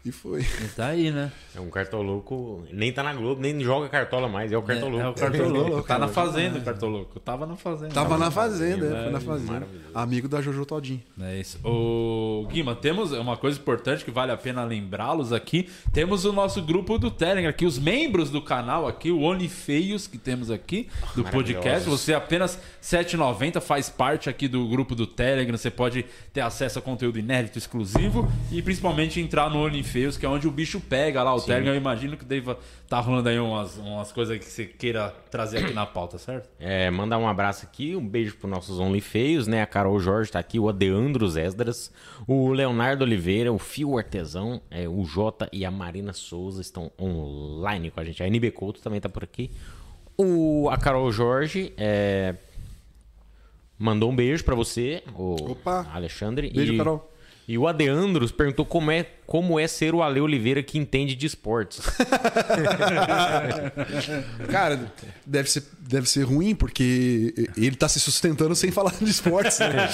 E foi. E tá aí, né? É um cartoloco, nem tá na Globo, nem joga cartola mais, é o cartoloco. É, é o cartoloco. Tá na fazenda o cartoloco. Tava na fazenda. Tava na fazenda, é, foi na é, fazenda. Amigo da Jojo Todinho. É isso. O Guima, temos uma coisa importante que vale a pena lembrá-los aqui. Temos o nosso grupo do Telegram aqui, os membros do canal aqui, o Only Feios que temos aqui do podcast. Você apenas R$ 7,90 faz parte aqui do grupo do Telegram. Você pode ter acesso a conteúdo inédito, exclusivo e principalmente entrar no Only Feios, que é onde o bicho pega lá o Telegram. Eu imagino que deva tá rolando aí umas, umas coisas que você queira trazer aqui na pauta, certo? É, mandar um abraço aqui, um beijo pros nossos Only Feios, né? A Carol Jorge tá aqui, o Adeandros Esdras, o Leonardo Oliveira, o Fio Artesão, é, o Jota e a Marina Souza estão online com a gente. A NB Couto também tá por aqui. O, a Carol Jorge é, mandou um beijo pra você, o Opa! Alexandre. Beijo, e, Carol. E o Adeandros perguntou como é, como é ser o Ale Oliveira que entende de esportes. Cara, deve ser, deve ser ruim, porque ele tá se sustentando sem falar de esportes. né?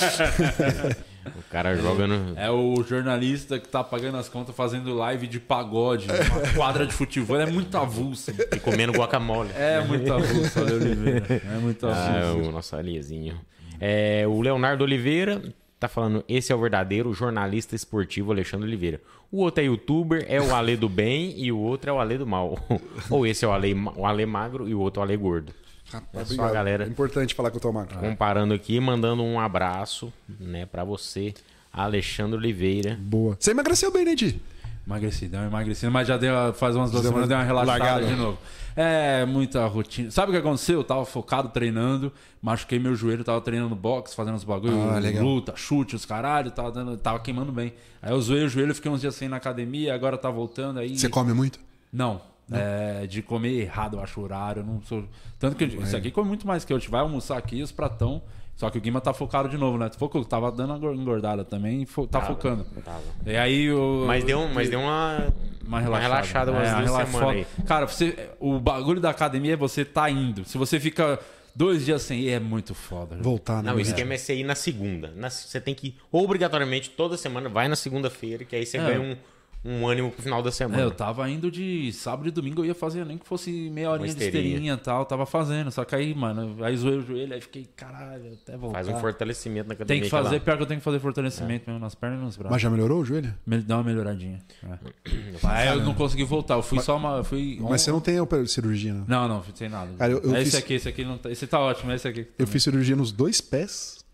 o cara joga no. É o jornalista que tá pagando as contas fazendo live de pagode, uma quadra de futebol. É muito avulso. e comendo guacamole. É muito avulso, Ale Oliveira. É muito Ah, avulso. o nosso Aliezinho. É, o Leonardo Oliveira tá falando: esse é o verdadeiro jornalista esportivo Alexandre Oliveira. O outro é youtuber, é o Ale do bem e o outro é o Ale do mal. Ou esse é o Ale, o Ale magro e o outro é o Ale gordo. Rapaz, É só a galera. É importante falar que eu tô magro. Comparando aqui, mandando um abraço, né, para você, Alexandre Oliveira. Boa. Você emagreceu bem, né, Di? Emagreci, deu uma emagrecida, mas já deu, faz umas duas semanas deu uma relaxada largada. de novo. É, muita rotina. Sabe o que aconteceu? Eu tava focado treinando, machuquei meu joelho, tava treinando boxe, fazendo uns bagulho, Ah, luta, chute, os caralho, tava, dando, tava queimando bem. Aí eu zoei o joelho, fiquei uns dias sem ir na academia, agora tá voltando aí. Você come muito? Não, É, de comer errado, eu acho o horário. eu Não sou... Tanto que É. isso aqui come muito mais que eu. A gente vai almoçar aqui, os pratão. Só que o Guima tá focado de novo, né? Focou, tava dando uma engordada também e fo- tá Tava, focando. tava. E aí o. Mas deu, mas deu uma, uma relaxada. umas É, duas uma semanas aí. Cara, você, o bagulho da academia é você tá indo. Se você fica dois dias sem ir, é muito foda. Voltar, né? Não, o esquema é você ir na segunda. Na- você tem que ir obrigatoriamente toda semana, vai na segunda-feira, que aí você É. ganha um, um ânimo pro final da É, semana. eu tava indo de sábado e domingo, eu ia fazer nem que fosse meia horinha de esteirinha. e tal, tava fazendo. Só que aí, mano, aí zoei o joelho, aí fiquei, caralho, até voltar. Faz um fortalecimento na Tem academia. que fazer, lá. pior que eu tenho que fazer fortalecimento mesmo nas pernas e nos braços. Mas já melhorou o joelho? Dá uma melhoradinha. É. Aí eu não consegui voltar, eu fui só uma. Fui Mas você não tem cirurgia, né? Não, não, sem nada. Cara, eu- eu é esse fiz- aqui, esse aqui não tá. Esse tá ótimo, é esse aqui. Eu fiz cirurgia nos dois pés,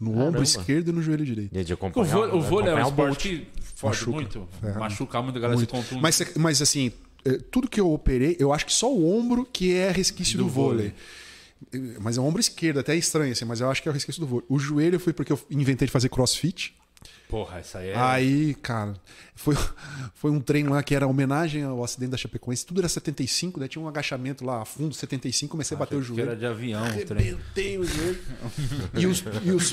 no Caramba. ombro esquerdo e no joelho direito. De O acompanhar, vôlei, o vôlei é um esporte que foge Machuca. muito. Ferra. Machuca muito, a galera Muito. se contunde. Mas, mas assim, é, tudo que eu operei, eu acho que só o ombro que é resquício do, Do vôlei. É, Mas é o ombro esquerdo, até é estranho, assim, mas eu acho que é o resquício do vôlei. O joelho foi porque eu inventei de fazer crossfit. Porra, essa aí é. Aí, cara, foi, foi um treino lá que era homenagem ao acidente da Chapecoense. Tudo era 75, daí tinha um agachamento lá a fundo, 75, comecei a bater o joelho. era de avião o trem. Arrebentei o joelho. e os, e os,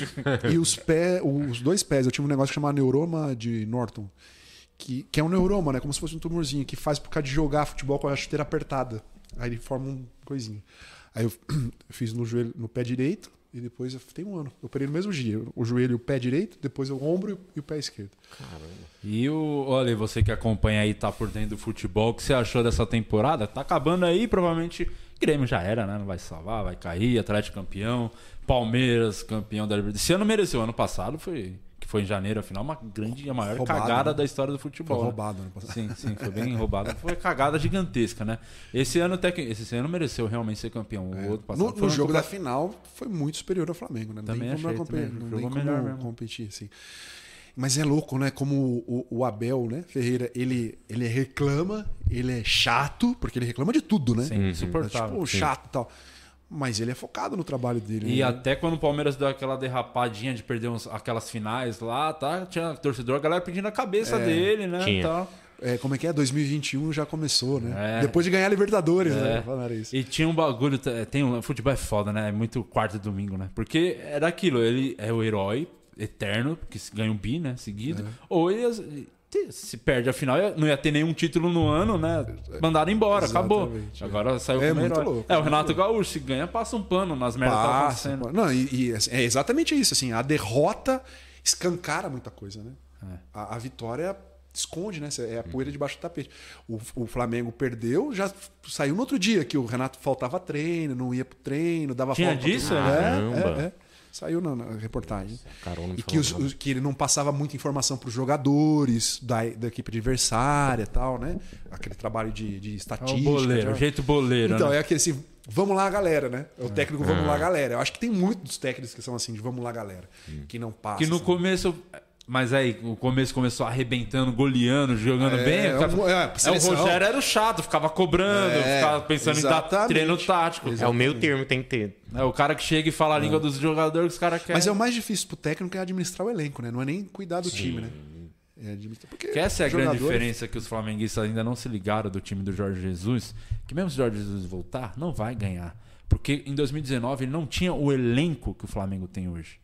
e os, pés, os dois pés, eu tive um negócio que chama neuroma de Norton. Que, que é um neuroma, né? Como se fosse um tumorzinho, que faz por causa de jogar futebol com a chuteira apertada. Aí ele forma um coisinho. Aí eu fiz no joelho, no pé direito, e depois eu tem um ano. Eu operei no mesmo dia. O joelho e o pé direito, depois o ombro e o pé esquerdo. E o. Olha, você que acompanha aí, tá por dentro do futebol, o que você achou dessa temporada? Tá acabando aí, provavelmente. Grêmio já era, né? Não vai salvar, vai cair, Atlético campeão, Palmeiras campeão da Libertadores. Esse ano mereceu, ano passado foi. Foi em janeiro, afinal, uma grande, a maior Roubado, cagada né? da história do futebol. Foi né? roubado ano passado. Sim, sim, foi bem roubado. Foi cagada gigantesca, né? Esse ano até que. Esse ano mereceu realmente ser campeão. O outro passado É. No, foi no jogo da final foi muito superior ao Flamengo, né? Não Também tem como, achei, competir, também. não Jogou tem melhor como mesmo. competir, assim. Mas é louco, né? Como o, o Abel, né, Ferreira, ele, ele reclama, ele é chato, porque ele reclama de tudo, né? Sim, É, insuportável. tipo, chato e tal. Mas ele é focado no trabalho dele. E né? até quando o Palmeiras deu aquela derrapadinha de perder uns- aquelas finais lá, tá? Tinha torcedor, a galera pedindo a cabeça dele, né? Tinha. Tal. É, como é que é? 2021 já começou, né? É. Depois de ganhar a Libertadores, É. né? Falaram isso. E tinha um bagulho, t- tem um, futebol é foda, né? É muito quarto e domingo, né? Porque era aquilo, ele é o herói eterno, que se- ganha um bi, né? Seguido. É. Ou ele se perde a final, não ia ter nenhum título no ano, né? Mandaram embora, acabou. Exatamente, é. Agora saiu É muito louco, é, o Renato Gaúcho, se ganha, passa um pano nas merdas que tá acontecendo. Não, e, e, assim, é exatamente isso. Assim, a derrota escancara muita coisa, né? É. A, a vitória esconde, né? É a poeira debaixo do tapete. O, o Flamengo perdeu, já saiu no outro dia que o Renato faltava treino, não ia pro treino, dava Tinha falta pra disso, né? É, é, é. Saiu na, na reportagem. Carol não E que, os- os- que ele não passava muita informação para os jogadores da, da equipe adversária e tal, né? Aquele trabalho de, de É o estatística. boleiro, o de- jeito boleiro, então, né? é aquele assim, vamos lá, galera, né? É o técnico vamos lá, galera. Eu acho que tem muitos técnicos que são assim, de vamos lá, galera. Que não passam. Que no assim. começo. Mas aí, o começo começou arrebentando, goleando, jogando É, bem. é um- é, é, o. Rogério era o chato, ficava cobrando, É, ficava pensando em dar exatamente. treino tático. É o meio termo tem que ter. É o cara que chega e fala a língua dos jogadores que os caras querem. Mas é o mais difícil pro técnico é administrar o elenco, né? Não é nem cuidar do time, né? É administrar. Porque Que essa é a grande jogador- diferença que os flamenguistas ainda não se ligaram do time do Jorge Jesus. Que mesmo se o Jorge Jesus voltar, não vai ganhar. Porque em 2019 ele não tinha o elenco que o Flamengo tem hoje.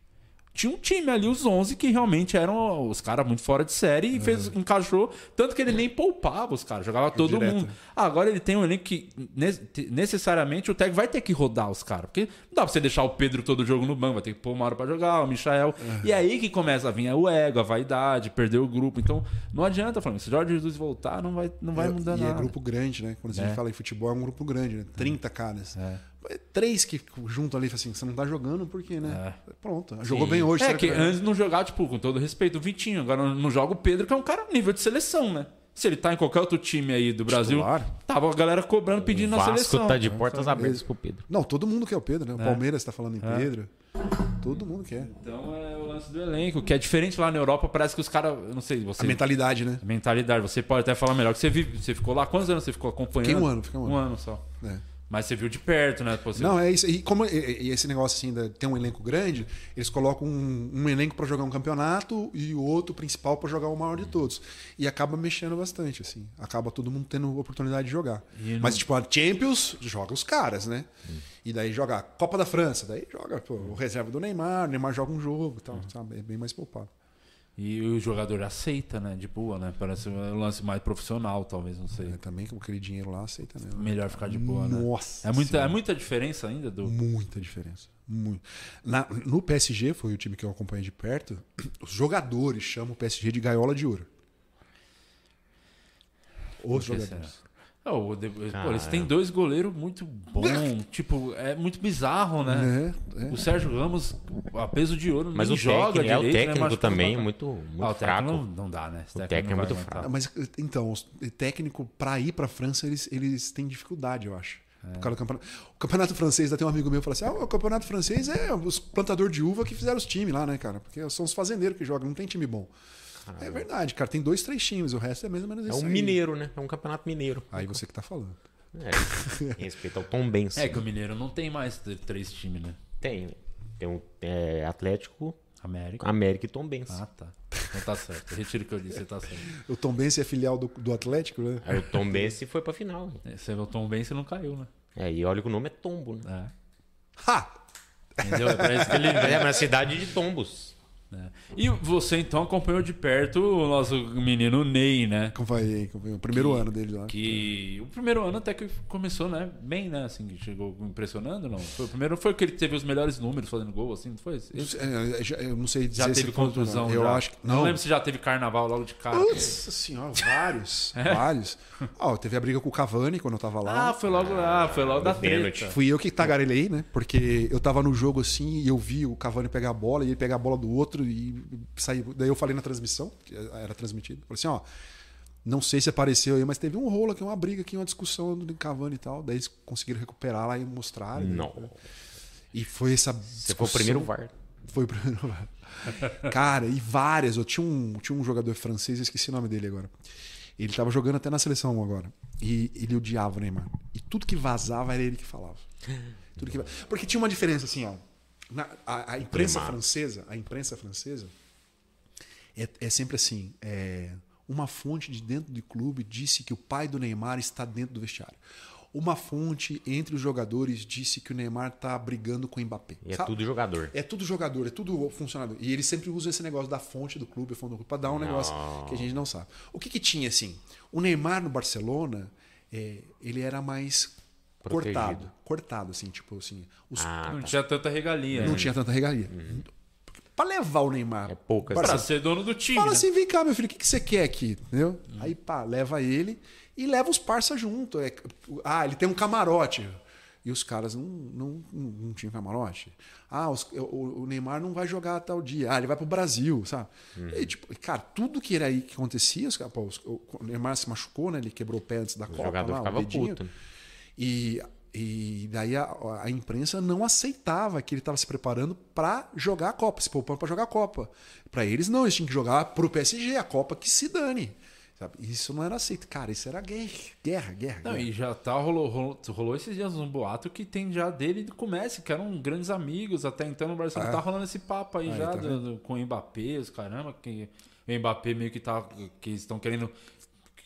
Tinha um time ali, os 11, que realmente eram os caras muito fora de série e fez, encaixou. Tanto que ele nem poupava os caras, jogava todo Direto, mundo. né? Ah, agora ele tem um elenco que ne- te- necessariamente o técnico vai ter que rodar os caras. Porque não dá pra você deixar o Pedro todo jogo no banco, vai ter que pôr uma hora pra jogar, o Michael. E é aí que começa a vir o ego, a vaidade, perder o grupo. Então não adianta, Flamengo. Se o Jorge Jesus voltar, não vai, não vai É, mudar e nada. é grupo grande, né? Quando a gente É. fala em futebol, é um grupo grande, né? 30 caras. É. Três que juntam ali, assim, você não tá jogando, por quê, né? Pronto. Jogou Sim. bem hoje. É será que vai- antes não jogar, tipo, com todo respeito, o Vitinho. Agora não joga o Pedro, que é um cara nível de seleção, né? Se ele tá em qualquer outro time aí do Brasil, Titular. tava a galera cobrando, pedindo O na Vasco seleção. tá de portas abertas pro Pedro. Não, todo mundo quer o Pedro, né? O É. Palmeiras tá falando em É. Pedro. Todo mundo quer. Então é o lance do elenco, que é diferente lá na Europa, parece que os caras. Não sei, você. A mentalidade, né? a mentalidade, você pode até falar melhor, que você vive, você ficou lá, quantos anos você ficou acompanhando? Fiquei um ano, fiquei um ano. Um ano só. É. Mas você viu de perto, né? Pô, você- Não, é isso. E como e- esse negócio assim, de ter um elenco grande, eles colocam um, um elenco para jogar um campeonato e o outro principal para jogar o maior de todos. E acaba mexendo bastante, assim. Acaba todo mundo tendo oportunidade de jogar. Mas, tipo, a Champions joga os caras, né? E daí joga a Copa da França, daí joga pô, o reserva do Neymar, o Neymar joga um jogo e tal, sabe? É bem mais poupado. E o jogador aceita, né? De boa, né? Parece um lance mais profissional, talvez, não sei. É, também com aquele dinheiro lá aceita mesmo. Melhor ficar de boa, né? Nossa É muita, é muita diferença ainda do. Muita diferença. Muito. Na- no PSG, foi o time que eu acompanhei de perto, os jogadores chamam o PSG de gaiola de ouro. Os jogadores. É, o de- pô, eles têm dois goleiros muito bons. tipo, é muito bizarro, né? É, é. O Sérgio Ramos, a peso de ouro, Mas o joga técnico, é, o direito, né? técnico Machucou também é pra- muito, muito Ah, o técnico fraco. não, não dá, né? O técnico é muito aguentar. fraco. Mas então, os- técnico para ir para França, eles, eles têm dificuldade, eu acho. Do campeonato. O campeonato francês, tem um amigo meu que fala assim: ah, o campeonato francês é os plantadores de uva que fizeram os times lá, né, cara? Porque são os fazendeiros que jogam, não tem time bom. É verdade, cara. Tem dois, três times, o resto é mais ou menos É isso. um aí. mineiro, né? É um campeonato mineiro. Aí você que tá falando. É, em respeito ao Tom Benz. É que o Mineiro não tem mais três times, né? Tem. Tem um é, Atlético, América. América e Tom Benz. Ah, tá. Então tá certo. Eu retiro o que eu disse, tá certo. O Tom Benz é filial do, do Atlético, né? Aí o Tom Benz foi pra final. É, Você bem, você não caiu, né? É, e olha que o nome é Tombo, né? É. Ha! Entendeu? É isso que ele É, mas na cidade de Tombos. Né? E você então acompanhou de perto o nosso menino Ney, né? Acompanhei, acompanhei. O primeiro ano dele lá. Que o primeiro ano até que começou, né? Bem, né? Assim, que chegou impressionando, não? Foi o primeiro foi que ele teve os melhores números fazendo gol, assim, não foi? Ele É, já- eu não sei dizer já se teve contusão, Eu já. acho que. Não. Não, lembro se já teve carnaval logo de cara. Nossa senhora, vários. Vários. Ó, teve a briga com o Cavani quando eu tava lá. Ah, foi logo lá, foi logo da pênalti. treta. Fui eu que tagarelei, né? Porque eu tava no jogo assim e eu vi o Cavani pegar a bola e ele pegar a bola do outro e sair. Daí eu falei na transmissão, que era transmitido. Falei assim, ó. Não sei se apareceu aí, mas teve um rolo aqui, uma briga aqui, uma discussão do Cavani e tal. Daí eles conseguiram recuperar lá e mostraram. Não. E foi essa. Você foi o primeiro VAR. Foi o primeiro VAR. Cara, e várias. Eu tinha um, tinha um jogador francês, eu esqueci o nome dele agora. Ele tava jogando até na seleção agora. E ele odiava o Neymar. E tudo que vazava era ele que falava. Tudo que... Porque tinha uma diferença assim, ó. Na- a, a imprensa Neymar. francesa, a imprensa francesa é, é sempre assim. é, uma fonte de dentro do clube disse que o pai do Neymar está dentro do vestiário. Uma fonte entre os jogadores disse que o Neymar está brigando com o Mbappé. E é Sabe? tudo jogador. É tudo jogador, é tudo funcionador. E ele sempre usa esse negócio da fonte do clube, fonte do clube, pra dar um negócio que a gente não sabe. O que, que tinha, assim? O Neymar no Barcelona, é, ele era mais Protegido. cortado. Cortado, assim, tipo assim. Os- Ah, Não tá. tinha tanta regalia. não né? tinha tanta regalia. Pra levar o Neymar. É poucas. Pra Barcelona- ser dono do time. Fala né? assim, vem cá, meu filho, o que, que você quer aqui? Entendeu? Aí, pá, leva ele e leva os parça junto. É, ah, ele tem um camarote. E os caras não, não, não, não tinham camarote. Ah, os- o, o Neymar não vai jogar tal dia. Ah, ele vai pro Brasil, sabe? E, tipo, cara, tudo que era aí que acontecia, os, pô, os- o, o Neymar se machucou, né? Ele quebrou o pé antes da Copa. jogador lá, o ficava dedinho. puto. E, e daí a, a imprensa não aceitava que ele estava se preparando para jogar a Copa, se poupando para jogar a Copa. Para eles, não, eles tinham que jogar pro PSG, a Copa que se dane. Sabe? Isso não era aceito. Cara, isso era guerra, guerra, guerra. Não, guerra. e já tá, rolou, rolou, rolou esses dias um boato que tem já dele do Messi, que eram grandes amigos até então no Barcelona. É. Tá rolando esse papo aí já tá do- do- com o Mbappé, os caramba, que o Mbappé meio que tá. que estão querendo.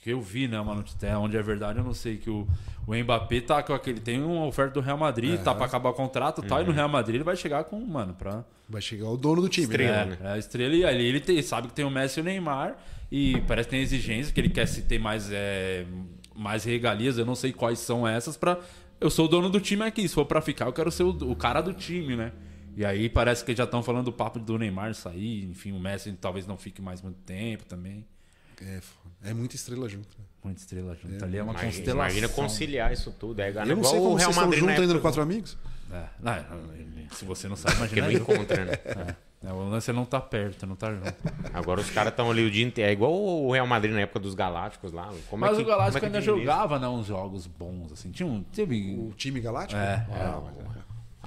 Que eu vi, né, uma notícia, onde é verdade, eu não sei, que o, o Mbappé tá com aquele. Tem uma oferta do Real Madrid, tá pra acabar o contrato e tal, e no Real Madrid ele vai chegar com, mano, pra. Vai chegar o dono do time. Estrela. né? É, é a estrela e ali ele tem- sabe que tem o Messi e o Neymar e parece que tem exigência que ele quer se ter mais, é, mais regalias, eu não sei quais são essas pra. Eu sou o dono do time aqui, se for pra ficar, eu quero ser o, o cara do time, né? E aí parece que já estão falando do papo do Neymar sair, enfim, o Messi talvez não fique mais muito tempo também. É, é muita estrela junto. né? Muita estrela junto. ali é uma Imagina, constelação. imagina conciliar isso tudo. É Eu não igual sei o como Real vocês estão Madrid na juntos ainda no Quatro Amigos. É, não, se você não sabe, Porque imagina. não aí. encontra, né? É, o lance é não tá perto, não tá junto. Agora os caras estão ali o dia inteiro. É igual o Real Madrid na época dos Galácticos lá. Como Mas é que, o Galáctico como é que ainda jogava, né, uns jogos bons, assim. Tinha um. Teve. O time galáctico? É. Ah,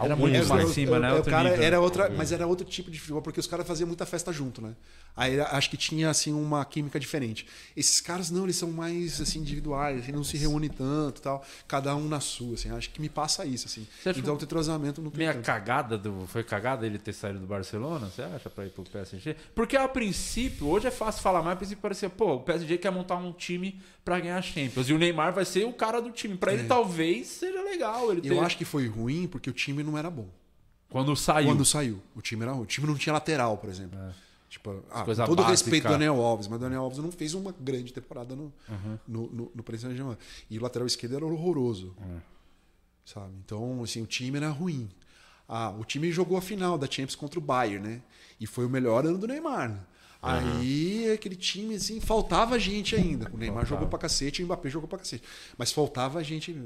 Era muito né? mais cima, né? o Outro cara nível. era outra, mas era outro tipo de futebol, porque os caras faziam muita festa junto, né? Aí acho que tinha assim uma química diferente. Esses caras não, eles são mais assim individuais, assim, não se reúnem tanto, tal, cada um na sua, assim. Acho que me passa isso, assim. Você Então o entrosamento não tem Meia tanto. cagada do. Foi cagada ele ter saído do Barcelona, você acha, pra ir pro PSG? Porque a princípio, hoje é fácil falar, mas a princípio parecia, pô, o PSG quer montar um time pra ganhar a Champions. E o Neymar vai ser o cara do time. Pra ele talvez seja legal. Ele É. Eu ter- acho que foi ruim porque o time não era bom. Quando saiu. Quando saiu, o time era ruim. O time não tinha lateral, por exemplo. Tipo, ah, todo básica. respeito do Daniel Alves, mas o Daniel Alves não fez uma grande temporada no, Uhum. no, no, no Paris Saint-Germain. E o lateral esquerdo era horroroso. É. Sabe? Então, assim, o time era ruim. Ah, o time jogou a final da Champions contra o Bayern, né? E foi o melhor ano do Neymar. Né? Aí, aquele time, assim, faltava gente ainda. O Neymar jogou pra cacete, o Mbappé jogou pra cacete. Mas faltava gente.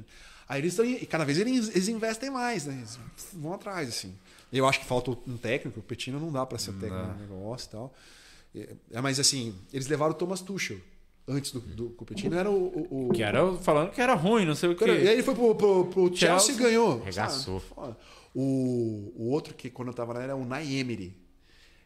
Aí eles estão. E cada vez eles, eles investem mais, né? Eles vão atrás, assim. Eu acho que falta um técnico, o Petino não dá pra ser o técnico do negócio e tal. É, é, mas assim, eles levaram o Thomas Tuchel. Antes do, do o Petino era o. o, o- Que era falando que era ruim, não sei o. Cara, E aí ele foi pro, pro, pro Chelsea, Chelsea, e ganhou. sabe? Foda. O, o outro que quando eu tava lá era o Nay Emery.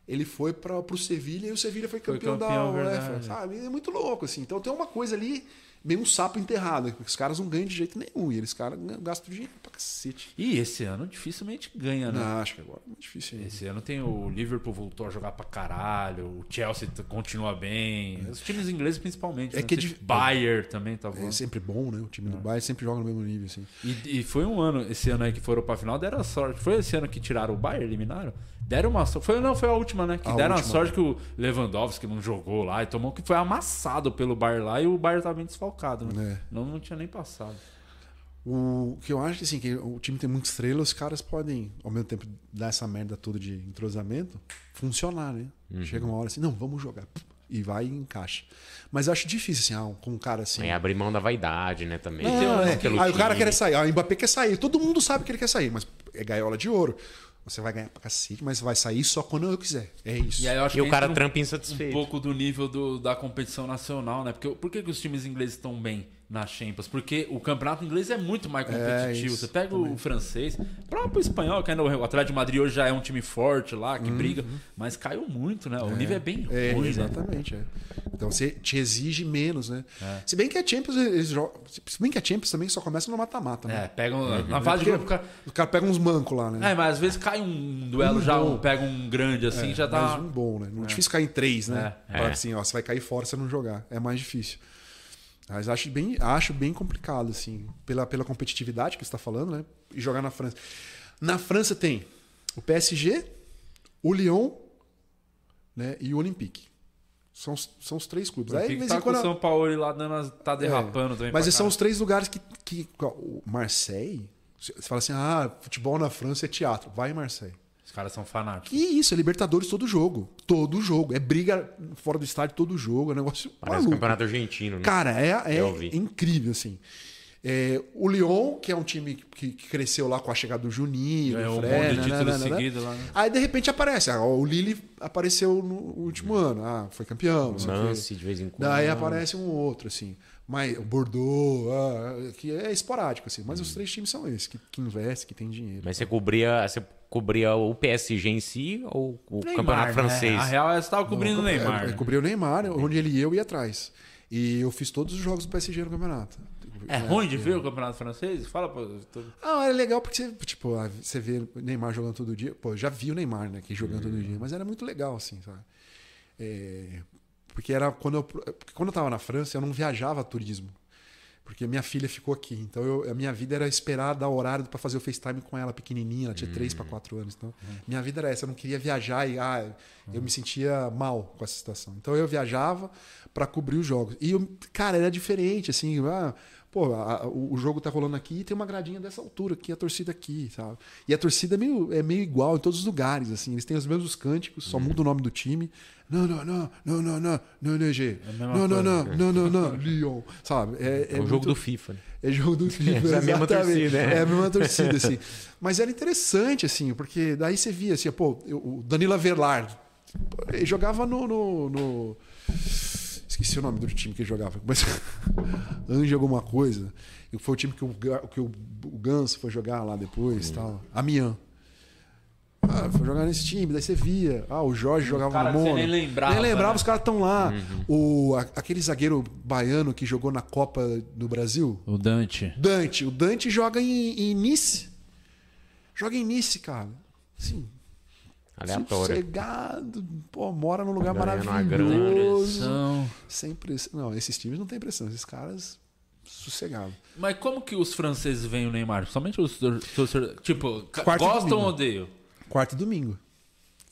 Ele foi para pro Sevilha e o Sevilha foi Foi campeão, campeão, da UEFA, sabe? É muito louco assim. Então tem uma coisa ali meio um sapo enterrado, que os caras não ganham de jeito nenhum e eles caras gastam dinheiro pra cacete. E esse ano dificilmente ganha, né? Não, acho que agora é muito difícil. ainda. Esse ano tem o Liverpool voltou a jogar pra caralho, o Chelsea continua bem, os times ingleses principalmente. É né? que é dif- Bayern também tá bom. É sempre bom, né? O time do Bayern sempre joga no mesmo nível assim. E, e foi um ano, esse ano aí que foram pra final, deram sorte. Foi esse ano que tiraram o Bayern, eliminaram? Deram uma sorte. Foi, não, foi a última, né? Que A deram a última. sorte que o Lewandowski não jogou lá e tomou que foi amassado pelo Bayern lá e o Bayern tava bem desfalcado, né? É. Não, não tinha nem passado. O que eu acho assim, que o time tem muita estrela, os caras podem, ao mesmo tempo, dar essa merda toda de entrosamento, funcionar, né? Chega uma hora assim, não, vamos jogar. E vai e encaixa. Mas eu acho difícil, assim, ah, com um cara assim. É abrir mão da vaidade, né, também. Não, Tem é. Aí o cara time. quer sair, ah, o Mbappé quer sair. Todo mundo sabe que ele quer sair, mas é gaiola de ouro. Você vai ganhar pra cacete, mas vai sair só quando eu quiser. É isso. E aí eu acho E que o cara um- trampa um insatisfeito. pouco do nível do- da competição nacional, né? Porque por que, que os times ingleses estão bem na Champions? Porque o campeonato inglês é muito mais competitivo. isso, Você pega o francês, o próprio espanhol, que ainda o Atlético de Madrid hoje já é um time forte lá, que briga, mas caiu muito, né? O nível é bem É, ruim, né? exatamente. é. Então você te exige menos, né? É. Se bem que a Champions, eles jogam. Se bem que a Champions também só começa no mata-mata, É, né? pegam na fase de grupo. cara- Os caras pegam uns mancos lá, né? É, mas às vezes cai um duelo Um já, um, pega um grande assim, já tá. um bom, né? Não é difícil cair em três, né? É. É. assim, ó, você vai cair fora se você não jogar. É mais difícil. Mas acho bem, acho bem complicado, assim, pela, pela competitividade que você está falando, né? E jogar na França. Na França tem o PSG, o Lyon né? e o Olympique. São, os- são os três clubes. Aí, tá em com o quando. São Paulo lá dando tá derrapando também. Mas são os três lugares que, que. O Marseille. Você fala assim, ah, futebol na França é teatro. Vai em Marseille. Os caras são fanáticos. Que isso, é Libertadores todo jogo. Todo jogo. É briga fora do estádio todo jogo. É um negócio Parece maluco. campeonato argentino, né? Cara, é, é incrível, assim. É, o Lyon, que é um time que, que cresceu lá com a chegada do Juninho, Ganhou do um Fred, monte de né, títulos né, né, né. seguidos lá, né? Aí, de repente, aparece. Ah, o Lille apareceu no último ano. Ah, foi campeão. Nancy, de vez em quando. Daí aparece um outro, assim. Mas o Bordeaux, ah, que é esporádico, assim. Mas os três times são esses, que, que investem, que tem dinheiro. Mas você cobria, você cobria o PSG em si ou o Neymar, campeonato né? francês? A real é você tava cobrindo o Não, Neymar. Eu, né? eu cobri o Neymar, onde ele ia, eu ia atrás. E eu fiz todos os jogos do PSG no campeonato. É ruim de ver o campeonato francês? Fala pra. tô- Ah, era legal porque você, tipo, ah, você vê o Neymar jogando todo dia. Pô, eu já vi o Neymar, né, que jogando todo dia, mas era muito legal, assim, sabe? É, porque era quando eu, porque quando eu tava na França, eu não viajava a turismo. Porque minha filha ficou aqui. Então eu- a minha vida era esperar dar horário para fazer o FaceTime com ela pequenininha, ela tinha 3 para 4 anos. Então, minha vida era essa, eu não queria viajar e ah, eu me sentia mal com essa situação. Então eu viajava para cobrir os jogos. E eu, cara, era diferente assim, ah, pô, a- a- o o jogo tá rolando aqui e tem uma gradinha dessa altura aqui, a torcida aqui, sabe? E a torcida é meio, é meio igual em todos os lugares, assim, eles têm os mesmos cânticos, só muda o nome do time. Não, não, não, não, não, não, não, não, G. É Não, não, não, não, não, não, Lyon, sabe? É, É o jogo muito- do FIFA. né? é jogo do FIFA. É a mesma torcida, é. É a mesma torcida, assim. Mas era interessante, assim, porque daí você via, assim, pô, o Danilo Avelar pô, ele jogava no, no, no- Esqueci o nome do time que ele jogava. Mas Anjo alguma coisa. E foi o time que o, que o, o Ganso foi jogar lá depois. tal. Amiens. Ah, foi jogar nesse time, daí você via. Ah, o Jorge jogava cara no Mono. nem lembrava, Nem lembrava, né? os caras estão lá. O, a- aquele zagueiro baiano que jogou na Copa do Brasil, O Dante. Dante. O Dante joga em, em Nice. Joga em Nice, cara. Assim, Aleatório. sossegado. Pô, mora num lugar Ganhando maravilhoso. Pressão. Sem pressão. Não, esses times não tem pressão. Esses caras, sossegado. Mas como que os franceses veem o Neymar? Somente os torcedores. Tipo, Quarto gostam ou odeiam? Quarto e domingo.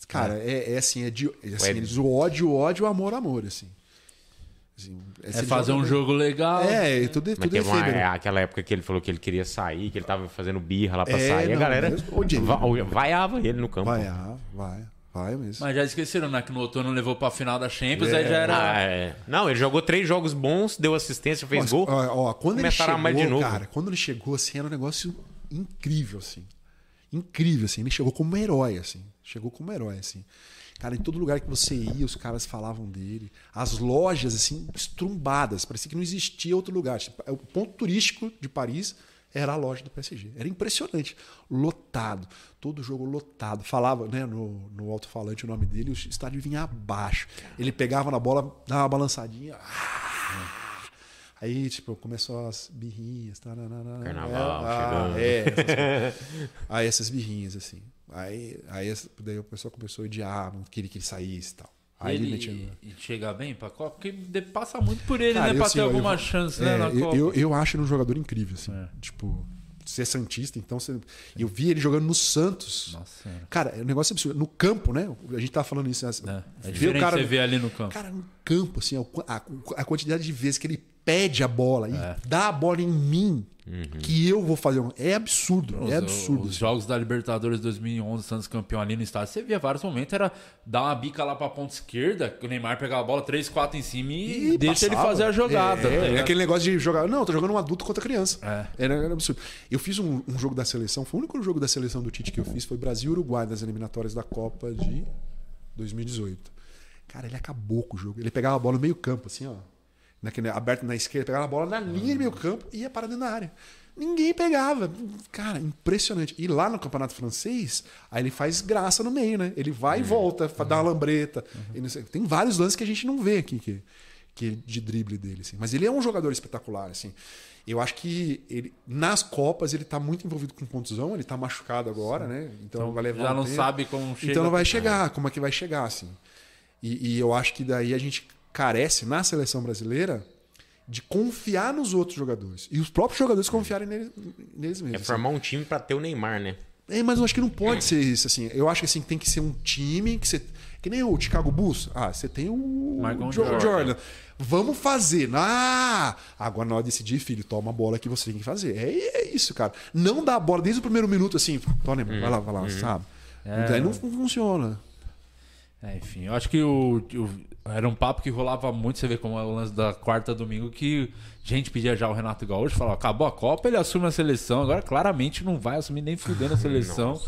Cara, é, é assim, é de. é assim, Ué. eles, o ódio, o ódio, o amor, amor, assim. Assim, É se ele fazer joga um bem- jogo legal. É, e tudo, Mas tudo teve uma, efêmero. é, aquela época que ele falou que ele queria sair, que ele tava fazendo birra lá pra É, sair. a não, galera mas- ô, Diego. va- vaiava ele no campo. Vai, ah, vai, vai mesmo. Mas já esqueceram, né? Que no outono levou pra final da Champions, aí já Ah, era. é. Não, ele jogou três jogos bons, deu assistência, fez Mas, gol. Ó, ó, quando ele Começaram a chegou, amar de novo. cara, quando ele chegou, assim, era um negócio incrível, assim. Incrível, assim. Ele chegou como um herói, assim. Chegou como um herói, assim. Cara, em todo lugar que você ia, os caras falavam dele. As lojas, assim, estrumbadas. Parecia que não existia outro lugar. Tipo, O ponto turístico de Paris era a loja do PSG. Era impressionante. Lotado. Todo jogo lotado. Falava né, no, no alto-falante o nome dele, o estádio vinha abaixo. Ele pegava na bola, dava uma balançadinha. Ah! Aí, tipo, começou as birrinhas. Taranana, Carnaval é, chegando. é, essas aí essas birrinhas, assim. Aí, aí daí o pessoal começou a odiar, não queria que ele saísse e tal. Aí ele, ele metia. e chegar bem pra Copa, porque de- passa muito por ele, Cara, né? eu, Pra assim, ter alguma eu- chance, é, né? Na eu, Copa. eu, eu acho ele um jogador incrível, assim. É. Tipo, ser Santista, então você- eu vi ele jogando no Santos. Nossa senhora. Cara, é um negócio absurdo. No campo, né? A gente tava falando isso. né? É, é Ver diferente o cara, você ver ali no campo. Cara, campo, assim, a, a quantidade de vezes que ele pede a bola e É. dá a bola em mim, que eu vou fazer. um- É absurdo. Os, é absurdo. os assim. jogos da Libertadores 2011, Santos campeão ali no estádio, você via vários momentos, era dar uma bica lá pra ponta esquerda, que o Neymar pegava a bola 3, 4 em cima e, E deixa ele passava. fazer a jogada. É, tá é aquele negócio de jogar. Não, tô jogando um adulto contra criança. É. Era, era absurdo. Eu fiz um, um jogo da seleção, foi o único jogo da seleção do Tite que eu fiz, foi Brasil e Uruguai das eliminatórias da Copa de 2018. Cara, ele acabou com o jogo. Ele pegava a bola no meio-campo, assim, ó. Naquele, aberto na esquerda, pegava a bola na linha de meio-campo e ia parar dentro da área. Ninguém pegava. Cara, impressionante. E lá no Campeonato Francês, aí ele faz graça no meio, né? Ele vai e volta, fa- dá uma lambreta. E não sei- Tem vários lances que a gente não vê aqui que, que de drible dele, assim. Mas ele é um jogador espetacular, assim. Eu acho que ele, nas Copas ele tá muito envolvido com contusão, ele tá machucado agora, né? Então, vai levar já um não tempo. sabe como chega. Então não vai chegar, como é que vai chegar, assim. E, e eu acho que daí a gente carece na seleção brasileira de confiar nos outros jogadores. E os próprios jogadores confiarem neles, neles É mesmos. assim. formar um time pra ter o Neymar, né? É, mas eu acho que não pode ser isso, assim. Eu acho que assim, tem que ser um time que você. Que nem o Chicago Bulls. Ah, você tem o Michael Jo- Jordan. Jordan. Vamos fazer. Ah! Agora na hora de decidir, filho, toma a bola que você tem que fazer. É, é isso, cara. Não dá a bola desde o primeiro minuto assim. Toma, vai lá, vai lá, sabe? É. Daí não, não funciona. É, enfim, eu acho que o, o- era um papo que rolava muito, você vê como é o lance da quarta a domingo, que gente pedia já o Renato Gaúcho, falava, acabou a Copa, ele assume a seleção, agora claramente não vai assumir nem fudendo a seleção.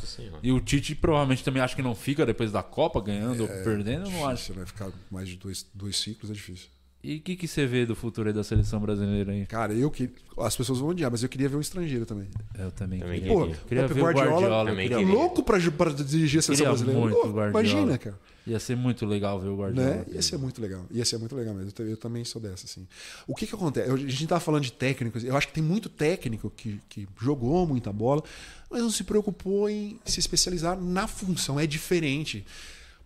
E o Tite provavelmente também acho que não fica depois da Copa, ganhando ou perdendo, eu não acho. Difícil, né? Ficar mais de dois, dois ciclos é difícil. E o que, que você vê do futuro aí da seleção brasileira aí? Cara, eu que. As pessoas vão odiar, mas eu queria ver um estrangeiro também. Eu também, Também queria. Pô, queria. Ver o Guardiola, Guardiola. também queria- louco pra, pra dirigir a seleção Queria brasileira. muito Pô, o Guardiola. imagina, cara. Ia ser muito legal ver o Guardiola. Né? Ia ser muito legal. Ia ser muito legal mesmo. Eu, eu também sou dessa, assim. O que que acontece? A gente tava falando de técnicos. Eu acho que tem muito técnico que, que jogou muita bola, mas não se preocupou em se especializar na função. É diferente.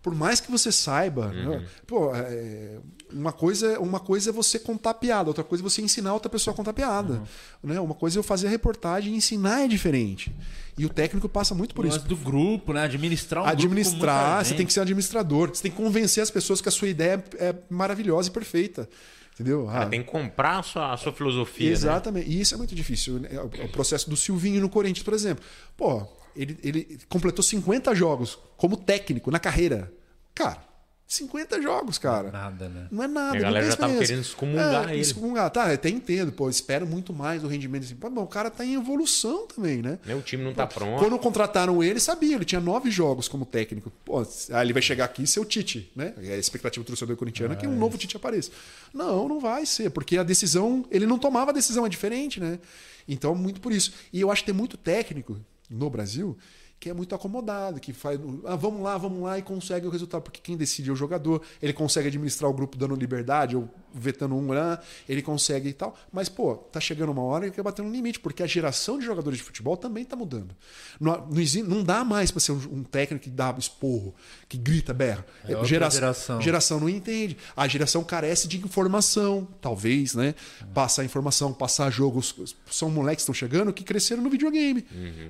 Por mais que você saiba, né? pô, é, uma, coisa, uma coisa é você contar piada, outra coisa é você ensinar outra pessoa a contar piada. Né? Uma coisa é eu fazer a reportagem e ensinar é diferente. E o técnico passa muito por O isso do grupo, né? Administrar um grupo administrar, muita você gente. tem que ser um administrador, você tem que convencer as pessoas que a sua ideia é é maravilhosa e perfeita. Entendeu? Cara, Ah, tem que comprar a sua, a sua filosofia, né? exatamente. E isso é muito difícil. né? O o processo do Silvinho no Corinthians, por exemplo. Pô, ele, ele completou 50 jogos como técnico na carreira. Cara, 50 jogos, cara. Nada, né? Não é nada. E a galera já tava querendo excomungar é, ele. Excomungar, tá, até entendo, pô, espero muito mais do rendimento assim. Pô, o cara tá em evolução também, né? Né, O time não tá pronto. Quando contrataram ele, sabia, ele tinha nove jogos como técnico. Pô, aí ele vai chegar aqui e ser o Tite, né? É a expectativa do torcedor corintiano é que um novo Tite apareça. Não, não vai ser, porque a decisão, ele não tomava a decisão, é diferente, né? Então, muito por isso. E eu acho que tem muito técnico no Brasil que é muito acomodado, que faz, ah, vamos lá, vamos lá e consegue o resultado, porque quem decide é o jogador, ele consegue administrar o grupo dando liberdade ou vetando um lá, ele consegue e tal. Mas, pô, tá chegando uma hora que quer bater no limite, porque a geração de jogadores de futebol também tá mudando. Não, não, dá mais para ser um, um técnico que dá esporro, que grita, berra. É outra geração. geração não entende. A geração carece de informação, talvez, né? Passar informação, passar jogos. São moleques que estão chegando que cresceram no videogame,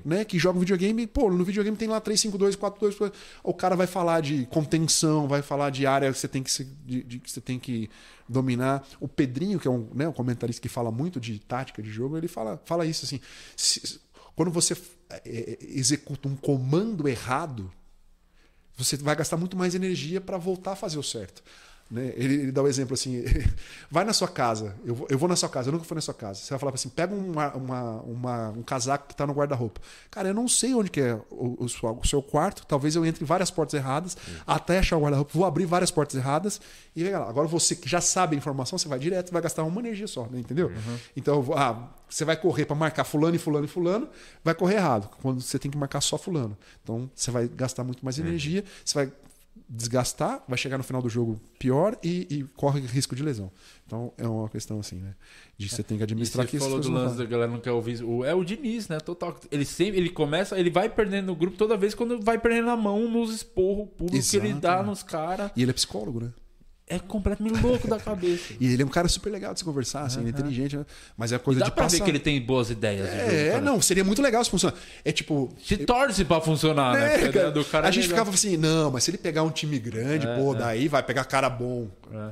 né? Que jogam videogame, pô, no videogame tem lá 352, 42, o cara vai falar de contenção, vai falar de área que você tem que se- de- de- que você tem que dominar. O Pedrinho, que é um, né, um comentarista que fala muito de tática de jogo, ele fala, fala isso assim, se- quando você é, é, executa um comando errado, você vai gastar muito mais energia para voltar a fazer o certo. Né? Ele, ele dá o exemplo assim: vai na sua casa, eu vou, eu vou na sua casa, eu nunca fui na sua casa. Você vai falar assim: pega uma, uma- uma- um casaco que está no guarda-roupa. Cara, eu não sei onde que é o, o sua- o seu quarto, talvez eu entre várias portas erradas até achar o guarda-roupa. Vou abrir várias portas erradas e vem lá. Agora você que já sabe a informação, você vai direto, vai gastar uma energia só, né? entendeu? Então, eu vou- ah, você vai correr para marcar fulano e fulano e fulano, vai correr errado, quando você tem que marcar só fulano. Então, você vai gastar muito mais energia, você vai desgastar, vai chegar no final do jogo pior e, e corre risco de lesão. Então é uma questão assim, né? De que você tem que E administrar você que falou do lance da galera não quer ouvir. O, é o Diniz, né? Total. Ele sempre ele começa, ele vai perdendo no grupo toda vez quando vai perdendo a mão nos esporros públicos que ele dá né? nos caras. E ele é psicólogo, né? É completamente louco da cabeça. E ele é um cara super legal de se conversar, assim, ele é inteligente, né? Mas é coisa Dá de pra passar. ver que ele tem boas ideias. de jogo, É, cara. não, seria muito legal se funcionar. É tipo. Se torce pra funcionar, né? É, ideia cara, do cara a é gente legal. ficava assim, não, mas se ele pegar um time grande, pô, daí vai pegar cara bom.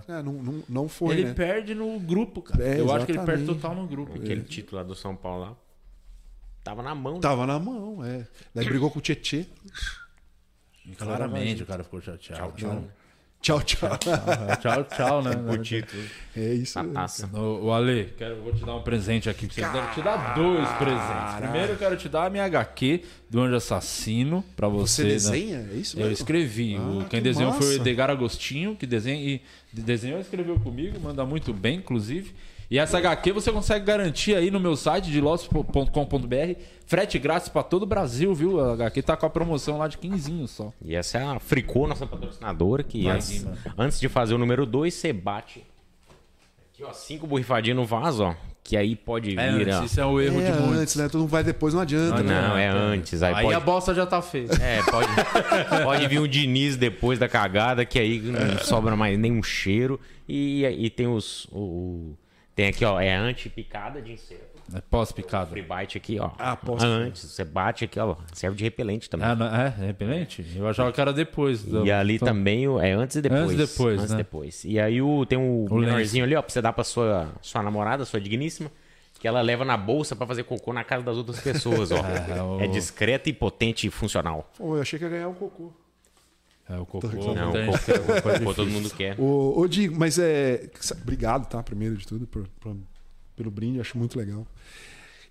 É, não, não, não foi, Ele né? perde no grupo, cara. É, Eu acho que ele perde exatamente. total no grupo. Aquele título lá do São Paulo lá. Tava na mão. né? Tava na mão, é. Daí brigou com o Tietê. Claramente o cara ficou chateado. Tchau, Tchau, tchau. tchau, tchau, né? O título. É isso. A taça. Ô, ô, Ale, quero, vou te dar um presente aqui pra você. Eu quero te dar dois presentes. Primeiro, eu quero te dar a minha HQ do Anjo Assassino pra você. Você né? desenha? É isso Eu mesmo? escrevi. Ah, o, quem que desenhou foi o massa. Edgar Agostinho, que desenha, e desenhou e escreveu comigo, manda muito bem, inclusive. E essa HQ você consegue garantir aí no meu site de loss.com.br. Frete grátis pra todo o Brasil, viu? A HQ tá com a promoção lá de 15 só. E essa é a Fricô, nossa patrocinadora, que antes, antes de fazer o número 2, você bate. Aqui, ó, cinco borrifadinhas no vaso, ó. Que aí pode É, vir, ó. antes, isso é o erro é de muitos. antes, né? Todo mundo vai depois, não adianta, Ah, né? não, é antes. Aí, Aí pode, a bosta já tá feita. é, pode, pode vir o Diniz depois da cagada, que aí não sobra mais nenhum cheiro. E, e tem os. O, o- tem aqui, ó, é anti-picada de inseto. É pós-picado. Free bite aqui, ó. Ah, posso. Antes, você bate aqui, ó. Serve de repelente também. Ah, não- é, é repelente? Eu achava que era depois. do- E ali então- também o- é antes e depois. Antes e depois, Antes e né? depois. E aí o, tem o, O menorzinho ali, ó, pra você dar pra sua, sua namorada, sua digníssima, que ela leva na bolsa pra fazer cocô na casa das outras pessoas, ó. É, o- É discreta e potente e funcional. Pô, eu achei que ia ganhar um cocô. É o cocô. Não, gente cocô, quer, cocô todo mundo quer. Ô, Digo, mas é. Obrigado, tá? Primeiro de tudo, por- por- pelo brinde, acho muito legal.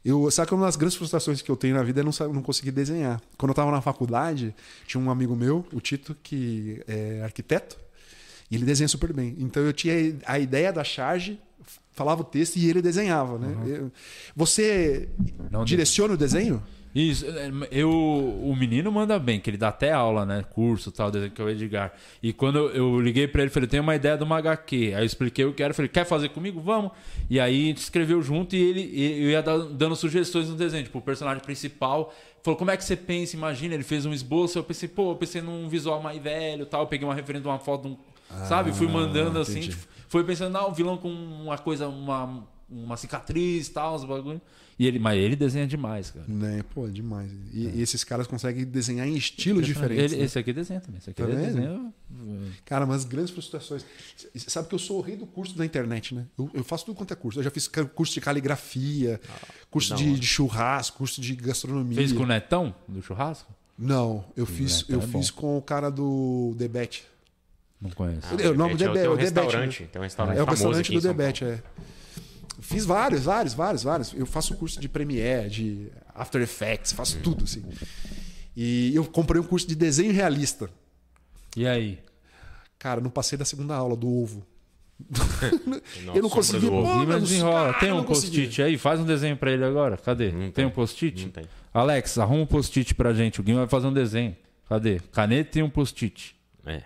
Eu, sabe que uma das grandes frustrações que eu tenho na vida é não, não conseguir desenhar. Quando eu tava na faculdade, tinha um amigo meu, o Tito, que é arquiteto, e ele desenha super bem. Então eu tinha a ideia da charge, falava o texto e ele desenhava, né? Eu- você Não direciona o desenho? Isso, é, eu, o menino manda bem, que ele dá até aula, né? Curso tal, desenho que é o Edgar. E quando eu, eu liguei pra ele, falei, tenho uma ideia de uma HQ. Aí eu expliquei o que era, falei, quer fazer comigo? Vamos. E aí a gente escreveu junto e ele eu ia dando sugestões no desenho. Tipo, o personagem principal falou, como é que você pensa? Imagina, ele fez um esboço, eu pensei, pô, eu pensei num visual mais velho tal. Eu peguei uma referência de uma foto de um. sabe? Fui mandando assim, tipo, foi pensando, não, o vilão com uma coisa, uma, uma cicatriz tal, uns bagulho. E ele, mas ele desenha demais, cara. Né? Pô, é demais. E, e esses caras conseguem desenhar em estilos diferentes. Ele- né? Esse aqui desenha também. Esse aqui Tá desenha. Cara, mas grandes frustrações. Sabe que eu sou o rei do curso da internet, né? Eu, eu faço tudo quanto é curso. Eu já fiz curso de caligrafia, curso da de, de churrasco, curso de gastronomia. Fez com o Netão do churrasco? Não, eu fiz, eu é bom. fiz com o cara do Debete. Não conheço. o nome do Debete é o- Debete, tem um restaurante. né? Tem um restaurante É o famoso restaurante do Debete, é. Fiz vários, vários, vários, vários. Eu faço curso de Premiere, de After Effects, faço tudo, assim. E eu comprei um curso de desenho realista. E aí? Cara, não passei da segunda aula do ovo. Eu não consegui. do Ovo. pô, mano, desenrola. cara, Tem um post-it aí? Faz um desenho pra ele agora. Cadê? Não tem tem. um post-it? Não tem. Alex, arruma um post-it pra gente. O Guima vai fazer um desenho. Cadê? Caneta e um post-it. É.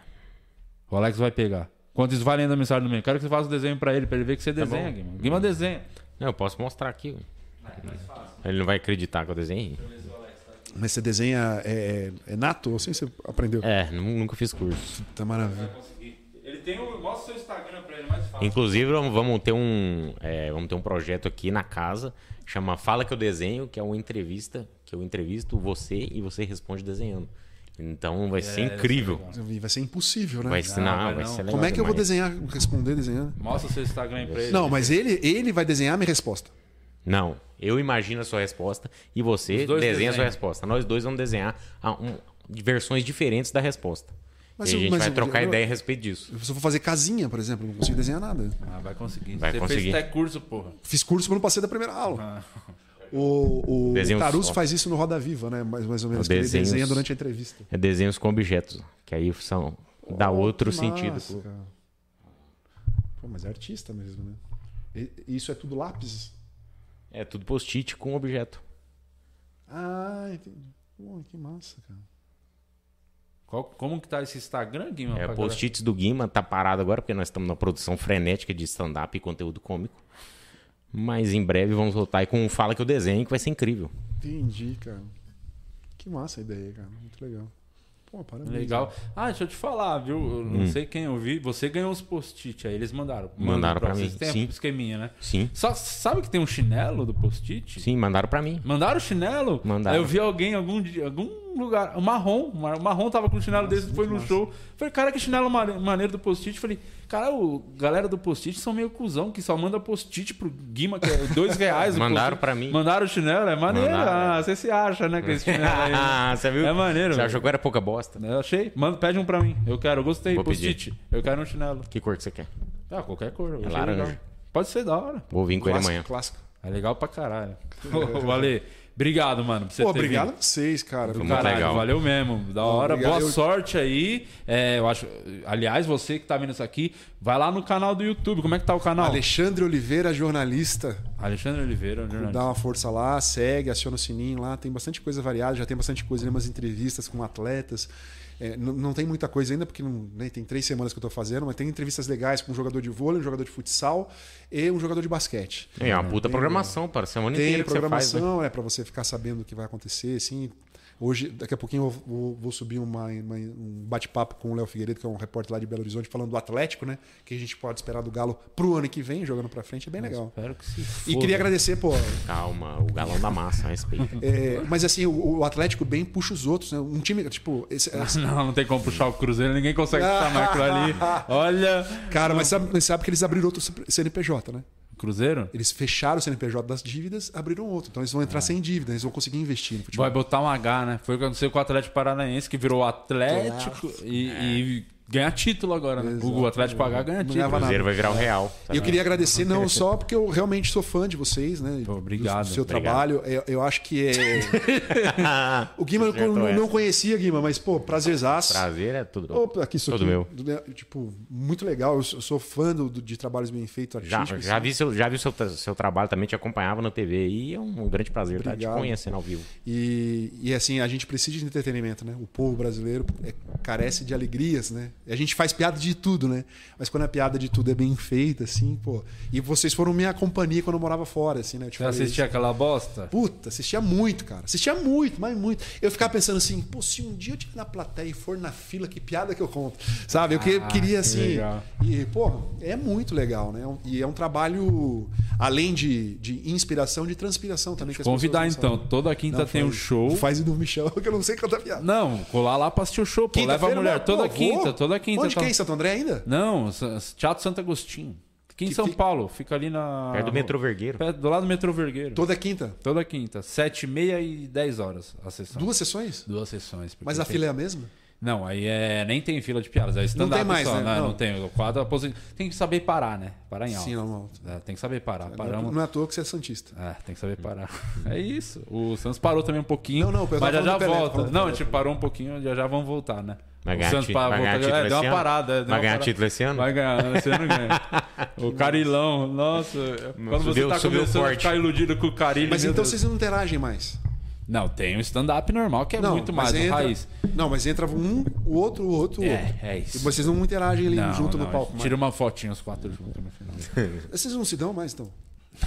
O Alex vai pegar. Quanto isso vale ainda a mensagem do meio? Quero que você faça um desenho pra ele, pra ele ver que você desenha, bom. Guima. Guima desenha. Não, eu posso mostrar aqui. Ele não vai acreditar que eu desenhei. Mas você desenha é, é nato? Assim você aprendeu? É, nu- nunca fiz curso. Tá maravilha. Ele tem o. Mostra o seu Instagram pra ele, mais fácil. Inclusive, vamos vamos ter um, é, vamos ter um projeto aqui na casa, chama Fala que eu desenho, que é uma entrevista, que eu entrevisto você e você responde desenhando. Então vai ser incrível. Vai ser impossível, né? Vai ser, Não, não, vai vai não. ser legal Como é que eu vou demais. desenhar, responder desenhando? Mostra o seu Instagram aí pra ele. Não, mas ele, ele vai desenhar a minha resposta. Não, eu imagino a sua resposta e você desenha a desenham. sua resposta. Nós dois vamos desenhar a- um- versões diferentes da resposta. Mas e a gente mas vai eu- trocar eu- ideia a respeito disso. Se eu for fazer casinha, por exemplo, não consigo desenhar nada. Ah, vai conseguir. Vai você conseguir. fez até curso, porra. Fiz curso, mas não passei da primeira aula. Ah. O, o Caruso só. faz isso no Roda Viva, né? Mais, mais ou menos. Que ele Desenhos- desenha durante a entrevista. É desenhos com objetos, que aí são dá Oh, outro que sentido. massa, cara. Pô, mas é artista mesmo, né? E- Isso é tudo lápis? É tudo post-it com objeto. Ah, entendi. Pô, que massa, cara. Qual- como que tá esse Instagram, Guima? É, post-its do Guima tá parado agora porque nós estamos na produção frenética de stand-up e conteúdo cômico. Mas em breve vamos voltar aí com um Fala que eu desenho, que vai ser incrível. Entendi, cara. Que massa a ideia, cara. Muito legal. Pô, parabéns. Legal. Ah, deixa eu te falar, viu? Eu não sei quem eu vi. Você ganhou uns post-it aí, eles mandaram. Mandaram pra vocês. mim, Tem sim. um esqueminha, né? Sim, Só, sabe que tem um chinelo do post-it? sim, mandaram pra mim. Mandaram o chinelo? Mandaram. Aí eu vi alguém algum, algum lugar, o marrom, o marrom tava com o chinelo desse, foi no show. Falei, cara, que chinelo mane- maneiro do post-it. Falei, cara, o galera do post-it são meio cuzão, que só manda post-it pro Guima, que é dois reais. Mandaram pra mim. Mandaram o chinelo, é maneiro. Mandaram, ah, você se acha, né, com esse chinelo aí. Ah, você viu? É maneiro, Você achou que era pouca bosta? Eu achei. Manda, pede um pra mim. Eu quero, eu gostei. Post-it. Eu quero um chinelo. Que cor que você quer? Ah, qualquer cor. É laranja. legal. Pode ser da hora. Vou vir com ele amanhã. clássico. É legal pra caralho. Ô, Ale, obrigado, mano. Por você Pô, ter obrigado vindo. a vocês, cara. Do caralho, legal. valeu mesmo. Da hora. Obrigado. Boa sorte aí. É, eu acho. Aliás, você que tá vendo isso aqui, vai lá no canal do YouTube. Como é que tá o canal? Alexandre Oliveira, jornalista. Alexandre Oliveira, jornalista. Dá uma força lá, segue, aciona o sininho lá. Tem bastante coisa variada, já tem bastante coisa, né, umas entrevistas com atletas. É, não, não tem muita coisa ainda, porque não, né, tem três semanas que eu tô fazendo, mas tem entrevistas legais com um jogador de vôlei, um jogador de futsal e um jogador de basquete. É uma puta programação para a semana Tem inteira que você faz. Né? programação, é para você ficar sabendo o que vai acontecer, assim. Hoje, daqui a pouquinho, eu vou, vou subir uma- uma- um bate-papo com o Léo Figueiredo, que é um repórter lá de Belo Horizonte, falando do Atlético, né? Que a gente pode esperar do Galo pro ano que vem, jogando pra frente, é bem legal. Espero que se E queria agradecer, pô. Calma, o galão da massa, respeita. é, mas assim, o, o Atlético bem puxa os outros, né? Um time, tipo. esse- esse- Não, não tem como puxar o Cruzeiro, ninguém consegue puxar mais aquilo ali. Olha. cara, mas sabe, mas sabe que eles abriram outro CNPJ, né? Cruzeiro? Eles fecharam o CNPJ das dívidas, abriram outro. Então eles vão entrar sem dívida, eles vão conseguir investir no futebol. Vai botar um H, né? Foi o que aconteceu com o Atlético Paranaense, que virou Atlético e, e ganha título agora, né? O Atlético H ganha Não título. O Cruzeiro vai virar o Real. E eu queria agradecer não só porque eu realmente sou fã de vocês, né? Pô, obrigado. Do, do seu Obrigado. trabalho. Eu, eu acho que é. o Guima eu Acertou não, não conhecia, Guima, mas, pô, prazerzaço. Prazer é tudo. Opa, aqui, isso aqui, meu. do- Tipo, muito legal. Eu sou, eu sou fã do, de trabalhos bem feitos, Já, já vi, seu, já vi seu, seu trabalho, também te acompanhava na TV e é um grande prazer estar te Obrigado. conhecendo ao vivo. E, e assim, a gente precisa de entretenimento, né? O povo brasileiro é- carece de alegrias, né? A gente faz piada de tudo, né? Mas quando a piada de tudo é bem feita, assim, pô. E vocês foram minha companhia quando eu morava fora, assim, né? Você assistia isso. aquela bosta? Puta, assistia muito, cara. Assistia muito, mas muito. Eu ficava pensando assim, pô, se um dia eu estiver na plateia e for na fila, que piada que eu conto. Sabe? Eu que- Ah, queria, que assim. legal. E, pô, é muito legal, né? E é um trabalho, além de, de inspiração, de transpiração também. Que Convidar então, toda quinta Não, tem um show. Faz e me chama, que eu não sei cantar piada. Não, colar lá pra assistir o show, pô. Leva a mulher toda pô, quinta, vou. toda quinta. Onde tá- que é em Santo André ainda? Não, Teatro Santo Agostinho. Aqui em Que São fica- Paulo, fica ali na. Perto do metrô Vergueiro. Perto- do lado do metrô Vergueiro. Toda quinta. Toda quinta. Sete e meia e dez horas a sessão. Duas sessões? Duas sessões. Mas a tem- fila é a mesma? Não, aí é, nem tem fila de piadas, é stand-up tem mais, só, né? né? Não. Não. tem. O quadro aposi- tem que saber parar, né? Parar em alta. Sim, não, não. É, tem que saber parar. Não, Paramos. não é à toa que você é Santista. É, tem que saber parar. É isso. O Santos parou também um pouquinho. Não, não, mas já já Pelé, volta. do Não, a Pelé. gente parou um pouquinho, já já vamos voltar, né? Vai O ganhar, Santos para vai ganhar voltar- título é, deu uma parada. deu Vai uma ganhar parada. título esse ano? Vai ganhar, esse ano ganha. O Carilão, nossa. Quando Subiu- você tá subiu começando a forte. ficar iludido com o Carilho. Mas então Deus. vocês não interagem mais. Não, tem o stand-up normal, que é não, muito mais o entra- raiz. Não, mas entra um, o outro, o outro, o É, outro. é isso. E vocês não interagem ali Não, junto não, no palco. a Tira uma fotinha os quatro juntos no final. Vocês não se dão mais, então?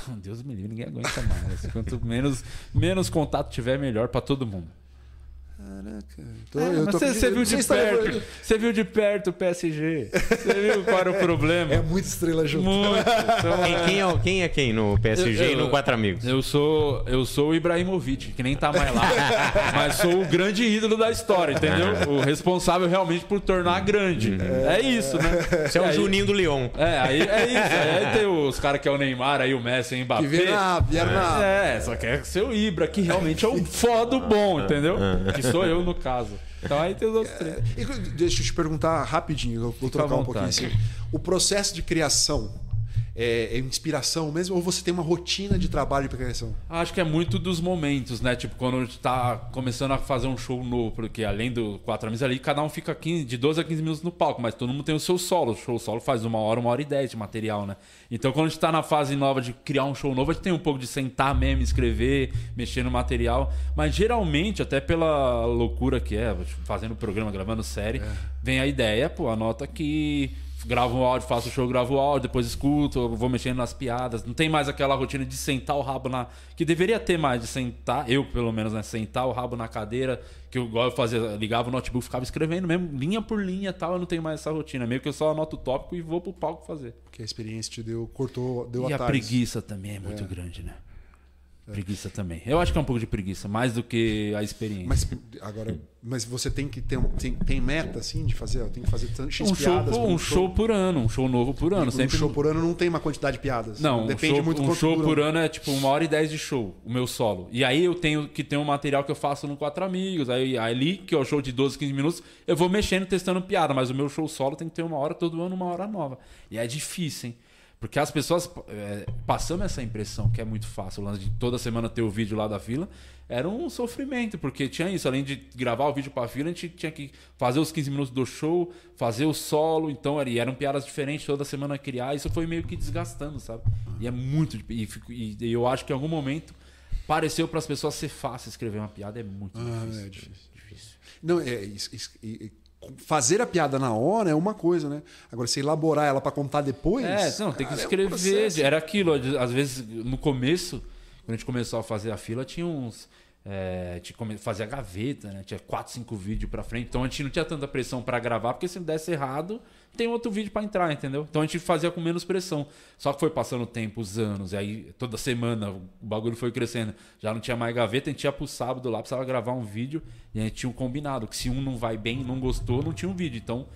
Não, Deus me livre, ninguém aguenta mais. Quanto menos, menos contato tiver, melhor pra todo mundo. Caraca. Tô, É, mas você, você viu de perto, você viu de perto o PSG. Você viu qual era o problema? É muita estrela junto. Muito. Então, Quem, quem é, quem é quem no PSG Eu- e no eu- Quatro Amigos? Eu sou, eu sou o Ibrahimovic, que nem tá mais lá. mas sou o grande ídolo da história, entendeu? O responsável realmente por tornar grande. É isso, né? Você é o aí- Juninho do Leão. É, aí é isso. Aí tem os caras que é o Neymar, aí o Messi, o Mbappé. Que vieram na- vieram na- É, só quer ser o Ibra, que realmente é o foda bom, entendeu? Que sou eu no caso. Então aí tem os outros três. E deixa eu te perguntar rapidinho, eu vou Fica trocar um pouquinho assim. O processo de criação é, é inspiração mesmo ou você tem uma rotina de trabalho para criação? Acho que é muito dos momentos, né? Tipo, quando a gente tá começando a fazer um show novo, porque além do quatro amigos ali, cada um fica 15, de 12 a 15 minutos no palco, mas todo mundo tem o seu solo. O show solo faz uma hora, uma hora e dez de material, né? Então quando a gente tá na fase nova de criar um show novo, a gente tem um pouco de sentar mesmo, escrever, mexer no material. Mas geralmente, até pela loucura que é, fazendo programa, gravando série, vem a ideia, pô, anota aqui gravo um áudio, faço o show, gravo o áudio, depois escuto, vou mexendo nas piadas. Não tem mais aquela rotina de sentar o rabo na. Que deveria ter mais, de sentar, eu pelo menos, né? Sentar o rabo na cadeira, que eu igual eu fazia, ligava o notebook, ficava escrevendo mesmo, linha por linha e tal. Eu não tenho mais essa rotina. Meio que eu só anoto o tópico e vou pro palco fazer. Que a experiência te deu, cortou, deu e a atalhos. preguiça também é muito grande, né? Preguiça também. Eu acho que é um pouco de preguiça, mais do que a experiência. Mas agora, mas você tem que ter um- tem, tem meta assim de fazer, ó, tem que fazer tantas um show, piadas, por- um show por ano, um show novo por ano. Um sempre show por ano não tem uma quantidade de piadas. Não, depende um show, muito um show por ano é tipo uma hora e dez de show, o meu solo. E aí eu tenho que ter um material que eu faço no Quatro Amigos. Aí ali, que é o show de 12, 15 minutos, eu vou mexendo, testando piada. Mas o meu show solo tem que ter uma hora todo ano, uma hora nova. E é difícil, hein? Porque as pessoas, é, passando essa impressão que é muito fácil, o lance de toda semana ter o vídeo lá da fila, era um sofrimento, porque tinha isso, além de gravar o vídeo pra fila, a gente tinha que fazer os 15 minutos do show, fazer o solo, então era- eram piadas diferentes toda semana criar, isso foi meio que desgastando, sabe? E é muito. E, e- eu acho que em algum momento pareceu para as pessoas ser fácil escrever uma piada, é muito Ah, difícil. é difícil. Não, é isso- isso- fazer a piada na hora é uma coisa, né? Agora você elaborar ela para contar depois, É, não, tem que cara, é um escrever. Era aquilo, às vezes, no começo, quando a gente começou a fazer a fila, tinha uns. É, fazia gaveta, né? Tinha 4, 5 vídeos pra frente. Então a gente não tinha tanta pressão pra gravar, porque se desse errado, tem outro vídeo pra entrar, entendeu? Então a gente fazia com menos pressão. Só que foi passando o tempo, os anos, e aí toda semana o bagulho foi crescendo. Já não tinha mais gaveta, a gente ia pro sábado lá, precisava gravar um vídeo, e a gente tinha um combinado, que se um não vai bem, não gostou, não tinha um vídeo. Então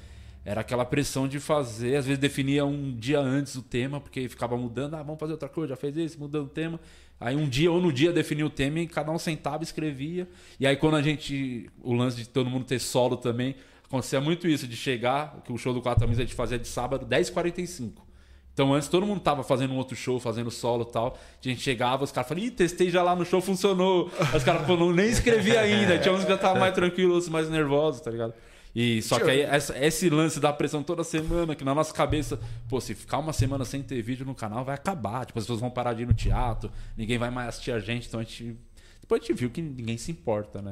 era aquela pressão de fazer, às vezes definia um dia antes o tema, porque ficava mudando, ah, vamos fazer outra coisa, já fez isso, mudando o tema. Aí um dia ou no dia definia o tema e cada um sentava e escrevia. E aí quando a gente, o lance de todo mundo ter solo também, acontecia muito isso, de chegar, que o show do Quatro Amigos a gente fazia de sábado, 10h45. Então antes todo mundo tava fazendo um outro show, fazendo solo e tal. A gente chegava, os caras falavam, ih, testei já lá no show, funcionou. Os caras falaram, nem escrevi ainda. Tinha uns que já estavam mais tranquilos, mais nervosos, tá ligado? E só que aí esse lance da pressão toda semana, que na nossa cabeça, pô, se ficar uma semana sem ter vídeo no canal, vai acabar. Tipo, as pessoas vão parar de ir no teatro, ninguém vai mais assistir a gente, então a gente. Depois a gente viu que ninguém se importa, né?